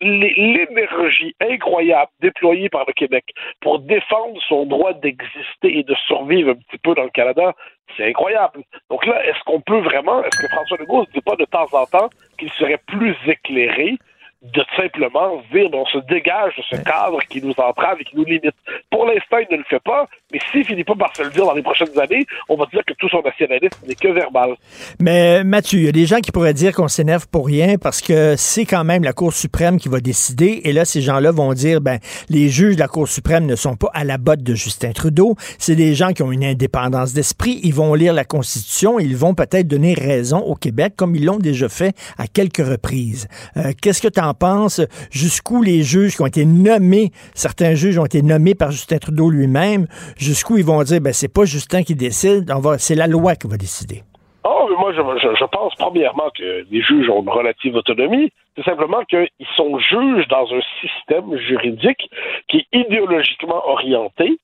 l'énergie incroyable déployée par le Québec pour défendre son droit d'exister et de survivre un petit peu dans le Canada, c'est incroyable. Donc là, est-ce qu'on peut vraiment, est-ce que François Legault ne dit pas de temps en temps qu'il serait plus éclairé de simplement dire on se dégage de ce cadre qui nous entrave et qui nous limite. Pour l'instant, il ne le fait pas, mais s'il finit pas par se le dire dans les prochaines années, on va dire que tout son nationalisme n'est que verbal. Mais Mathieu, il y a des gens qui pourraient dire qu'on s'énerve pour rien parce que c'est quand même la Cour suprême qui va décider. Et là, ces gens-là vont dire, ben, les juges de la Cour suprême ne sont pas à la botte de Justin Trudeau. C'est des gens qui ont une indépendance d'esprit. Ils vont lire la Constitution. Ils vont peut-être donner raison au Québec, comme ils l'ont déjà fait à quelques reprises. Euh, qu'est-ce que tu en penses? Jusqu'où les juges qui ont été nommés, certains juges ont été nommés par Justin Trudeau lui-même, jusqu'où ils vont dire, ben, c'est pas Justin qui décide, c'est la loi qui va décider. Oh, moi, je, pense premièrement que les juges ont une relative autonomie. C'est simplement qu'ils sont juges dans un système juridique qui est idéologiquement orienté.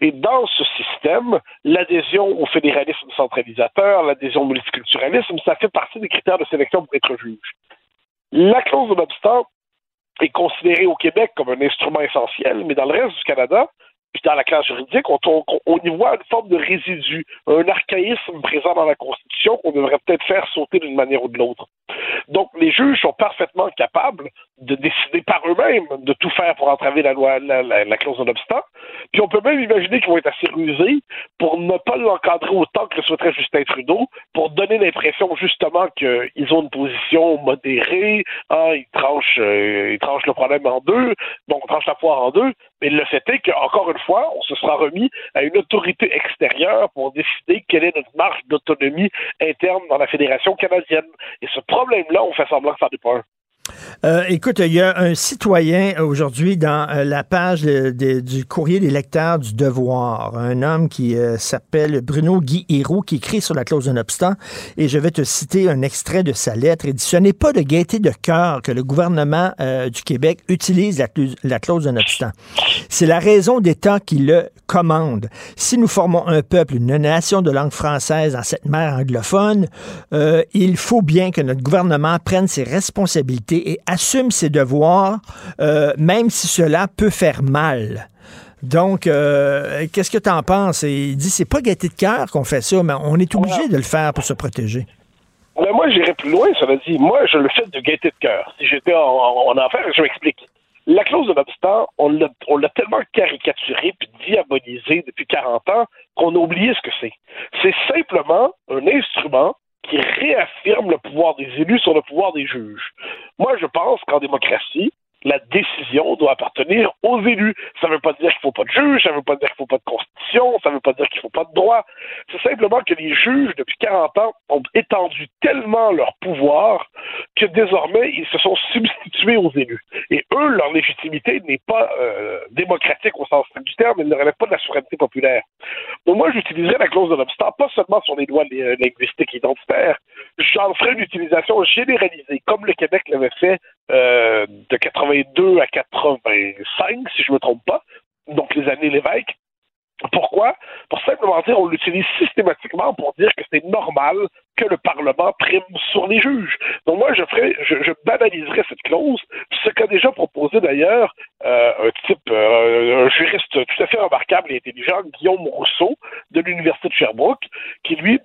Et dans ce système, l'adhésion au fédéralisme centralisateur, l'adhésion au multiculturalisme, ça fait partie des critères de sélection pour être juge. La clause de l'obstant est considérée au Québec comme un instrument essentiel, mais dans le reste du Canada, puis dans la classe juridique, on, y voit une forme de résidu, un archaïsme présent dans la Constitution qu'on devrait peut-être faire sauter d'une manière ou de l'autre. Donc, les juges sont parfaitement capables de décider par eux-mêmes de tout faire pour entraver la loi, la, la, la clause de l'obstant. Puis on peut même imaginer qu'ils vont être assez rusés pour ne pas l'encadrer autant que le souhaiterait Justin Trudeau, pour donner l'impression justement qu'ils ont une position modérée, hein, ils tranchent, euh, ils tranchent le problème en deux, donc on tranche la poire en deux, mais le fait est qu'encore une fois, on se sera remis à une autorité extérieure pour décider quelle est notre marge d'autonomie interne dans la Fédération canadienne. Et ce problème-là, on fait semblant que ça n'est pas un. Euh, écoute, il y a un citoyen aujourd'hui dans euh, la page du courrier des lecteurs du Devoir, un homme qui euh, s'appelle Bruno Guy Héroux, qui écrit sur la clause d'un obstant, et je vais te citer un extrait de sa lettre. Il dit, ce n'est pas de gaieté de cœur que le gouvernement du Québec utilise la, la clause d'un obstant. C'est la raison d'État qui le commande. Si nous formons un peuple, une nation de langue française dans cette mer anglophone, il faut bien que notre gouvernement prenne ses responsabilités et assume ses devoirs, euh, même si cela peut faire mal. Donc, euh, qu'est-ce que tu en penses? il dit, c'est pas gaieté de cœur qu'on fait ça, mais on est obligé de le faire pour se protéger. Mais moi, j'irais plus loin, ça veut dire, moi, je le fais de gaieté de cœur. Si j'étais en, en, en, affaires, je m'explique. La clause de l'obstant, on l'a tellement caricaturé puis diabolisé depuis 40 ans qu'on a oublié ce que c'est. C'est simplement un instrument qui réaffirme le pouvoir des élus sur le pouvoir des juges. Moi, je pense qu'en démocratie, la décision doit appartenir aux élus. Ça ne veut pas dire qu'il ne faut pas de juge, ça ne veut pas dire qu'il ne faut pas de constitution, ça ne veut pas dire qu'il ne faut pas de droit. C'est simplement que les juges, depuis 40 ans, ont étendu tellement leur pouvoir que désormais, ils se sont substitués aux élus. Et eux, leur légitimité n'est pas euh, démocratique au sens du terme, elle ne relève pas de la souveraineté populaire. Donc moi, j'utiliserais la clause de l'obstant, pas seulement sur les lois linguistiques identitaires, j'en ferais une utilisation généralisée, comme le Québec l'avait fait euh, de 82 à 85, si je ne me trompe pas, donc les années Lévesque. Pourquoi? Pour simplement dire, on l'utilise systématiquement pour dire que c'est normal que le Parlement prime sur les juges. Donc moi, je ferais, je, cette clause, ce qu'a déjà proposé d'ailleurs euh, un type, euh, un juriste tout à fait remarquable et intelligent, Guillaume Rousseau, de l'Université de Sherbrooke, qui lui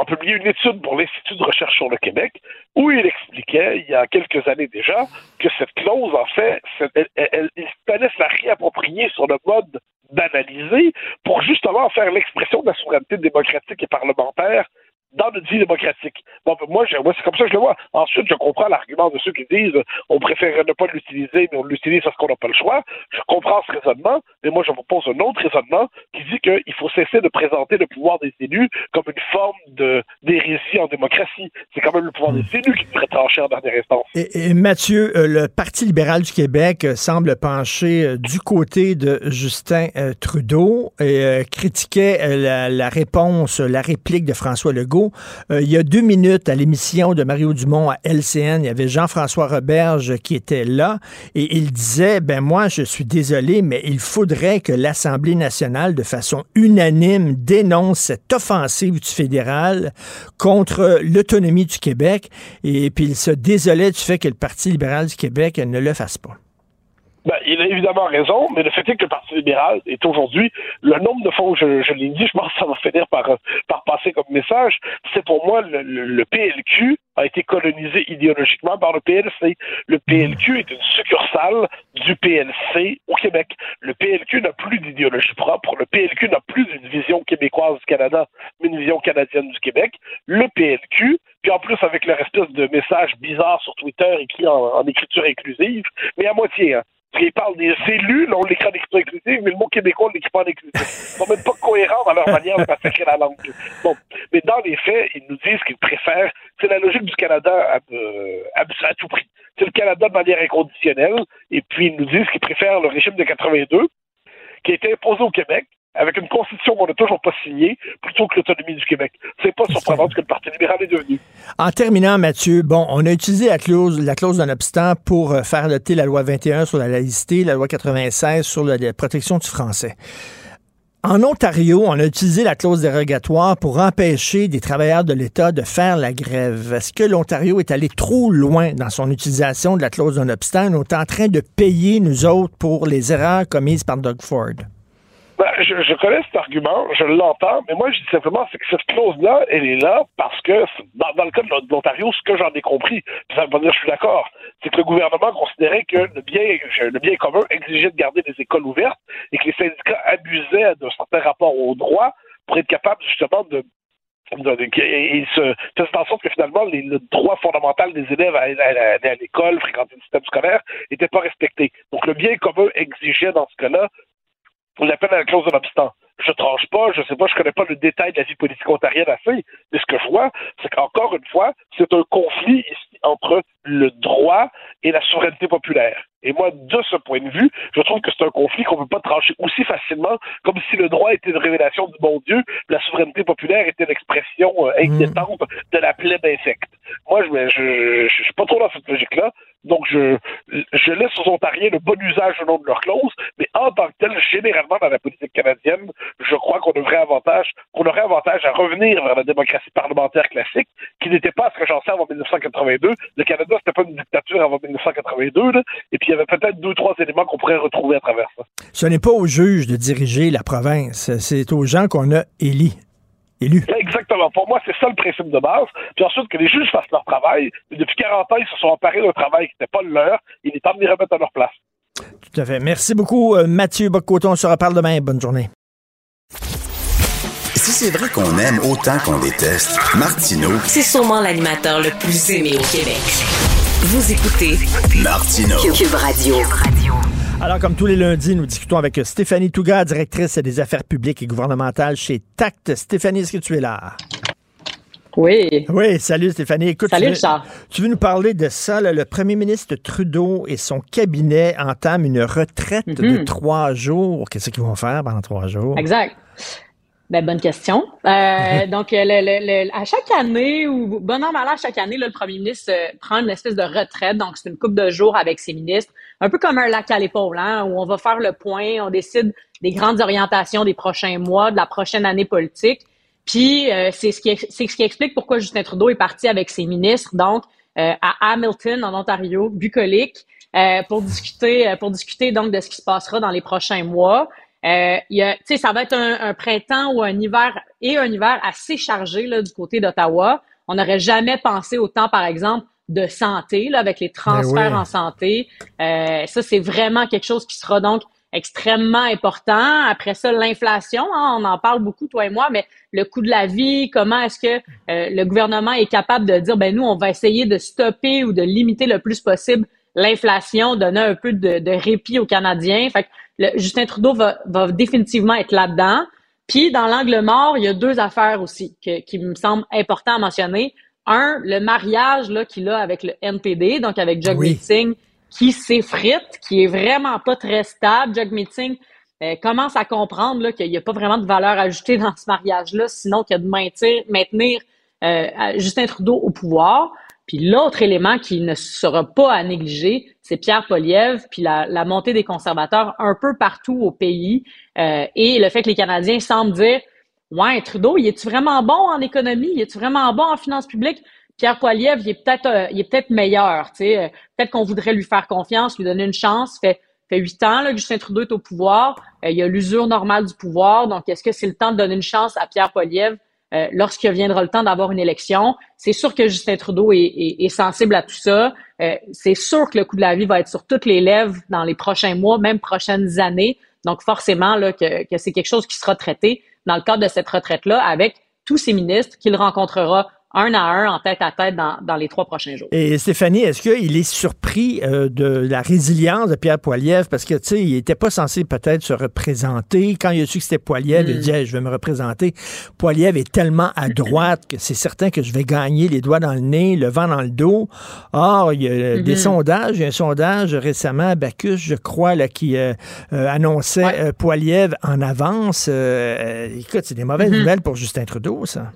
a publié une étude pour l'Institut de recherche sur le Québec où il expliquait, il y a quelques années déjà, que cette clause, en fait, elle, il fallait se la réapproprier sur le mode banalisé pour justement faire l'expression de la souveraineté démocratique et parlementaire dans notre vie démocratique. Bon, moi, c'est comme ça que je le vois. Ensuite, je comprends l'argument de ceux qui disent on préférerait ne pas l'utiliser, mais on l'utilise parce qu'on n'a pas le choix. Je comprends ce raisonnement, mais moi, je vous pose un autre raisonnement qui dit qu'il faut cesser de présenter le pouvoir des élus comme une forme d'hérésie en démocratie. C'est quand même le pouvoir des élus qui devrait trancher en dernière instance. Et, Mathieu, euh, le Parti libéral du Québec euh, semble pencher euh, du côté de Justin euh, Trudeau et euh, critiquait la réponse, la réplique de François Legault euh, il y a deux minutes, à l'émission de Mario Dumont à LCN, il y avait Jean-François Roberge qui était là et il disait, ben moi, je suis désolé, mais il faudrait que l'Assemblée nationale, de façon unanime, dénonce cette offensive du fédéral contre l'autonomie du Québec. Et puis il se désolait du fait que le Parti libéral du Québec ne le fasse pas. Ben, il a évidemment raison, mais le fait est que le Parti libéral est aujourd'hui, le nombre de fois je, je l'ai dit, je pense que ça va finir par, par passer comme message, c'est pour moi le, le, PLQ a été colonisé idéologiquement par le PLC. Le PLQ est une succursale du PLC au Québec. Le PLQ n'a plus d'idéologie propre. Le PLQ n'a plus d'une vision québécoise du Canada, mais une vision canadienne du Québec. Le PLQ, puis en plus avec leur espèce de message bizarre sur Twitter écrit en, en écriture inclusive, mais à moitié, hein. Ils parlent des élus, on l'écrit en écriture inclusive, mais le mot québécois, on l'écrit pas en inclusive. Ils sont même pas cohérents dans leur manière de massacrer la langue. Bon. Mais dans les faits, ils nous disent qu'ils préfèrent, c'est la logique du Canada à, euh, à tout prix. C'est le Canada de manière inconditionnelle, et puis ils nous disent qu'ils préfèrent le régime de 82, qui a été imposé au Québec, avec une constitution qu'on n'a toujours pas signée, plutôt que l'autonomie du Québec. C'est pas surprenant ce que le Parti libéral est devenu. En terminant, Mathieu, bon, on a utilisé la clause, la d'un obstant pour euh, faire adopter la loi 21 sur la laïcité, la loi 96 sur la, protection du français. En Ontario, on a utilisé la clause dérogatoire pour empêcher des travailleurs de l'État de faire la grève. Est-ce que l'Ontario est allé trop loin dans son utilisation de la clause d'un obstant? On est en train de payer, nous autres, pour les erreurs commises par Doug Ford. Ben, je, connais cet argument, je l'entends, mais moi je dis simplement que cette clause-là, elle est là parce que dans, le cas de l'Ontario, ce que j'en ai compris, ça veut pas dire que je suis d'accord, c'est que le gouvernement considérait que le bien, le bien commun exigeait de garder les écoles ouvertes et que les syndicats abusaient d'un certain rapport au droit pour être capables justement de il se fait en sorte que finalement les, le droit fondamental des élèves à aller à, l'école, fréquenter le système scolaire, n'était pas respecté. Donc le bien commun exigeait dans ce cas-là on l'appelle la clause de l'obstant. Je tranche pas, je sais pas, je connais pas le détail de la vie politique ontarienne assez, mais ce que je vois, c'est qu'encore une fois, c'est un conflit ici entre le droit et la souveraineté populaire. Et moi, de ce point de vue, je trouve que c'est un conflit qu'on ne peut pas trancher aussi facilement comme si le droit était une révélation du bon Dieu, la souveraineté populaire était l'expression euh, inquiétante de la plèbe infecte. Moi, je, je, suis pas trop dans cette logique-là. Donc, je, je laisse aux Ontariens le bon usage au nom de leur clause, mais en tant que tel, généralement dans la politique canadienne, je crois qu'on devrait avantage, qu'on aurait avantage à revenir vers la démocratie parlementaire classique, qui n'était pas ce que j'en sais avant 1982. Le Canada, c'était pas une dictature avant 1982, là, et puis y avait peut-être deux, trois éléments qu'on pourrait retrouver à travers ça. Ce n'est pas aux juges de diriger la province, c'est aux gens qu'on a élus. Exactement. Pour moi, c'est ça le principe de base. Puis ensuite, que les juges fassent leur travail. depuis 40 ans, ils se sont emparés d'un travail qui n'était pas le leur. Il est temps de les remettre à leur place. Tout à fait. Merci beaucoup, euh, Mathieu Bocoton. On se reparle demain. Bonne journée. Si c'est vrai qu'on aime autant qu'on déteste, Martineau. C'est sûrement l'animateur le plus aimé au Québec. Vous écoutez Martineau. Cube Radio. Alors, comme tous les lundis, nous discutons avec Stéphanie Touga, directrice des affaires publiques et gouvernementales chez TACT. Stéphanie, est-ce que tu es là? Oui. Oui, salut Stéphanie. Écoute, salut tu veux, tu veux nous parler de ça. le premier ministre Trudeau et son cabinet entament une retraite de Mhm. trois jours. Qu'est-ce qu'ils vont faire pendant trois jours? Exact. Ben, bonne question. Euh, (laughs) donc, le, le, le, à chaque année, ou bon an, mal à chaque année, là, le premier ministre euh, prend une espèce de retraite. Donc, c'est une coupe de jours avec ses ministres. Un peu comme un lac à l'épaule, hein, où on va faire le point, on décide des grandes orientations des prochains mois, de la prochaine année politique. Puis, euh, c'est ce, qui, c'est ce qui explique pourquoi Justin Trudeau est parti avec ses ministres, donc, euh, à Hamilton, en Ontario, bucolique, euh, pour discuter, pour discuter donc de ce qui se passera dans les prochains mois. Euh, il y a, ça va être un, un, printemps ou un hiver et un hiver assez chargé là, du côté d'Ottawa. On n'aurait jamais pensé autant, par exemple, de santé, là, avec les transferts oui. en santé. Euh, ça, c'est vraiment quelque chose qui sera donc extrêmement important. Après ça, l'inflation, hein, on en parle beaucoup, toi et moi, mais le coût de la vie, comment est-ce que euh, le gouvernement est capable de dire, ben nous, on va essayer de stopper ou de limiter le plus possible l'inflation, donner un peu de, de, répit aux Canadiens. Fait que le, Justin Trudeau va, va définitivement être là-dedans. Puis, dans l'angle mort, il y a deux affaires aussi que, qui me semblent importantes à mentionner. Un, le mariage là qu'il a avec le NPD, donc avec Jug Oui. Meeting, qui s'effrite, qui est vraiment pas très stable. Jug Meeting euh, commence à comprendre là, qu'il n'y a pas vraiment de valeur ajoutée dans ce mariage-là, sinon que de maintenir, maintenir euh, Justin Trudeau au pouvoir. Puis l'autre élément qui ne sera pas à négliger, c'est Pierre Poliev, puis la, la, montée des conservateurs un peu partout au pays euh, et le fait que les Canadiens semblent dire Ouais, Trudeau, il est-tu vraiment bon en économie? Il est-tu vraiment bon en finances publiques? Pierre Poilievre, il est peut-être euh, est peut-être meilleur, tu sais. Peut-être qu'on voudrait lui faire confiance, lui donner une chance. Fait fait huit ans là, que Justin Trudeau est au pouvoir. Euh, il y a l'usure normale du pouvoir. Donc, est-ce que c'est le temps de donner une chance à Pierre Poilievre euh, lorsqu'il viendra le temps d'avoir une élection? C'est sûr que Justin Trudeau est, sensible à tout ça. Euh, c'est sûr que le coût de la vie va être sur toutes les lèvres dans les prochains mois, même prochaines années. Donc, forcément, là, que, que c'est quelque chose qui sera traité dans le cadre de cette retraite-là avec tous ces ministres qu'il rencontrera un à un, en tête à tête dans, dans les trois prochains jours. Et Stéphanie, est-ce qu'il est surpris euh, de la résilience de Pierre Poilievre? Parce que, tu sais, il n'était pas censé peut-être se représenter. Quand il a su que c'était Poilievre, il a dit, je vais me représenter. Poilievre est tellement à (laughs) droite que c'est certain que je vais gagner les doigts dans le nez, le vent dans le dos. Or, il y a des mm-hmm. sondages. Il y a un sondage récemment à Bacchus, je crois, là, qui euh, euh, annonçait Poilievre en avance. écoute, c'est des mauvaises mm-hmm. nouvelles pour Justin Trudeau, ça.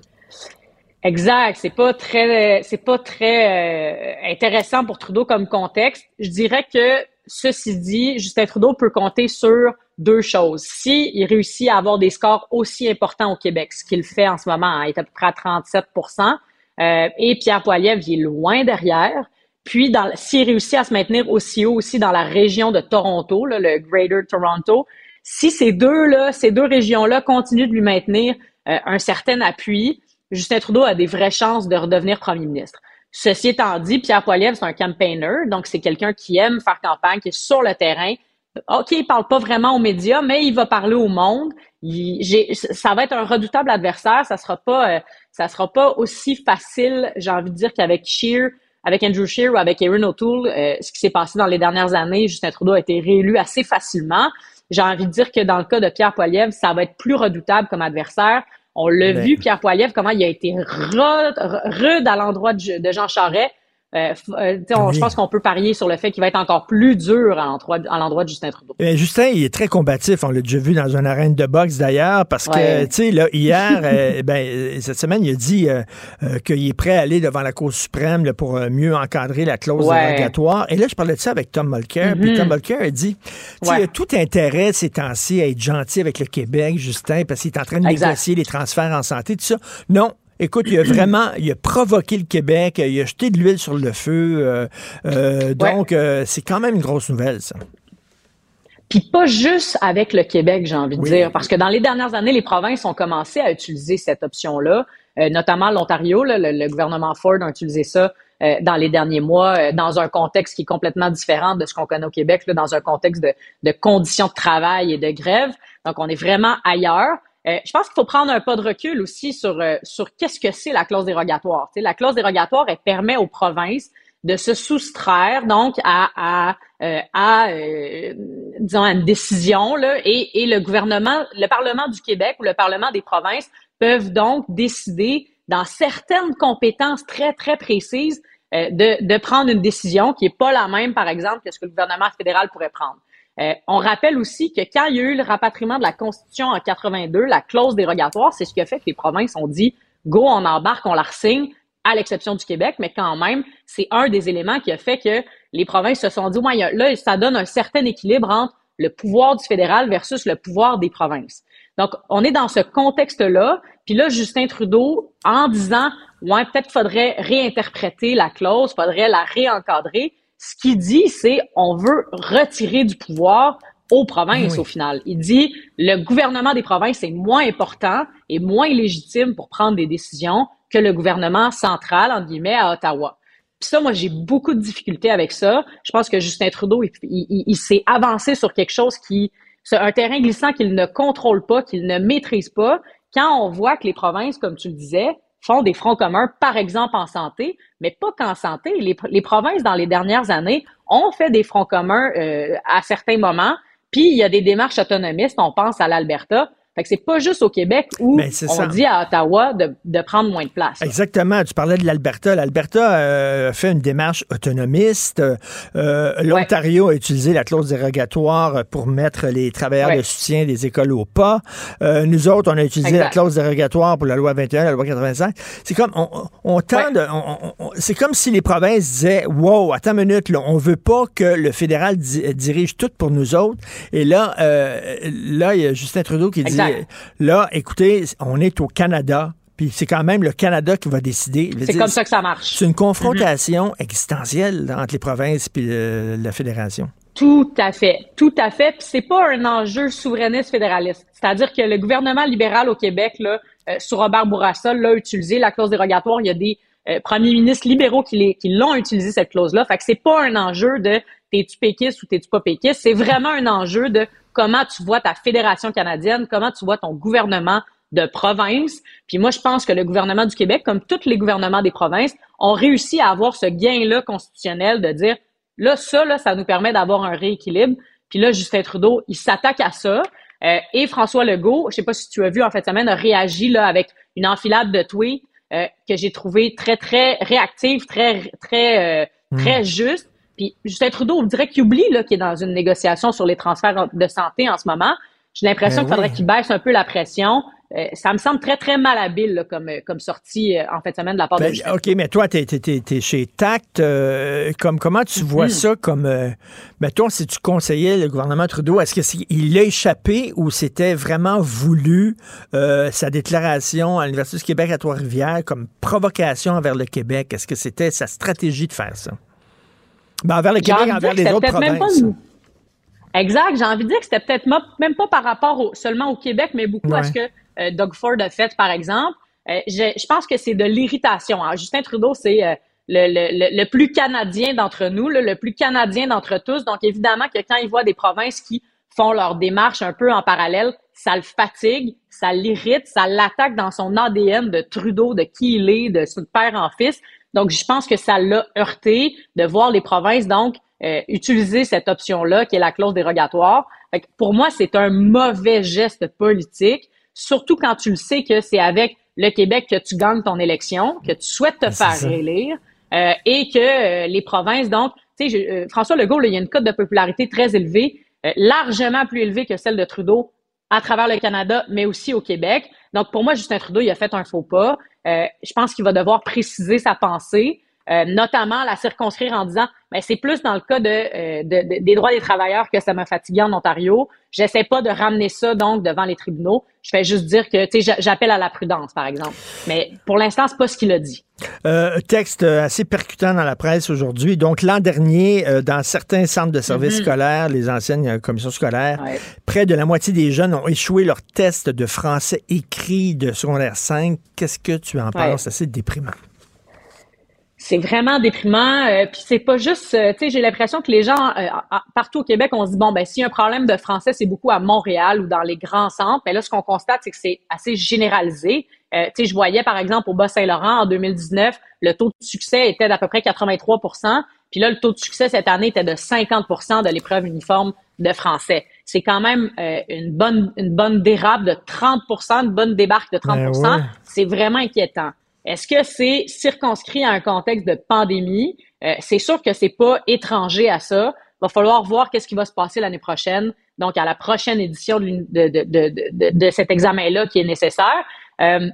Exact. C'est pas très, c'est pas très euh, intéressant pour Trudeau comme contexte. Je dirais que ceci dit, Justin Trudeau peut compter sur deux choses. Si il réussit à avoir des scores aussi importants au Québec, ce qu'il fait en ce moment, hein, il est à peu près à 37% euh, et Pierre Poilievre, il est loin derrière. Puis, s'il réussit à se maintenir aussi haut aussi dans la région de Toronto, le Greater Toronto, si ces deux-là, ces deux régions-là continuent de lui maintenir euh, un certain appui, Justin Trudeau a des vraies chances de redevenir premier ministre. Ceci étant dit, Pierre Poilievre, c'est un campaigner, donc c'est quelqu'un qui aime faire campagne, qui est sur le terrain. OK, il parle pas vraiment aux médias, mais il va parler au monde. ça va être un redoutable adversaire. Ça sera pas, euh, ça sera pas aussi facile, j'ai envie de dire, qu'avec Shear, avec Andrew Shear ou avec Erin O'Toole. Euh, ce qui s'est passé dans les dernières années, Justin Trudeau a été réélu assez facilement. J'ai envie de dire que dans le cas de Pierre Poilievre, ça va être plus redoutable comme adversaire. On l'a vu, Pierre Poilievre, comment il a été rude à l'endroit de Jean Charest. Euh, euh Je pense qu'on peut parier sur le fait qu'il va être encore plus dur à l'endroit de Justin Trudeau. Justin, il est très combatif. On l'a déjà vu dans une arène de boxe d'ailleurs, parce que, tu sais, là, hier, (laughs) euh, ben, cette semaine, il a dit qu'il est prêt à aller devant la Cour suprême pour mieux encadrer la clause dérogatoire. Et là, je parlais de ça avec Tom Mulcair. Puis Tom mm-hmm. Mulcair a dit, tu il a tout intérêt ces temps-ci à être gentil avec le Québec, Justin, parce qu'il est en train de négocier les transferts en santé, tout ça. Non, Écoute, il a vraiment, il a provoqué le Québec, il a jeté de l'huile sur le feu. Euh, euh, donc, euh, c'est quand même une grosse nouvelle, ça. Puis pas juste avec le Québec, j'ai envie de dire, parce que dans les dernières années, les provinces ont commencé à utiliser cette option-là, notamment l'Ontario. Le, gouvernement Ford a utilisé ça dans les derniers mois, dans un contexte qui est complètement différent de ce qu'on connaît au Québec, là, dans un contexte de, de conditions de travail et de grève. Donc, on est vraiment ailleurs. Euh, je pense qu'il faut prendre un pas de recul aussi sur, euh, sur qu'est-ce que c'est la clause dérogatoire. la clause dérogatoire, elle permet aux provinces de se soustraire donc à, à, euh, à disons à une décision là, et, et le gouvernement, le Parlement du Québec ou le Parlement des provinces peuvent donc décider dans certaines compétences très très précises de, de prendre une décision qui est pas la même par exemple que ce que le gouvernement fédéral pourrait prendre. Euh, on rappelle aussi que quand il y a eu le rapatriement de la Constitution en 82, la clause dérogatoire, c'est ce qui a fait que les provinces ont dit go, on embarque, on la ressigne, à l'exception du Québec, mais quand même, c'est un des éléments qui a fait que les provinces se sont dit, ouais, là, ça donne un certain équilibre entre le pouvoir du fédéral versus le pouvoir des provinces. Donc, on est dans ce contexte-là. Puis là, Justin Trudeau, en disant, ouais, peut-être faudrait réinterpréter la clause, faudrait la réencadrer, ce qu'il dit, c'est on veut retirer du pouvoir aux provinces au final. Il dit le gouvernement des provinces est moins important et moins légitime pour prendre des décisions que le gouvernement central, en guillemets, à Ottawa. Puis ça, moi, j'ai beaucoup de difficultés avec ça. Je pense que Justin Trudeau, il, il s'est avancé sur quelque chose qui, c'est un terrain glissant qu'il ne contrôle pas, qu'il ne maîtrise pas. Quand on voit que les provinces, comme tu le disais, font des fronts communs, par exemple en santé, mais pas qu'en santé. Les, provinces, dans les dernières années, ont fait des fronts communs euh, à certains moments, puis il y a des démarches autonomistes, on pense à l'Alberta, fait que c'est pas juste au Québec où ben, on dit à Ottawa de, de, prendre moins de place. Exactement. Tu parlais de l'Alberta. L'Alberta euh, fait une démarche autonomiste. Euh, L'Ontario a utilisé la clause dérogatoire pour mettre les travailleurs de soutien des écoles au pas. Euh, nous autres, on a utilisé la clause dérogatoire pour la loi 21, la loi 85. C'est comme on, on tend de, c'est comme si les provinces disaient wow, attends une minute, là, on veut pas que le fédéral dirige tout pour nous autres. Et là, euh, là, il y a Justin Trudeau qui dit là, écoutez, on est au Canada. Puis c'est quand même le Canada qui va décider. C'est comme ça que ça marche. C'est une confrontation existentielle entre les provinces et la fédération. Tout à fait, tout à fait. Puis c'est pas un enjeu souverainiste fédéraliste. C'est-à-dire que le gouvernement libéral au Québec, là, euh, sur Robert Bourassa, l'a utilisé la clause dérogatoire. Il y a des euh, premiers ministres libéraux qui, qui l'ont utilisé cette clause-là. Fait que c'est pas un enjeu de t'es-tu péquiste ou t'es-tu pas péquiste. C'est vraiment un enjeu de comment tu vois ta fédération canadienne, comment tu vois ton gouvernement de province. Puis moi, je pense que le gouvernement du Québec, comme tous les gouvernements des provinces, ont réussi à avoir ce gain-là constitutionnel de dire, là, ça, là, ça nous permet d'avoir un rééquilibre. Puis là, Justin Trudeau, il s'attaque à ça. Euh, et François Legault, je sais pas si tu as vu en fait semaine, a réagi là avec une enfilade de tweets euh, que j'ai trouvé très très réactive, très très euh, très hmm. juste. Puis Justin Trudeau, on dirait qu'il oublie là qu'il est dans une négociation sur les transferts de santé en ce moment. J'ai l'impression ben qu'il faudrait qu'il baisse un peu la pression. Euh, ça me semble très, très malhabile comme, euh, comme sortie euh, en fin de semaine de la part de ben, OK, mais toi, tu es, chez Tact. comme, comment tu vois mm-hmm. ça comme. mettons, si tu conseillais le gouvernement Trudeau, est-ce qu'il a échappé ou c'était vraiment voulu sa déclaration à l'Université du Québec à Trois-Rivières comme provocation envers le Québec? Est-ce que c'était sa stratégie de faire ça? Ben, envers le Québec, envers les autres provinces. Exact. J'ai envie de dire que c'était peut-être même pas par rapport seulement au Québec, mais beaucoup à ce que euh, Doug Ford a fait, par exemple. Euh, je, pense que c'est de l'irritation. Justin Trudeau, c'est euh, le, plus canadien d'entre nous, le plus canadien d'entre tous. Donc, évidemment que quand il voit des provinces qui font leur démarche un peu en parallèle, ça le fatigue, ça l'irrite, ça l'attaque dans son ADN de Trudeau, de qui il est, de son père en fils. Donc, je pense que ça l'a heurté de voir les provinces, donc, utiliser cette option-là, qui est la clause dérogatoire. pour moi, c'est un mauvais geste politique surtout quand tu le sais que c'est avec le Québec que tu gagnes ton élection, que tu souhaites te faire réélire, euh, et que euh, les provinces, donc, tu sais, euh, François Legault, il y a une cote de popularité très élevée, largement plus élevée que celle de Trudeau à travers le Canada, mais aussi au Québec. Donc, pour moi, Justin Trudeau, il a fait un faux pas. Je pense qu'il va devoir préciser sa pensée. Euh, notamment la circonscrire en disant mais c'est plus dans le cas euh, de, des droits des travailleurs que ça m'a fatigué en Ontario. J'essaie pas de ramener ça donc devant les tribunaux. Je fais juste dire que tu sais j'appelle à la prudence par exemple. Mais pour l'instant c'est pas ce qu'il a dit. Euh, texte assez percutant dans la presse aujourd'hui. Donc l'an dernier, dans certains centres de services mm-hmm. scolaires, les anciennes commissions scolaires, près de la moitié des jeunes ont échoué leur test de français écrit de secondaire 5. Qu'est-ce que tu en penses? C'est assez déprimant c'est vraiment déprimant. Euh, puis c'est pas juste, euh, tu sais, j'ai l'impression que les gens euh, partout au Québec, on se dit bon ben s'il y a un problème de français, c'est beaucoup à Montréal ou dans les grands centres. Mais là, ce qu'on constate, c'est que c'est assez généralisé. tu sais, je voyais par exemple au Bas-Saint-Laurent en 2019, le taux de succès était d'à peu près 83% Puis là, le taux de succès cette année était de 50% de l'épreuve uniforme de français. C'est quand même une bonne une bonne dérape de 30% une bonne débarque de 30% ben C'est vraiment inquiétant. Est-ce que c'est circonscrit à un contexte de pandémie? Euh, c'est sûr que c'est pas étranger à ça. Il va falloir voir qu'est-ce qui va se passer l'année prochaine, donc à la prochaine édition de, de, de, cet examen-là qui est nécessaire. Euh,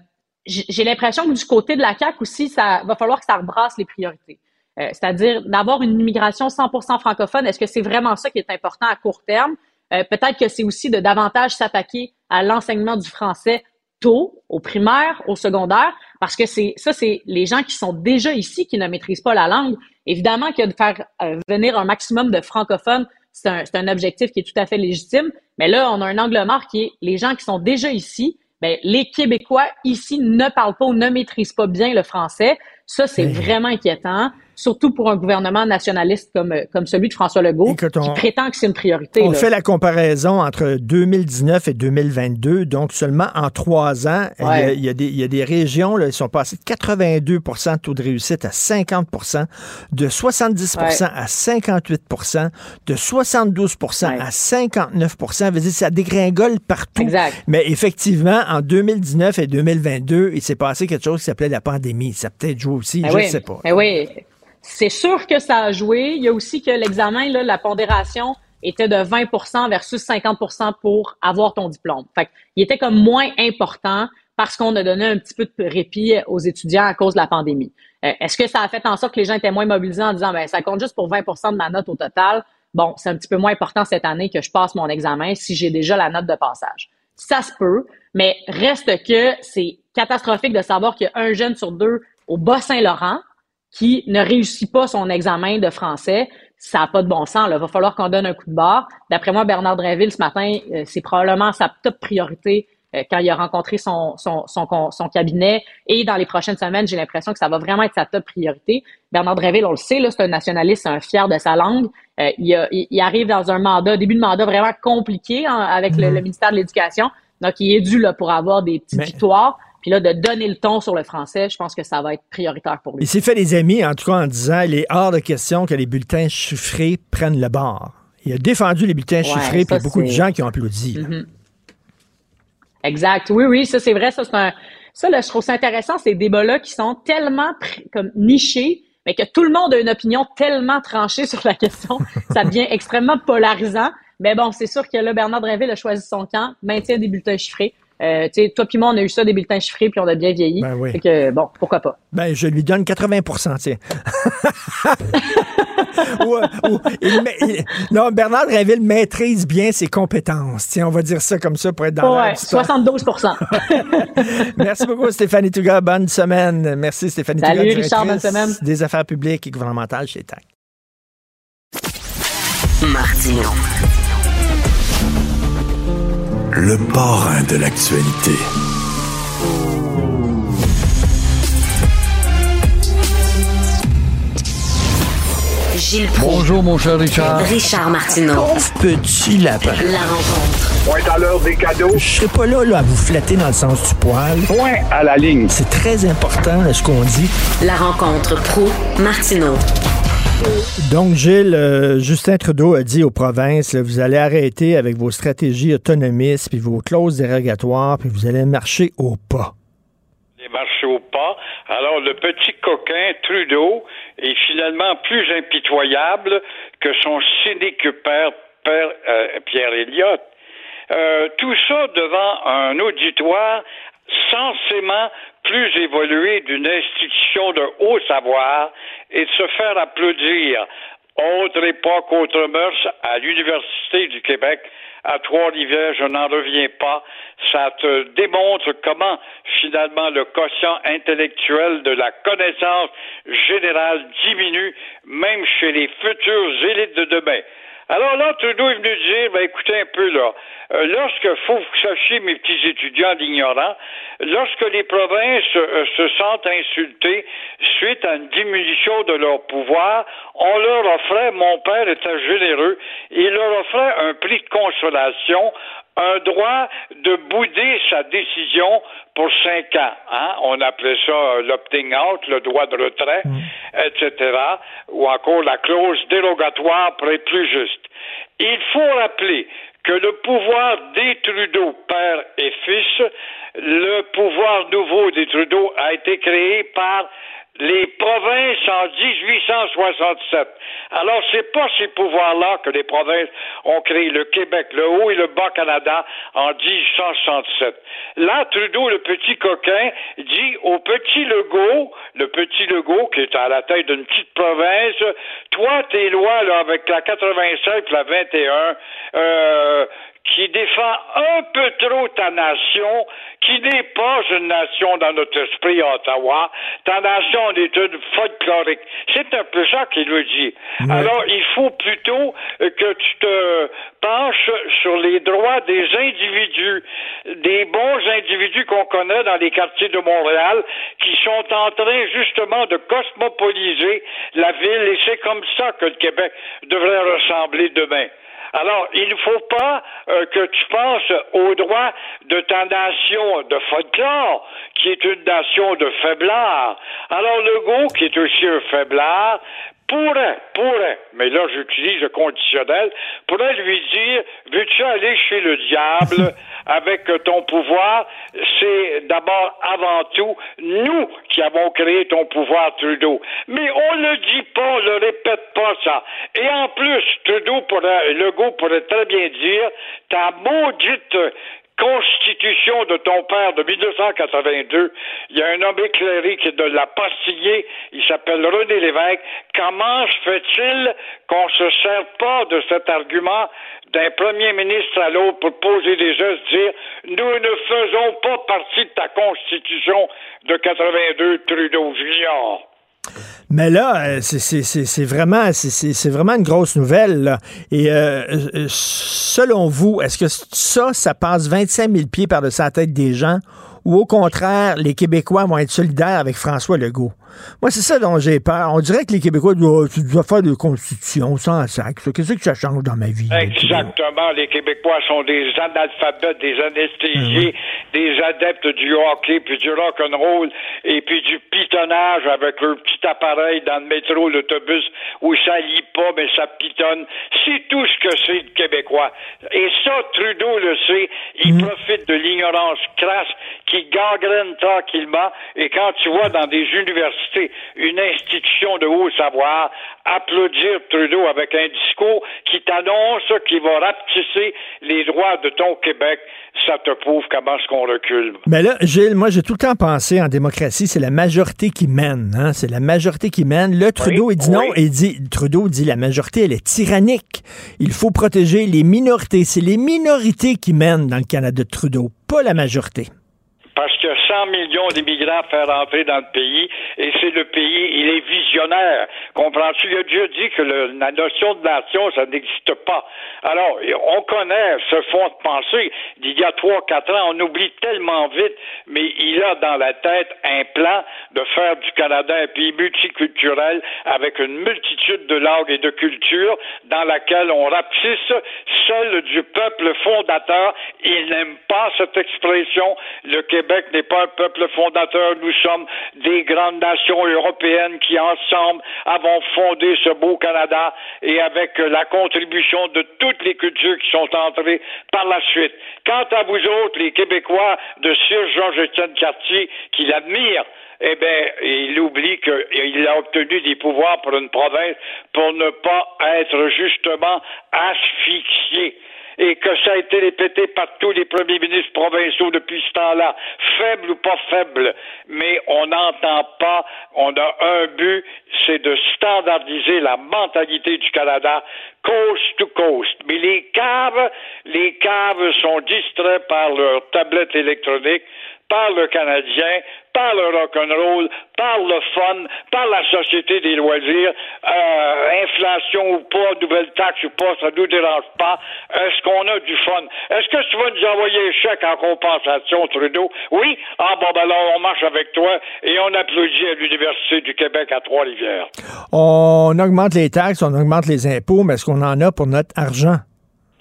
j'ai l'impression que du côté de la CAQ aussi, ça va falloir que ça rebrasse les priorités. Euh, c'est-à-dire d'avoir une immigration 100% francophone. Est-ce que c'est vraiment ça qui est important à court terme? Peut-être que c'est aussi de davantage s'attaquer à l'enseignement du français tôt, au primaire, au secondaire, parce que c'est ça, c'est les gens qui sont déjà ici qui ne maîtrisent pas la langue. Évidemment que de faire euh, venir un maximum de francophones, c'est un, un, objectif qui est tout à fait légitime. Mais là, on a un angle mort qui est les gens qui sont déjà ici. Ben, les Québécois ici ne parlent pas ou ne maîtrisent pas bien le français. Ça, c'est vraiment inquiétant surtout pour un gouvernement nationaliste comme, comme celui de François Legault, qui prétend que c'est une priorité. On fait la comparaison entre 2019 et 2022, donc seulement en trois ans, il, y a, des, il, y a, des, régions, là, ils sont passés de 82% de taux de réussite à 50% de 70% à 58% de 72% à 59% dire, ça dégringole partout. Exact. Mais effectivement, en 2019 et 2022, il s'est passé quelque chose qui s'appelait la pandémie. Ça peut-être joué aussi, ben je ne sais pas. Ben oui. C'est sûr que ça a joué. Il y a aussi que l'examen, là, la pondération était de 20% versus 50% pour avoir ton diplôme. Fait il était comme moins important parce qu'on a donné un petit peu de répit aux étudiants à cause de la pandémie. Euh, est-ce que ça a fait en sorte que les gens étaient moins mobilisés en disant ben ça compte juste pour 20% de ma note au total? Bon, c'est un petit peu moins important cette année que je passe mon examen si j'ai déjà la note de passage. Ça se peut, mais reste que c'est catastrophique de savoir qu'il y a un jeune sur deux au Bas-Saint-Laurent qui ne réussit pas son examen de français. ça n'a pas de bon sens. Il va falloir qu'on donne un coup de barre. D'après moi, Bernard Drinville, ce matin, euh, c'est probablement sa top priorité euh, quand il a rencontré son, son, son, son, cabinet. Et dans les prochaines semaines, j'ai l'impression que ça va vraiment être sa top priorité. Bernard Drinville, on le sait, c'est un nationaliste, c'est un fier de sa langue. Euh, il, il, arrive dans un mandat, début de mandat vraiment compliqué hein, avec le, mm-hmm. ministère de l'Éducation. Donc, il est dû là, pour avoir des petites victoires. Puis là, de donner le ton sur le français, je pense que ça va être prioritaire pour lui. Il s'est fait des amis, en tout cas, en disant il est hors de question que les bulletins chiffrés prennent le bord. Il a défendu les bulletins chiffrés, puis il y a beaucoup de gens qui ont applaudi. Mm-hmm. Exact. Oui, oui, ça, c'est vrai. Ça, c'est un... ça là, je trouve ça intéressant, ces débats-là qui sont tellement comme nichés, mais que tout le monde a une opinion tellement tranchée (laughs) sur la question. ça devient extrêmement polarisant. Mais bon, c'est sûr que là, Bernard Drinville a choisi son camp, maintien des bulletins chiffrés. Euh, tu sais, toi puis moi, on a eu ça, des bulletins chiffrés, puis on a bien vieilli. Ben oui. Fait que, bon, pourquoi pas? Ben, je lui donne 80 tiens. non, Bernard Drinville maîtrise bien ses compétences. Tiens, on va dire ça comme ça pour être dans ouais, 72% (laughs) Merci beaucoup, Stéphanie Touga. Bonne semaine. Merci, Stéphanie Salut, Touga. Richard, bonne semaine. Des affaires publiques et gouvernementales chez TAC. Martino le parrain de l'actualité. Gilles Bonjour, mon cher Richard. Richard Martineau. petit lapin. La rencontre. Point à l'heure des cadeaux. Je serai pas là, là, à vous flatter dans le sens du poil. Point à la ligne. C'est très important, ce qu'on dit. La rencontre pro martineau donc, Gilles, euh, Justin Trudeau a dit aux provinces, vous allez arrêter avec vos stratégies autonomistes, puis vos clauses dérogatoires, puis vous allez marcher au pas. Marcher au pas. Alors, le petit coquin Trudeau est finalement plus impitoyable que son cynique père, euh, Pierre Elliott. Euh, tout ça devant un auditoire censément plus évolué d'une institution de haut savoir et de se faire applaudir. Autre époque, autre mœurs, à l'Université du Québec, à Trois-Rivières, je n'en reviens pas. Ça te démontre comment, finalement, le quotient intellectuel de la connaissance générale diminue, même chez les futures élites de demain. Alors là, Trudeau est venu dire, ben écoutez un peu là, euh, lorsque, faut que vous sachiez, mes petits étudiants d'ignorants, lorsque les provinces euh, se sentent insultées suite à une diminution de leur pouvoir, on leur offrait, mon père était généreux, il leur offrait un prix de consolation, un droit de bouder sa décision pour cinq ans. Hein? On appelait ça euh, l'opting out, le droit de retrait, mm. etc. Ou encore la clause dérogatoire pour être plus juste. Il faut rappeler que le pouvoir des Trudeau, père et fils, le pouvoir nouveau des Trudeau a été créé par les provinces en 1867. Alors, c'est pas ces pouvoirs-là que les provinces ont créé le Québec, le Haut et le Bas-Canada en 1867. Là, Trudeau, le petit coquin, dit au petit Legault, le petit Legault qui est à la tête d'une petite province, toi, tes lois, là, avec la 87 la 21, euh, qui défend un peu trop ta nation, qui n'est pas une nation dans notre esprit à Ottawa. Ta nation est une folklorique. C'est un peu ça qu'il nous dit. Alors, il faut plutôt que tu te penches sur les droits des individus, des bons individus qu'on connaît dans les quartiers de Montréal, qui sont en train justement de cosmopoliser la ville, et c'est comme ça que le Québec devrait ressembler demain. Alors, il ne faut pas euh, que tu penses aux droits de ta nation de folklore, qui est une nation de faiblard. Alors, Legault, qui est aussi un faiblard, pourrait, pourrait, mais là j'utilise le conditionnel, pourrait lui dire, veux-tu aller chez le diable (laughs) avec ton pouvoir? C'est d'abord, avant tout, nous qui avons créé ton pouvoir, Trudeau. Mais on ne le dit pas, on ne le répète pas ça. Et en plus, Trudeau pourrait, Legault pourrait très bien dire, ta maudite Constitution de ton père de 1982, il y a un homme éclairé qui est de la pastiller, il s'appelle René Lévesque. Comment se fait-il qu'on se sert pas de cet argument d'un premier ministre à l'autre pour poser des gestes, dire nous ne faisons pas partie de ta Constitution de 82, Trudeau Junior? Mais là, euh, c'est vraiment, vraiment une grosse nouvelle. Et euh, euh, selon vous, est-ce que ça, ça passe 25 000 pieds par-dessus la tête des gens ou au contraire, les Québécois vont être solidaires avec François Legault? Moi, c'est ça dont j'ai peur. On dirait que les Québécois doivent, doivent faire de constitution sans sac. Qu'est-ce que ça change dans ma vie? Exactement. Les Québécois sont des analphabètes, des anesthésiés, mhm. des adeptes du hockey, puis du rock'n'roll, et puis du pitonnage avec leur petit appareil dans le métro, l'autobus, où ça lit pas, mais ça pitonne. C'est tout ce que c'est le Québécois. Et ça, Trudeau le sait. Il mhm. profite de l'ignorance crasse qui gangrène tranquillement. Et quand tu vois dans des universités une institution de haut savoir applaudir Trudeau avec un discours qui t'annonce qu'il va rapetisser les droits de ton Québec, ça te prouve comment est-ce qu'on recule. Mais là, Gilles, moi j'ai tout le temps pensé en démocratie, c'est la majorité qui mène. Hein? C'est la majorité qui mène. Là, Trudeau, il dit non, il dit, Trudeau dit la majorité, elle est tyrannique. Il faut protéger les minorités. C'est les minorités qui mènent dans le Canada de Trudeau, pas la majorité parce qu'il y a 100 millions d'immigrants à faire entrer dans le pays et c'est le pays, il est visionnaire. Comprends-tu? Il a dit que la notion de nation, ça n'existe pas. Alors, on connaît ce fond de pensée d'il y a trois, quatre ans. On oublie tellement vite, mais il a dans la tête un plan de faire du Canada un pays multiculturel avec une multitude de langues et de cultures dans laquelle on rapetisse seul du peuple fondateur. Il n'aime pas cette expression. Le Québec Québec n'est pas un peuple fondateur. Nous sommes des grandes nations européennes qui, ensemble, avons fondé ce beau Canada et avec la contribution de toutes les cultures qui sont entrées par la suite. Quant à vous autres, les Québécois de Sir Georges-Étienne Cartier, qui l'admirent, eh bien, il oublie qu'il a obtenu des pouvoirs pour une province pour ne pas être justement asphyxié. Et que ça a été répété par tous les premiers ministres provinciaux depuis ce temps-là, faible ou pas faible, mais on n'entend pas, on a un but, c'est de standardiser la mentalité du Canada coast to coast. Mais les caves, les caves sont distraits par leur tablette électronique, par le Canadien, par le rock'n'roll, par le fun, par la société des loisirs, euh, inflation ou pas, nouvelle taxe ou pas, ça nous dérange pas. Est-ce qu'on a du fun? Est-ce que tu vas nous envoyer un chèque en compensation, Trudeau? Oui? Ah bon, ben alors on marche avec toi et on applaudit à l'Université du Québec à Trois-Rivières. On augmente les taxes, on augmente les impôts, mais est-ce qu'on en a pour notre argent?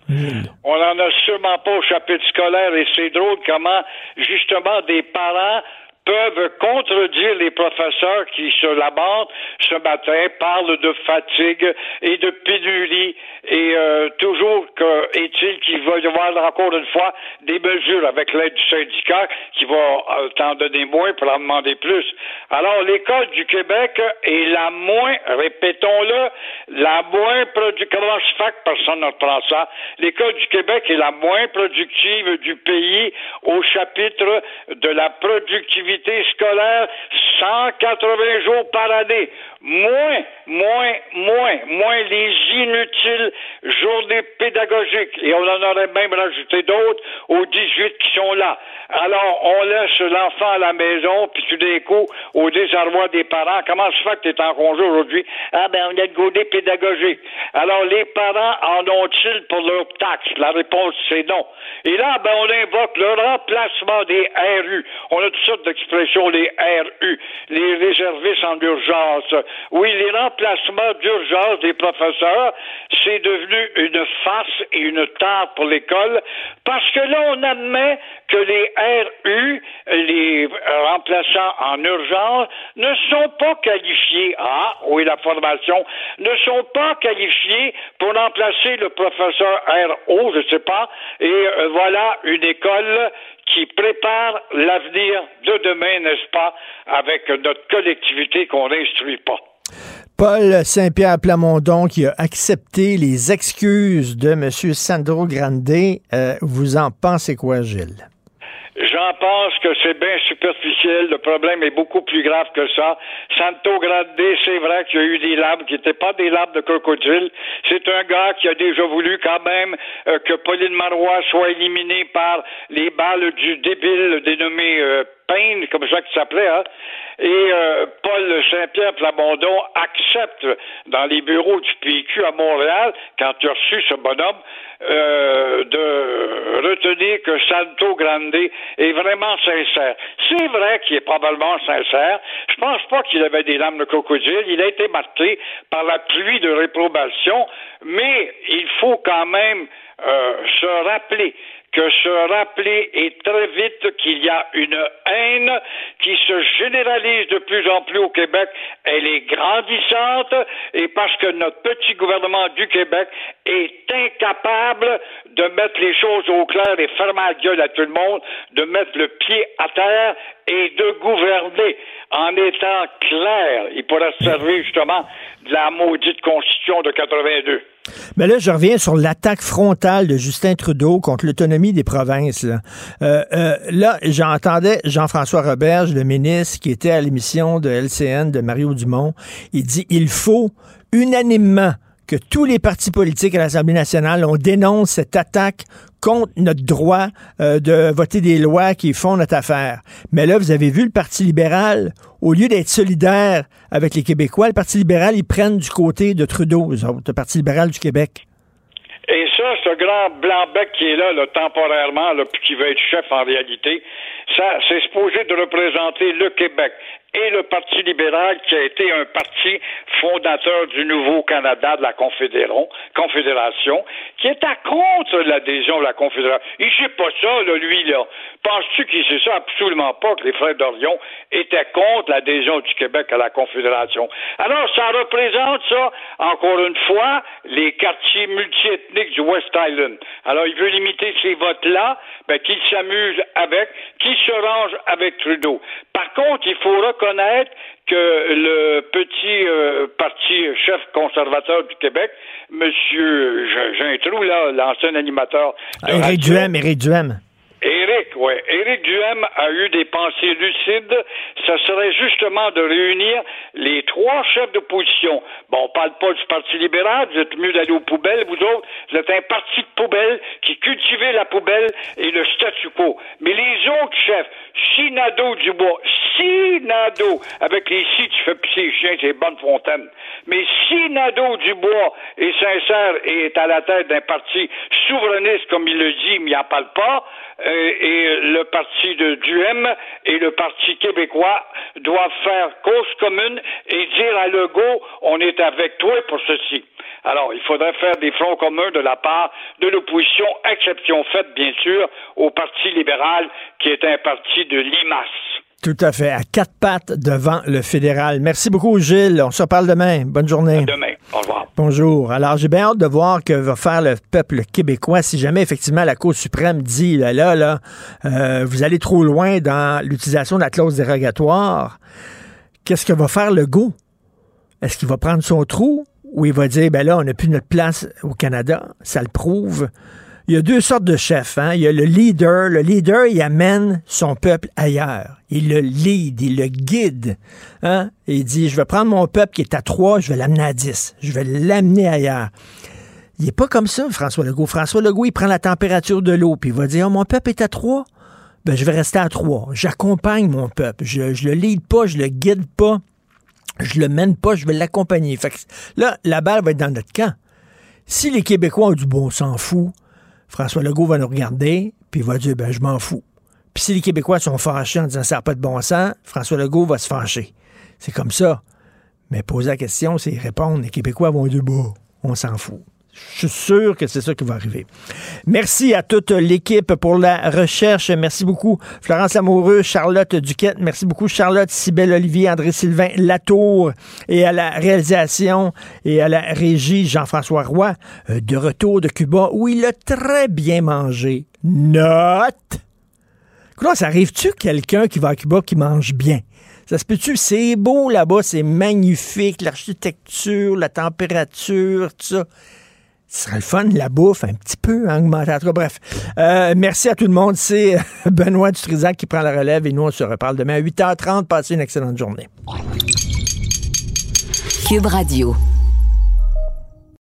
On n'en a sûrement pas au chapitre scolaire et c'est drôle comment justement des parents peuvent contredire les professeurs qui se lamentent ce matin, parlent de fatigue et de pénurie et euh, toujours que est-il qu'il va y avoir encore une fois des mesures avec l'aide du syndicat qui va euh, t'en donner moins pour en demander plus. Alors l'école du Québec est la moins, répétons-le, la moins productive. Comment que personne ne reprend ça? L'école du Québec est la moins productive du pays au chapitre de la productivité scolaire 180 jours par année moins, moins, moins, moins les inutiles journées pédagogiques. Et on en aurait même rajouté d'autres aux 18 qui sont là. Alors, on laisse l'enfant à la maison, puis tout d'un coup, au désarroi des parents, comment se fait que tu es en congé aujourd'hui? Ah ben, on a de goûter pédagogique. Alors, les parents en ont-ils pour leur taxe? La réponse, c'est non. Et là, ben, on invoque le remplacement des RU. On a toutes sortes les RU, les réservistes en urgence, oui, les remplacements d'urgence des professeurs, c'est devenu une farce et une tare pour l'école parce que là, on admet que les RU, les remplaçants en urgence, ne sont pas qualifiés, ah, oui, la formation, ne sont pas qualifiés pour remplacer le professeur RO, je ne sais pas, et euh, voilà une école qui prépare l'avenir de demain, n'est-ce pas, avec notre collectivité qu'on n'instruit pas. Paul Saint-Pierre Plamondon qui a accepté les excuses de M. Sandro Grande. Euh, vous en pensez quoi, Gilles? J'en pense que c'est bien superficiel. Le problème est beaucoup plus grave que ça. Santo Grande, c'est vrai qu'il y a eu des labs qui n'étaient pas des labs de crocodile. C'est un gars qui a déjà voulu quand même euh, que Pauline Marois soit éliminée par les balles du débile dénommé euh, Payne, comme ça qu'il s'appelait, hein? Et euh, Paul Saint-Pierre Plamondon accepte dans les bureaux du PQ à Montréal, quand tu as reçu ce bonhomme, euh, de retenir que Santo Grande est vraiment sincère. C'est vrai qu'il est probablement sincère. Je pense pas qu'il avait des lames de crocodile. Il a été marqué par la pluie de réprobation, mais il faut quand même euh, se rappeler que se rappeler est très vite qu'il y a une haine qui se généralise de plus en plus au Québec. Elle est grandissante et parce que notre petit gouvernement du Québec est incapable de mettre les choses au clair et fermer la gueule à tout le monde, de mettre le pied à terre et de gouverner en étant clair. Il pourra se servir justement de la maudite constitution de 82. Mais là, je reviens sur l'attaque frontale de Justin Trudeau contre l'autonomie des provinces. Là, euh, euh, j'entendais Jean-François Roberge, le ministre, qui était à l'émission de LCN de Mario Dumont. Il dit il faut unanimement que tous les partis politiques à l'Assemblée nationale, on dénonce cette attaque contre notre droit euh, de voter des lois qui font notre affaire. Mais là, vous avez vu le Parti libéral, au lieu d'être solidaire avec les Québécois, le Parti libéral, ils prennent du côté de Trudeau, le Parti libéral du Québec. Et ça, ce grand blanc-bec qui est là, temporairement, puis qui veut être chef en réalité, ça, c'est supposé de représenter le Québec et le Parti libéral, qui a été un parti fondateur du Nouveau Canada, de la Confédération, qui est à contre l'adhésion de la Confédération. Il sait pas ça, là, lui, là. Penses-tu qu'il sait ça? Absolument pas que les frères d'Orion étaient contre l'adhésion du Québec à la Confédération. Alors, ça représente ça, encore une fois, les quartiers multiethniques du West Island. Alors, il veut limiter ces votes-là, ben, qu'il s'amuse avec, qu'il se range avec Trudeau. Par contre, il faut reconnaître que le petit euh, parti chef conservateur du Québec, Monsieur, j'ai un trou là, l'ancien animateur. Éric Duhem, Éric Duhem. Éric, oui. Éric Duhem a eu des pensées lucides. Ça serait justement de réunir les trois chefs d'opposition. Bon, on parle pas du Parti libéral, vous êtes mieux d'aller aux poubelles, vous autres. Vous êtes un parti de poubelle qui cultivait la poubelle et le statu quo. Mais les autres chefs, Sinado Dubois, Sinado, avec les si tu fais pisser les chiens, c'est bonne fontaine. Mais Sinado Dubois est sincère et est à la tête d'un parti souverainiste, comme il le dit, mais il n'en parle pas, euh, et le parti de Duhem et le parti québécois doivent faire cause commune et dire à Legault, on est avec toi pour ceci. Alors, il faudrait faire des fronts communs de la part de l'opposition, exception faite, bien sûr, au Parti libéral, qui est un parti de limace. Tout à fait, à quatre pattes devant le fédéral. Merci beaucoup, Gilles. On se reparle demain. Bonne journée. À demain. Au revoir. Bonjour. Alors, j'ai bien hâte de voir que va faire le peuple québécois si jamais, effectivement, la Cour suprême dit, là, là, là euh, vous allez trop loin dans l'utilisation de la clause dérogatoire. Qu'est-ce que va faire le go? Est-ce qu'il va prendre son trou ou il va dire, ben là, on n'a plus notre place au Canada? Ça le prouve il y a deux sortes de chefs. Hein? Il y a le leader. Le leader, il amène son peuple ailleurs. Il le lead, il le guide. Hein? il dit, je vais prendre mon peuple qui est à 3, je vais l'amener à 10. Je vais l'amener ailleurs. Il n'est pas comme ça, François Legault. François Legault, il prend la température de l'eau, puis il va dire, oh, mon peuple est à 3. Ben, je vais rester à 3. J'accompagne mon peuple. Je, je le lead pas, je le guide pas. Je le mène pas, je vais l'accompagner. Fait que là, la balle va être dans notre camp. Si les Québécois ont du bon, s'en fout, François Legault va nous regarder, puis il va dire, ben, je m'en fous. Puis si les Québécois sont fâchés en disant ça n'a pas de bon sens, François Legault va se fâcher. C'est comme ça. Mais poser la question, c'est répondre. Les Québécois vont dire, bah, on s'en fout. Je suis sûr que c'est ça qui va arriver. Merci à toute l'équipe pour la recherche. Merci beaucoup, Florence Lamoureux, Charlotte Duquette. Merci beaucoup, Charlotte, Sybelle Olivier, André-Sylvain Latour. Et à la réalisation et à la régie, Jean-François Roy, euh, de retour de Cuba, où il a très bien mangé. Note! Comment ça arrive-tu quelqu'un qui va à Cuba qui mange bien? Ça se peut-tu? C'est beau là-bas, c'est magnifique, l'architecture, la température, tout ça. Ce serait le fun, la bouffe, un petit peu augmentée. En tout cas, bref. Euh, merci à tout le monde. C'est (laughs) Benoît Dutrisac qui prend la relève et nous, on se reparle demain à 8h30. Passez une excellente journée. Cube Radio.